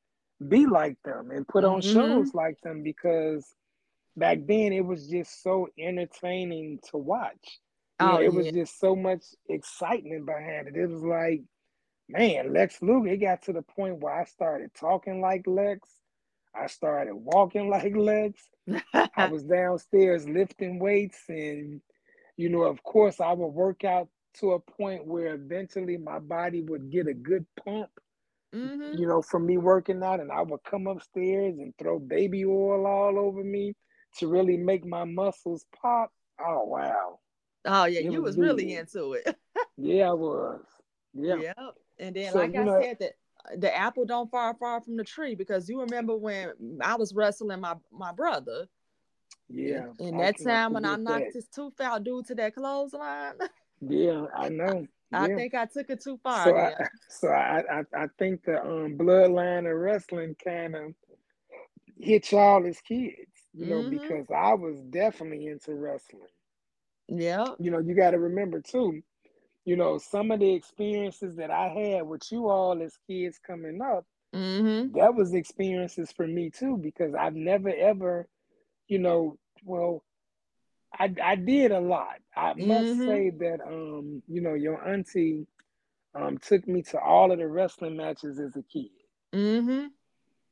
be like them and put on mm-hmm. shows like them because back then it was just so entertaining to watch. You oh, know, it yeah. was just so much excitement behind it. It was like, man, Lex Luger, it got to the point where I started talking like Lex. I started walking like Lex. I was downstairs lifting weights and you know, of course I would work out to a point where eventually my body would get a good pump. Mm-hmm. You know, from me working out, and I would come upstairs and throw baby oil all over me to really make my muscles pop. Oh wow! Oh yeah, it you was, was really into it. yeah, I was. Yeah. Yeah, and then so, like I know, said that the apple don't fall far from the tree because you remember when I was wrestling my my brother. Yeah. And that time when I knocked that. his tooth out due to that clothesline. Yeah, I know. I think I took it too far. So yeah. I, so I, I, I think the um, bloodline of wrestling kind of hit y'all as kids, you know, mm-hmm. because I was definitely into wrestling. Yeah. You know, you got to remember too, you know, some of the experiences that I had with you all as kids coming up, mm-hmm. that was experiences for me too, because I've never ever, you know, well, I, I did a lot. I must mm-hmm. say that um, you know, your auntie um took me to all of the wrestling matches as a kid. Mm-hmm.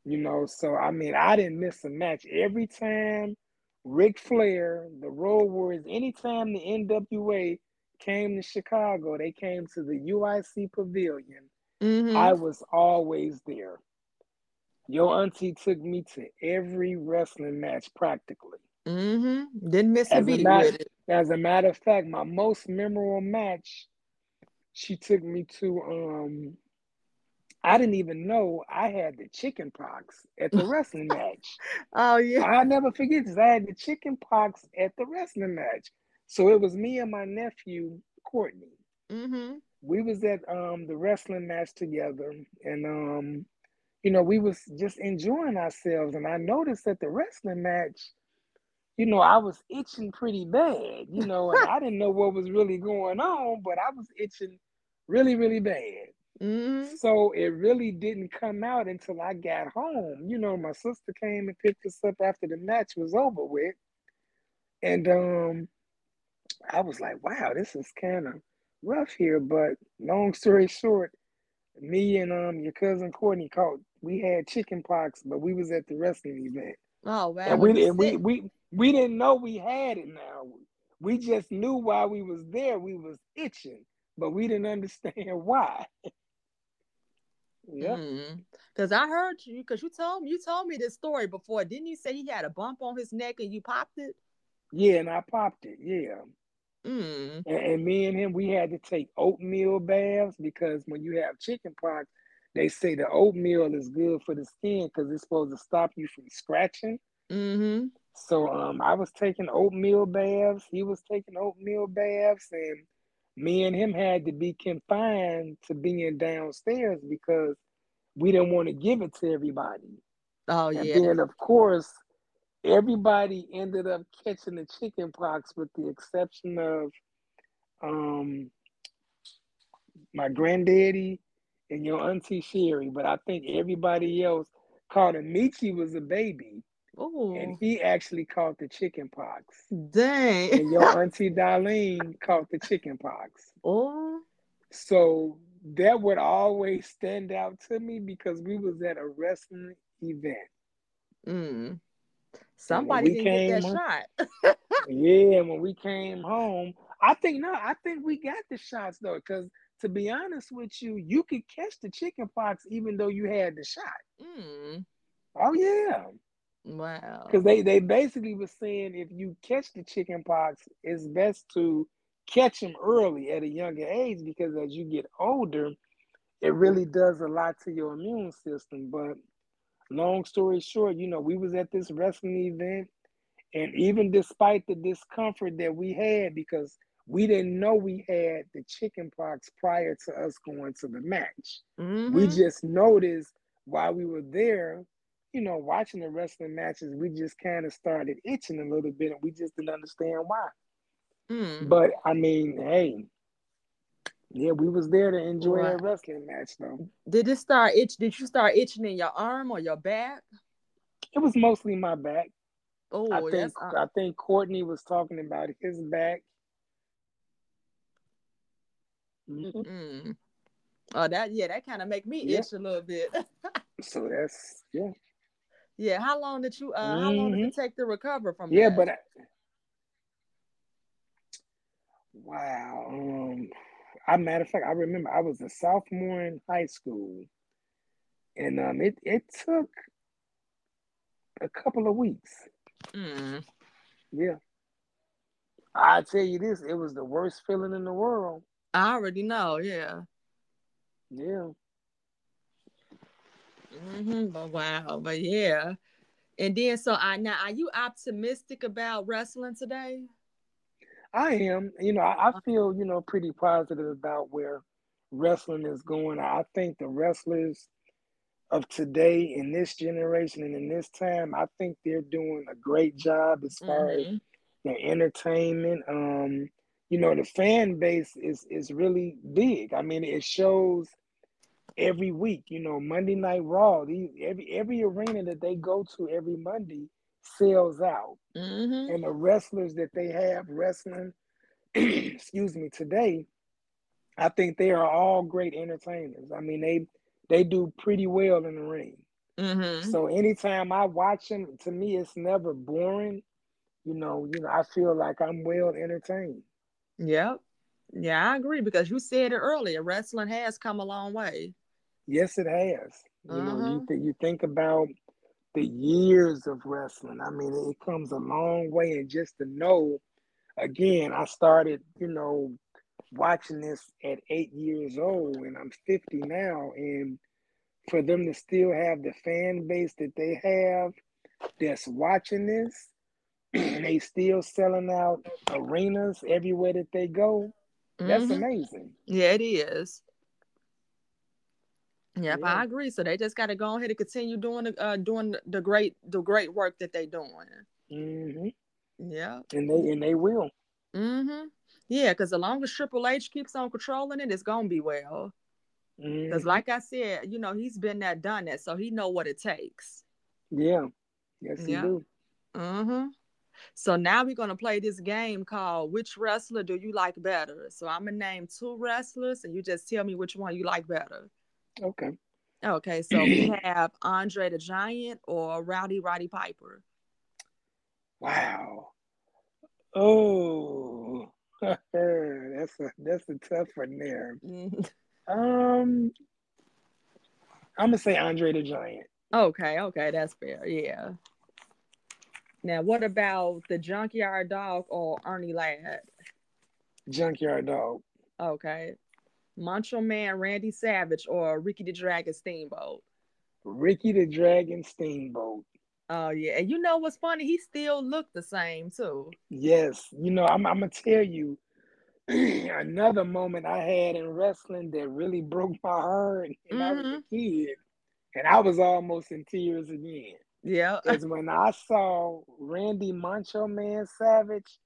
You know, so I mean, I didn't miss a match. Every time Ric Flair, the Road Warriors, anytime the NWA came to Chicago, they came to the UIC Pavilion. Mm-hmm. I was always there. Your auntie took me to every wrestling match practically. Mm-hmm. Didn't miss a as beat a matter. As a matter of fact, my most memorable match, she took me to um I didn't even know I had the chicken pox at the wrestling match. Oh yeah. I'll never forget this. I had the chicken pox at the wrestling match. So it was me and my nephew, Courtney. Mm-hmm. We was at um the wrestling match together and um you know we was just enjoying ourselves and I noticed that the wrestling match you know, I was itching pretty bad, you know, and I didn't know what was really going on, but I was itching really, really bad. Mm-hmm. So it really didn't come out until I got home. You know, my sister came and picked us up after the match was over with. And um I was like, wow, this is kind of rough here. But long story short, me and um your cousin Courtney caught we had chicken pox, but we was at the wrestling event. Oh wow. And we and we, we we didn't know we had it now. We just knew why we was there we was itching, but we didn't understand why. yeah. Because mm-hmm. I heard you, because you told me you told me this story before. Didn't you say he had a bump on his neck and you popped it? Yeah, and I popped it. Yeah. Mm. And, and me and him, we had to take oatmeal baths because when you have chicken pox, they say the oatmeal is good for the skin because it's supposed to stop you from scratching. Mm-hmm. So um, I was taking oatmeal baths. He was taking oatmeal baths, and me and him had to be confined to being downstairs because we didn't want to give it to everybody. Oh and yeah. then of course, everybody ended up catching the chicken pox, with the exception of um, my granddaddy and your auntie Sherry. But I think everybody else caught it. Michi was a baby Oh, and he actually caught the chicken pox. dang. And your auntie Darlene caught the chicken pox. oh, So that would always stand out to me because we was at a wrestling event. mm. Somebody didn't get that came shot. Yeah, when we came home, I think no, I think we got the shots though, because to be honest with you, you could catch the chicken pox even though you had the shot. Mm. Oh yeah, Wow. because they they basically was saying if you catch the chicken pox, it's best to catch them early at a younger age because as you get older, it really does a lot to your immune system. But long story short, you know, we was at this wrestling event, and even despite the discomfort that we had because we didn't know we had the chicken pox prior to us going to the match. We Mhm. just noticed while we were there, you know, watching the wrestling matches, we just kind of started itching a little bit and we just didn't understand why. Mm. But I mean, hey, yeah, we was there to enjoy Right. that wrestling match though. Did it start itch? Did you start itching in your arm or your back? It was mostly my back. Oh, I think I think Courtney was talking about his back. Mhm. mm. Oh, that yeah, that kind of make me Yeah. itch a little bit. So that's yeah. Yeah. How long did you? Uh, how long did it take to recover from Mm-hmm. Yeah, that? but I, wow. Um, I matter of fact, I remember I was a sophomore in high school, and um, it it took a couple of weeks. Mm. Yeah, I tell you this, it was the worst feeling in the world. I already know. Yeah. Yeah, hmm But wow. But yeah. And then so I now are you optimistic about wrestling today? I am. You know, I, I feel you know pretty positive about where wrestling is going. I think the wrestlers of today in this generation and in this time, I think they're doing a great job as far as Mhm. their entertainment. Um, you know, the fan base is is really big. I mean, it shows every week. You know, Monday Night Raw. These every every arena that they go to every Monday sells out, Mhm. and the wrestlers that they have wrestling, excuse me, today, I think they are all great entertainers. I mean, they they do pretty well in the ring. Mhm. So anytime I watch them, to me, it's never boring. You know, you know, I feel like I'm well entertained. Yep. Yeah, I agree because you said it earlier. Wrestling has come a long way. Yes, it has. You know, Uh-huh. you th- you think about the years of wrestling. I mean, it comes a long way, and just to know, again, I started, you know, watching this at eight years old, and I'm 50 now, and for them to still have the fan base that they have, that's watching this, and they still selling out arenas everywhere that they go. That's Mhm. amazing. Yeah, it is. Yep, Yeah. I agree. So they just got to go ahead and continue doing the uh, doing the great the great work that they're doing. hmm Yeah. And they and they will. Mm-hmm. Yeah, because as long as Triple H keeps on controlling it, it's gonna be well. Because Mhm. like I said, you know, he's been that, done that, so he know what it takes. Yeah. Yes, Yeah. you do. Mm-hmm. So now we're gonna play this game called Which Wrestler Do You Like Better? So I'm gonna name two wrestlers and you just tell me which one you like better. Okay. Okay, so we have Andre the Giant or Rowdy Roddy Piper. Wow. Oh, that's a that's a tough one there. Mhm. Um, I'm gonna say Andre the Giant. Okay, okay, that's fair. Yeah. Now, what about the Junkyard Dog or Ernie Ladd? Junkyard Dog. Okay. Macho Man Randy Savage or Ricky the Dragon Steamboat. Ricky the Dragon Steamboat. Oh yeah, and you know what's funny? He still looked the same too. Yes, you know I'm I'm gonna tell you another moment I had in wrestling that really broke my heart, and I was a mm-hmm. kid, and I was almost in tears again. Yeah. is when I saw Randy Macho Man Savage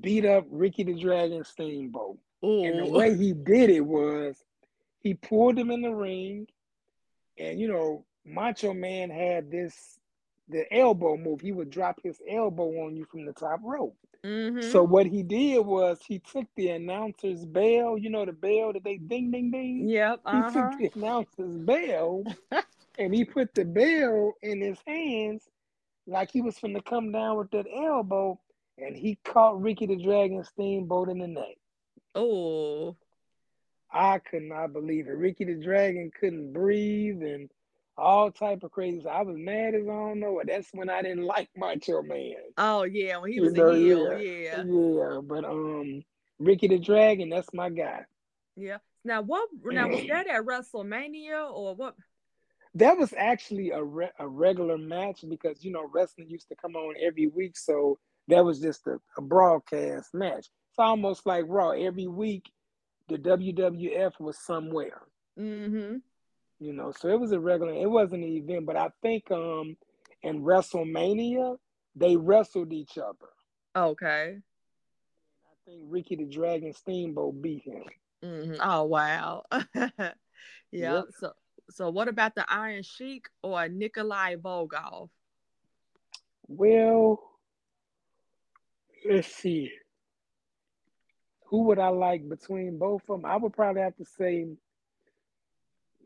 beat up Ricky the Dragon Steamboat. And the way he did it was he pulled him in the ring, and you know, Macho Man had this the elbow move. He would drop his elbow on you from the top rope. Mm-hmm. So what he did was he took the announcer's bell, you know, the bell that they ding ding ding. Yep. He Uh-huh. took the announcer's bell and he put the bell in his hands like he was finna come down with that elbow, and he caught Ricky the Dragon Steamboat in the neck. Oh. I could not believe it. Ricky the Dragon couldn't breathe and all type of crazy. I was mad as I don't know. That's when I didn't like Macho Man. Oh yeah, when he You was know, a heel, yeah. yeah. Yeah, but um, Ricky the Dragon, that's my guy. Yeah. Now what now was that at WrestleMania or what? That was actually a re- a regular match because you know wrestling used to come on every week, so that was just a, a broadcast match. It's almost like Raw. Every week, the WWF was somewhere, Mm-hmm. you know. So it was a regular. It wasn't an event, but I think um in WrestleMania they wrestled each other. Okay. I think Ricky the Dragon Steamboat beat him. hmm Oh wow. yeah. Yep. So so what about the Iron Sheik or Nikolai Volkov? Well, let's see. Who would I like between both of them? I would probably have to say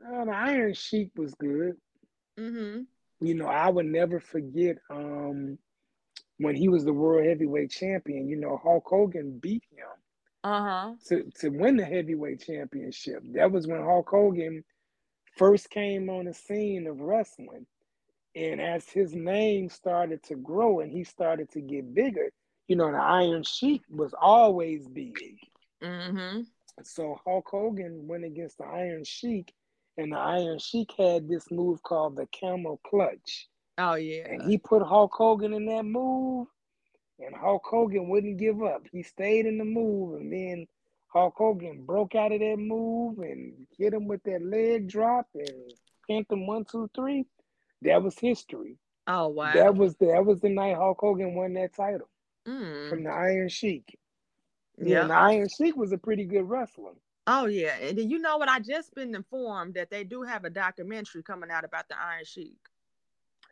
uh, the Iron Sheik was good. Mm-hmm. You know, I would never forget um, when he was the world heavyweight champion. You know, Hulk Hogan beat him Uh-huh. to, to win the heavyweight championship. That was when Hulk Hogan first came on the scene of wrestling. And as his name started to grow and he started to get bigger, you know, the Iron Sheik was always big. Mm-hmm. So Hulk Hogan went against the Iron Sheik, and the Iron Sheik had this move called the camel clutch. Oh yeah. And he put Hulk Hogan in that move, and Hulk Hogan wouldn't give up. He stayed in the move, and then Hulk Hogan broke out of that move and hit him with that leg drop and him one, two, three. That was history. oh wow. That was that was the night Hulk Hogan won that title mm. from the Iron Sheik. Yeah, the Iron Sheik was a pretty good wrestler. Oh yeah. And you know what? I just been informed that they do have a documentary coming out about the Iron Sheik.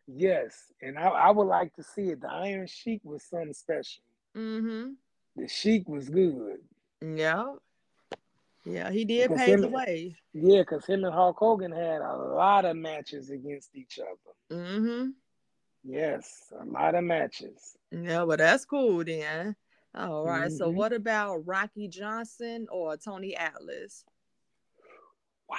Yes, and I, I would like to see it. The Iron Sheik was something special. Mm-hmm. The Sheik was good. Yeah. Yeah, he did pave the way. Yeah, because him and Hulk Hogan had a lot of matches against each other. Mm-hmm. Yes, a lot of matches. Yeah, well, that's cool then. All right. So Mhm. what about Rocky Johnson or Tony Atlas? Wow.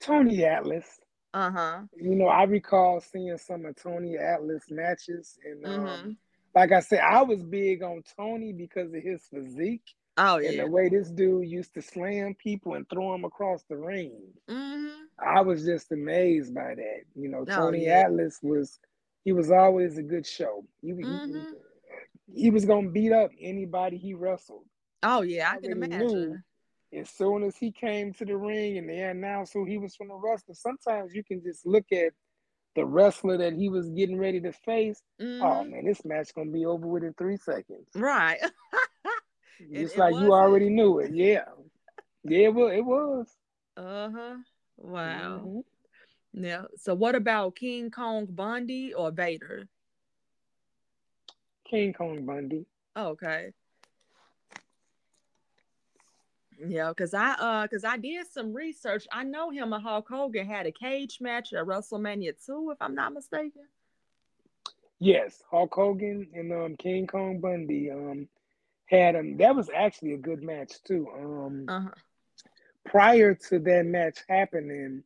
Tony Atlas. Uh-huh. You know, I recall seeing some of Tony Atlas matches. And um, Mhm. like I said, I was big on Tony because of his physique Oh yeah. and the way this dude used to slam people and throw them across the ring. Mm-hmm. I was just amazed by that. You know, Oh, Tony yeah. Atlas was he was always a good show. He, he- Mhm. he, was gonna beat up anybody he wrestled. Oh yeah, I can imagine. knew. As soon as he came to the ring and they announced who he was from the wrestler, sometimes you can just look at the wrestler that he was getting ready to face. Oh Mhm. man, this match gonna be over within three seconds. Right. It's it like you already knew it. Yeah, yeah, it was. It was. uh-huh. Wow. Mhm. Yeah. So what about King Kong Bundy or Vader? King Kong Bundy. Okay. Yeah, cause I uh, cause I did some research. I know him and Hulk Hogan had a cage match at WrestleMania two, if I'm not mistaken. Yes, Hulk Hogan and um, King Kong Bundy um, had him. That was actually a good match too. Um, Uh huh. prior to that match happening,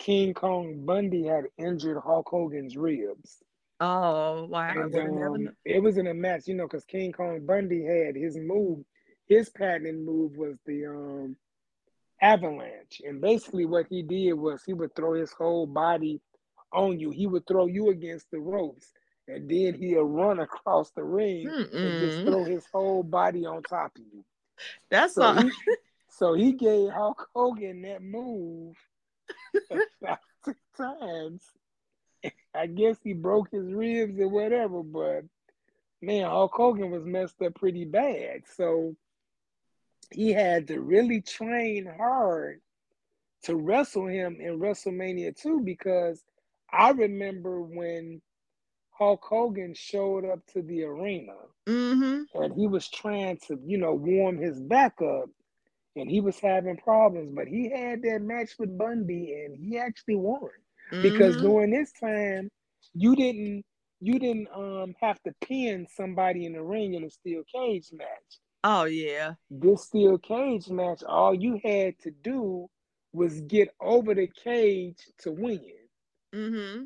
King Kong Bundy had injured Hulk Hogan's ribs. Oh wow! And, would have never. um, it was in a match, you know, because King Kong Bundy had his move. His patented move was the um, avalanche, and basically what he did was he would throw his whole body on you. He would throw you against the ropes, and then he'll run across the ring and just throw his whole body on top of you. That's So all. he, so he gave Hulk Hogan that move six times. I guess he broke his ribs or whatever, but man, Hulk Hogan was messed up pretty bad. So he had to really train hard to wrestle him in WrestleMania 2 because I remember when Hulk Hogan showed up to the arena Mm-hmm. and he was trying to, you know, warm his back up and he was having problems, but he had that match with Bundy and he actually won. Because Mhm. during this time, you didn't you didn't um have to pin somebody in the ring in a steel cage match. oh yeah. This steel cage match, all you had to do was get over the cage to win. Mm-hmm.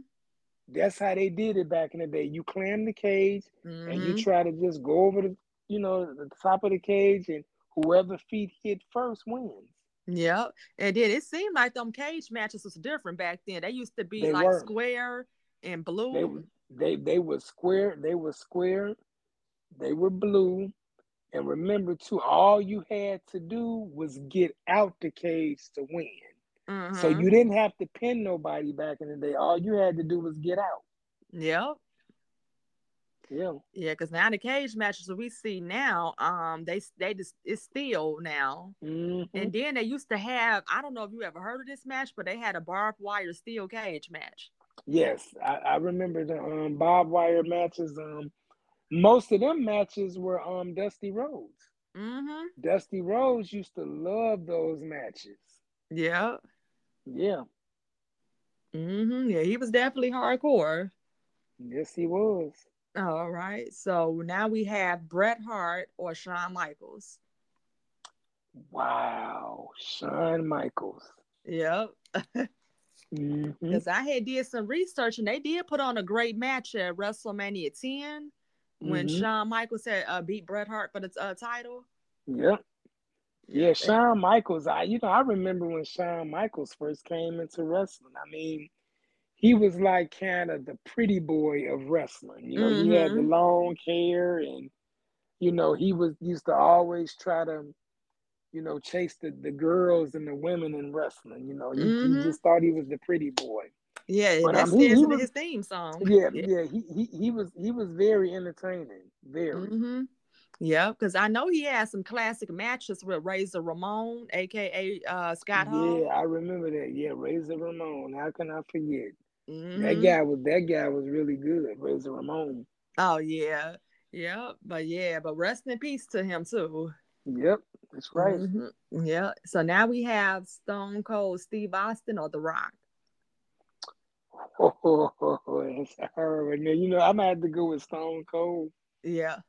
That's how they did it back in the day. You clam the cage and you Mm-hmm. try to just go over the, you know, the top of the cage, and whoever feet hit first wins. Yep. And then it seemed like them cage matches was different back then. They used to be They like were. square and blue. They they they were square. They were square. They were blue. And remember too, all you had to do was get out the cage to win. So Mhm. you didn't have to pin nobody back in the day. All you had to do was get out. Yep. Yeah. Yeah, because now the cage matches that we see now, um, they they just it's steel now. Mhm. And then they used to have, I don't know if you ever heard of this match, but they had a barbed wire steel cage match. Yes, I, I remember the um barbed wire matches. Um, most of them matches were um Dusty Rhodes. Mm-hmm. Dusty Rhodes used to love those matches. Yeah. Yeah, Mm-hmm. Yeah, he was definitely hardcore. yes, he was. All right. So now we have Bret Hart or Shawn Michaels. Wow, Shawn Michaels. Yep. Because I had did some research and they did put on a great match at WrestleMania 10 when Mhm. Shawn Michaels had uh, beat Bret Hart for the uh, title. Yep. Yeah, Shawn Michaels. I you know I remember when Shawn Michaels first came into wrestling. I mean, he was like kind of the pretty boy of wrestling. You know, he had the Mhm. long hair, and you know he was used to always try to, you know, chase the, the girls and the women in wrestling. You know, he, Mhm. he just thought he was the pretty boy. Yeah, But, that's um, he- his, he was- his theme song. Yeah, yeah. He he he was he was very entertaining. Very. Mm-hmm. Yeah, because I know he had some classic matches with Razor Ramon, aka uh, Scott Hall. Yeah, I remember that. Yeah, Razor Ramon. How can I forget? That Mhm. guy was that guy was really good, Razor Ramon. Oh yeah, yeah, but yeah, but rest in peace to him too. Yep, that's right. Mhm. Yeah. So now we have Stone Cold Steve Austin or The Rock. Oh, it's hard. Now, You know, I'm gonna have to go with Stone Cold Yeah.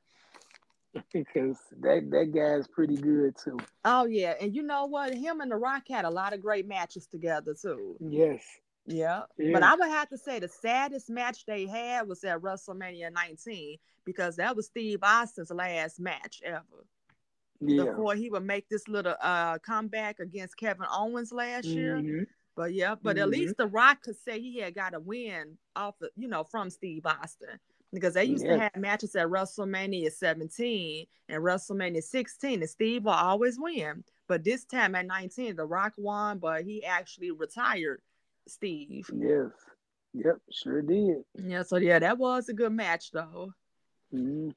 because that that guy's pretty good too. Oh yeah, and you know what? Him and The Rock had a lot of great matches together too. Yes. Yeah. Yeah. But I would have to say the saddest match they had was at WrestleMania 19 because that was Steve Austin's last match ever. Yeah. Before he would make this little uh comeback against Kevin Owens last year. Mhm. But yeah, but at Mhm. least The Rock could say he had got a win off of, you know, from Steve Austin. Because they used to have matches at WrestleMania 17 and WrestleMania 16, and Steve will always win. But this time at 19, The Rock won, but he actually retired Steve. Yes. Yep. Sure did. Yeah, so yeah, that was a good match though. hmm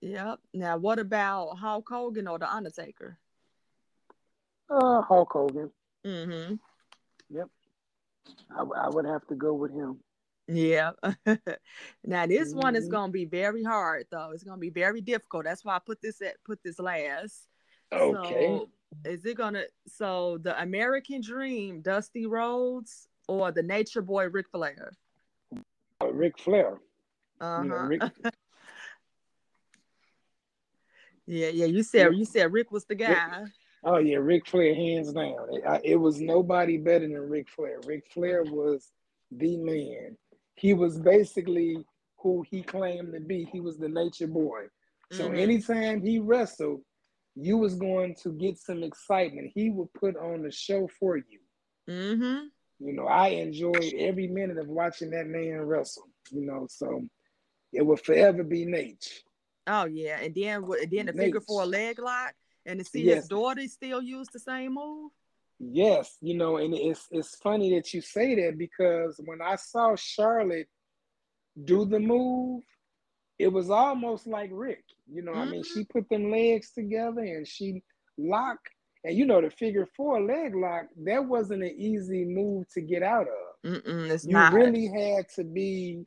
Yep. Now, what about Hulk Hogan or The Undertaker? Uh, Hulk Hogan. Mm-hmm. Yep. I, w- I would have to go with him. Yeah. now this one is Mhm. gonna be very hard though. It's gonna be very difficult. That's why I put this at put this last. Okay. So is it gonna so the American Dream, Dusty Rhodes, or the Nature Boy Ric Flair? Uh, Ric Flair. Uh-huh. You know, Ric, yeah, yeah. You said you said Ric was the guy. oh yeah, Ric Flair, hands down. It, I, it was nobody better than Ric Flair. Ric Flair was the man. He was basically who he claimed to be. He was the nature boy. So Mhm. anytime he wrestled, you was going to get some excitement. He would put on the show for you. Mm-hmm. You know, I enjoyed every minute of watching that man wrestle. You know, so it will forever be Nate. Oh yeah, and then wh- then the figure Nate. four leg lock, and to see Yes. his daughter still use the same move. Yes, you know, and it's it's funny that you say that because when I saw Charlotte do the move, it was almost like Ric. You know, I mean, mm-hmm. she put them legs together and she locked. And you know, the figure four leg lock, that wasn't an easy move to get out of. Mm-mm, it's You not. really had to be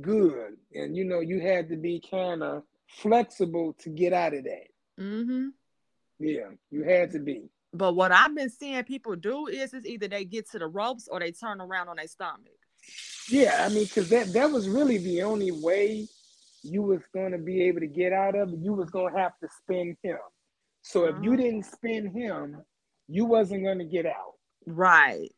good, and you know you had to be kind of flexible to get out of that. Mm-hmm. Yeah, you had to be. But what I've been seeing people do is is either they get to the ropes or they turn around on their stomach. Yeah, I mean, because that that was really the only way you was going to be able to get out of it. You was going to have to spin him. So if you Uh-huh. didn't spin him, you wasn't going to get out. Right.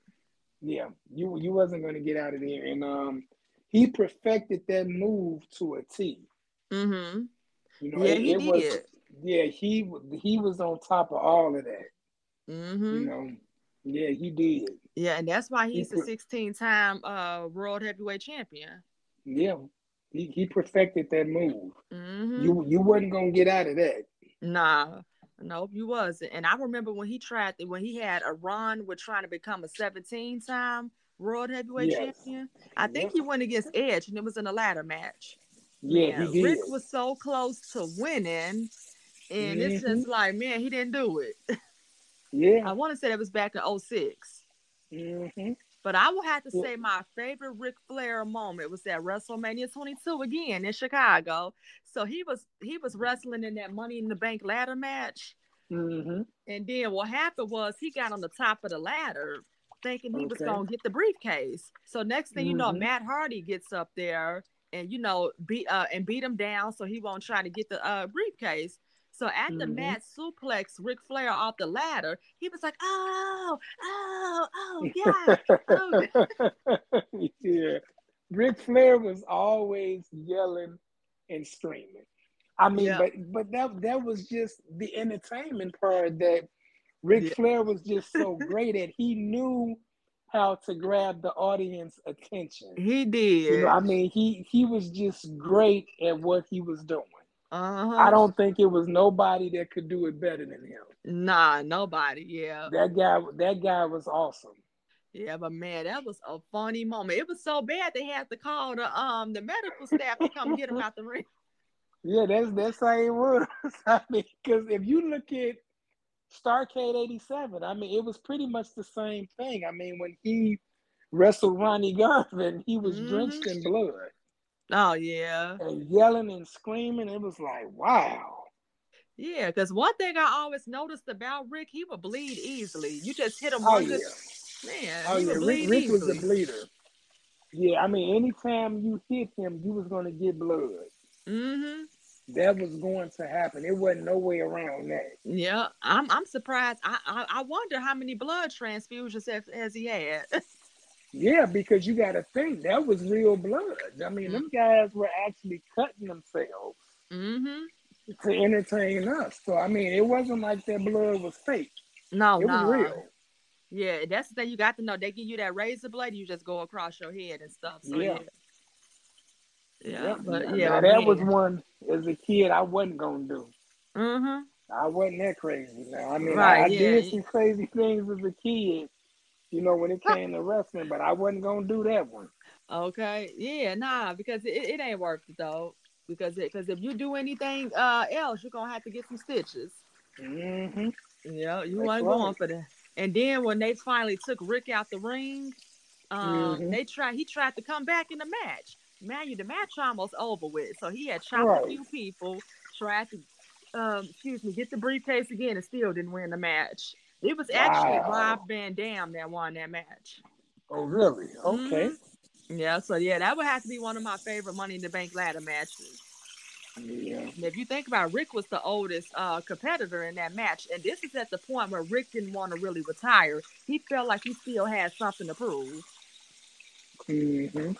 Yeah, you you wasn't going to get out of there. And um, he perfected that move to a T. Mm-hmm. You know, Yeah, it, he it was. did. Yeah, he he was on top of all of that. Mm-hmm. You know, yeah, he did. Yeah, and that's why He he's a 16 time uh world heavyweight champion. Yeah, he, he perfected that move. Mm-hmm. You you wasn't gonna get out of that. Nah, nope, you wasn't. And I remember when he tried when he had a run with trying to become a 17 time world heavyweight Yes. champion. I think he went against Edge and it was in a ladder match. Yeah, Man, he. Ric was so close to winning. And it's Mhm. just like, man, he didn't do it. Yeah. I want to say that was back in 06. hmm But I will have to say my favorite Ric Flair moment was at WrestleMania 22 again in Chicago. So he was he was wrestling in that Money in the Bank ladder match, hmm and then what happened was he got on the top of the ladder thinking he was gonna get the briefcase. So next thing you know, Mhm. Matt Hardy gets up there and you know beat uh and beat him down so he won't try to get the uh briefcase. So after Mhm. Matt suplex Ric Flair off the ladder, he was like, "Oh, oh, oh, yeah, oh, yeah. Ric Flair was always yelling and screaming. I mean, Yeah. but but that that was just the entertainment part that Ric Yeah. Flair was just so great at. He knew how to grab the audience attention. He did. You know, I mean, he he was just great at what he was doing. Uh-huh. I don't think it was nobody that could do it better than him. Nah, nobody. Yeah. That guy, that guy was awesome. Yeah, but man, that was a funny moment. It was so bad they had to call the um the medical staff to come get him out the ring. Yeah, that's that's how it was. I mean, because if you look at Starrcade '87, I mean, it was pretty much the same thing. I mean, when he wrestled Ronnie Garvin, he was Mhm. drenched in blood Oh yeah. and yelling and screaming. It was like, wow. Yeah, because one thing I always noticed about Ric, he would bleed easily. You just hit him Oh one yeah, good man, oh he yeah. Ric, Ric was a bleeder. Yeah, I mean, anytime you hit him, you was gonna get blood. mm-hmm. That was going to happen. It wasn't no way around that. Yeah, I'm I'm surprised. I I, I wonder how many blood transfusions has, has he had. Yeah, because you got to think that was real blood. I mean, them guys were actually cutting themselves mm-hmm. to entertain us. So I mean, it wasn't like that blood was fake. No, It no. was real. Yeah, that's the thing you got to know. They give you that razor blade, you just go across your head and stuff. So yeah. Yeah. Yeah, but yeah, that was one as a kid I wasn't gonna do. Mhm. I wasn't that crazy. Now I mean, Right, I, I yeah. did some crazy things as a kid, you know, when it came to wrestling, but I wasn't gonna do that one. Okay. Yeah, nah, because it, it ain't worth it though. Because it because if you do anything uh else, you're gonna have to get some stitches. Mm-hmm. Yeah, you weren't right. going for that. And then when they finally took Ric out the ring, um, Mhm. they tried. He tried to come back in the match. Man, you the match almost over with. So he had chopped a few people, tried to, um, excuse me, get the briefcase again, and still didn't win the match. It was actually Wow. Rob Van Dam that won that match. Oh, really? Okay. Yeah, so yeah, that would have to be one of my favorite Money in the Bank ladder matches. Yeah. And if you think about it, Ric was the oldest uh, competitor in that match, and this is at the point where Ric didn't want to really retire. He felt like he still had something to prove. Mm-hmm.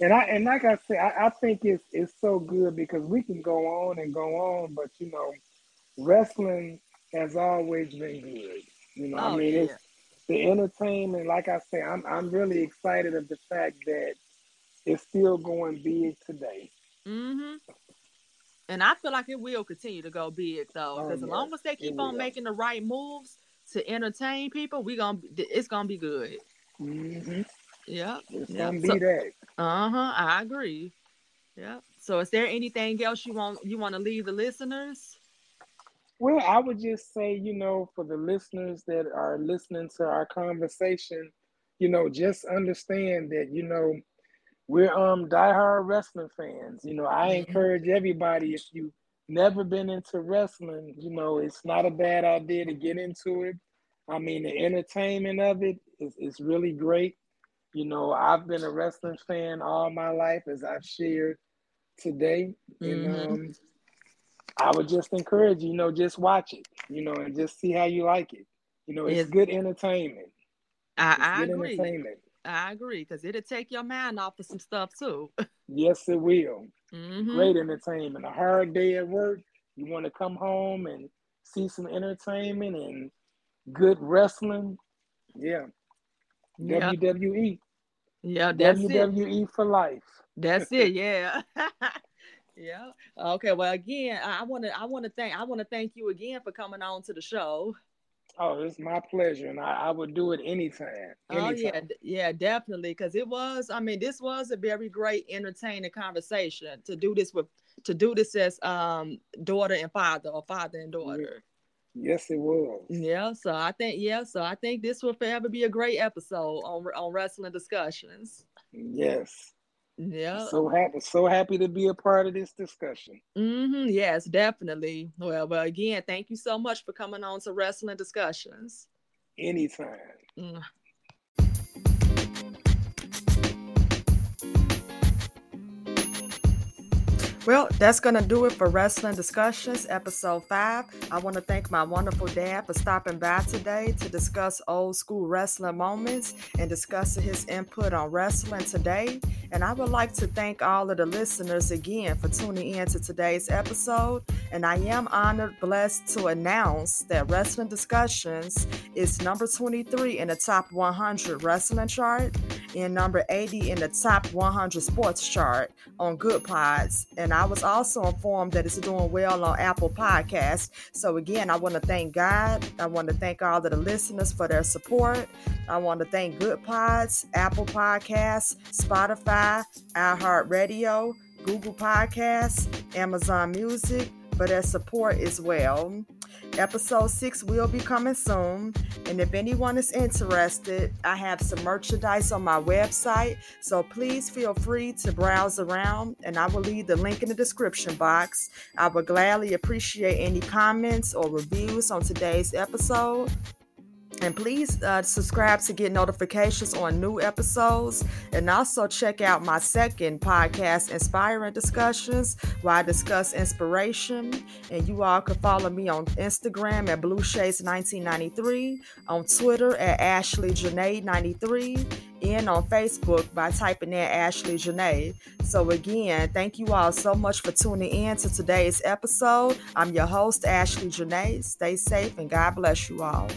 And I and like I said, I, I think it's it's so good because we can go on and go on, but you know, wrestling has always been good. You know, I Oh, mean, yeah. it's the entertainment. Like I say, I'm I'm really excited of the fact that it's still going big today. Mm-hmm. And I feel like it will continue to go big though, Oh, because as yes, long as they keep on will. making the right moves to entertain people, we gonna it's gonna be good. Mm-hmm. Yeah. It's Yeah. gonna be So- that. Uh huh. I agree. Yeah. So, is there anything else you want you want to leave the listeners? Well, I would just say, you know, for the listeners that are listening to our conversation, you know, just understand that, you know, we're um diehard wrestling fans. You know, I Mhm. encourage everybody if you never been into wrestling, you know, it's not a bad idea to get into it. I mean, the entertainment of it is, is really great. You know, I've been a wrestling fan all my life, as I've shared today. And Mhm. um, I would just encourage you, you know, just watch it, you know, and just see how you like it. You know, it's Yes. good entertainment. I, It's I good agree. entertainment. I agree because it'll take your mind off of some stuff too. Yes, it will. hmm Great entertainment. A hard day at work, you want to come home and see some entertainment and good wrestling. Yeah. Yeah, WWE. yeah, that's it. WWE for life. That's it. Yeah. yeah. Okay. Well, again, I want to I want to thank I want to thank you again for coming on to the show. Oh, it's my pleasure, and I, I would do it anytime. Oh yeah, yeah, definitely. Because it was, I mean, this was a very great, entertaining conversation to do this with, to do this as um daughter and father, or father and daughter. Yes, it was. Yeah. So I think, yeah, so I think this will forever be a great episode on on wrestling discussions. Yes. Yeah. So happy, so happy to be a part of this discussion. Mm-hmm. Yes, definitely. Well, well, again, thank you so much for coming on to wrestling discussions. Anytime. Mm. Well, that's going to do it for Wrestling Discussions, episode five. I want to thank my wonderful dad for stopping by today to discuss old school wrestling moments and discussing his input on wrestling today. And I would like to thank all of the listeners again for tuning in to today's episode. And I am honored, blessed to announce that Wrestling Discussions is number 23 in the top 100 wrestling chart and number 80 in the top 100 sports chart on Goodpods. And I was also informed that it's doing well on Apple Podcasts. So again, I want to thank God. I want to thank all of the listeners for their support. I want to thank Goodpods, Apple Podcasts, Spotify, iHeartRadio, Google Podcasts, Amazon Music for their support as well. Episode six will be coming soon. And if anyone is interested, I have some merchandise on my website. So please feel free to browse around and I will leave the link in the description box. I would gladly appreciate any comments or reviews on today's episode. And please uh, subscribe to get notifications on new episodes. And also check out my second podcast, Inspiring Discussions, where I discuss inspiration. And you all can follow me on Instagram at BlueShades1993, on Twitter at Ashley Janai93, and on Facebook by typing in Ashley Janai. So, again, thank you all so much for tuning in to today's episode. I'm your host, Ashley Janai. Stay safe and God bless you all.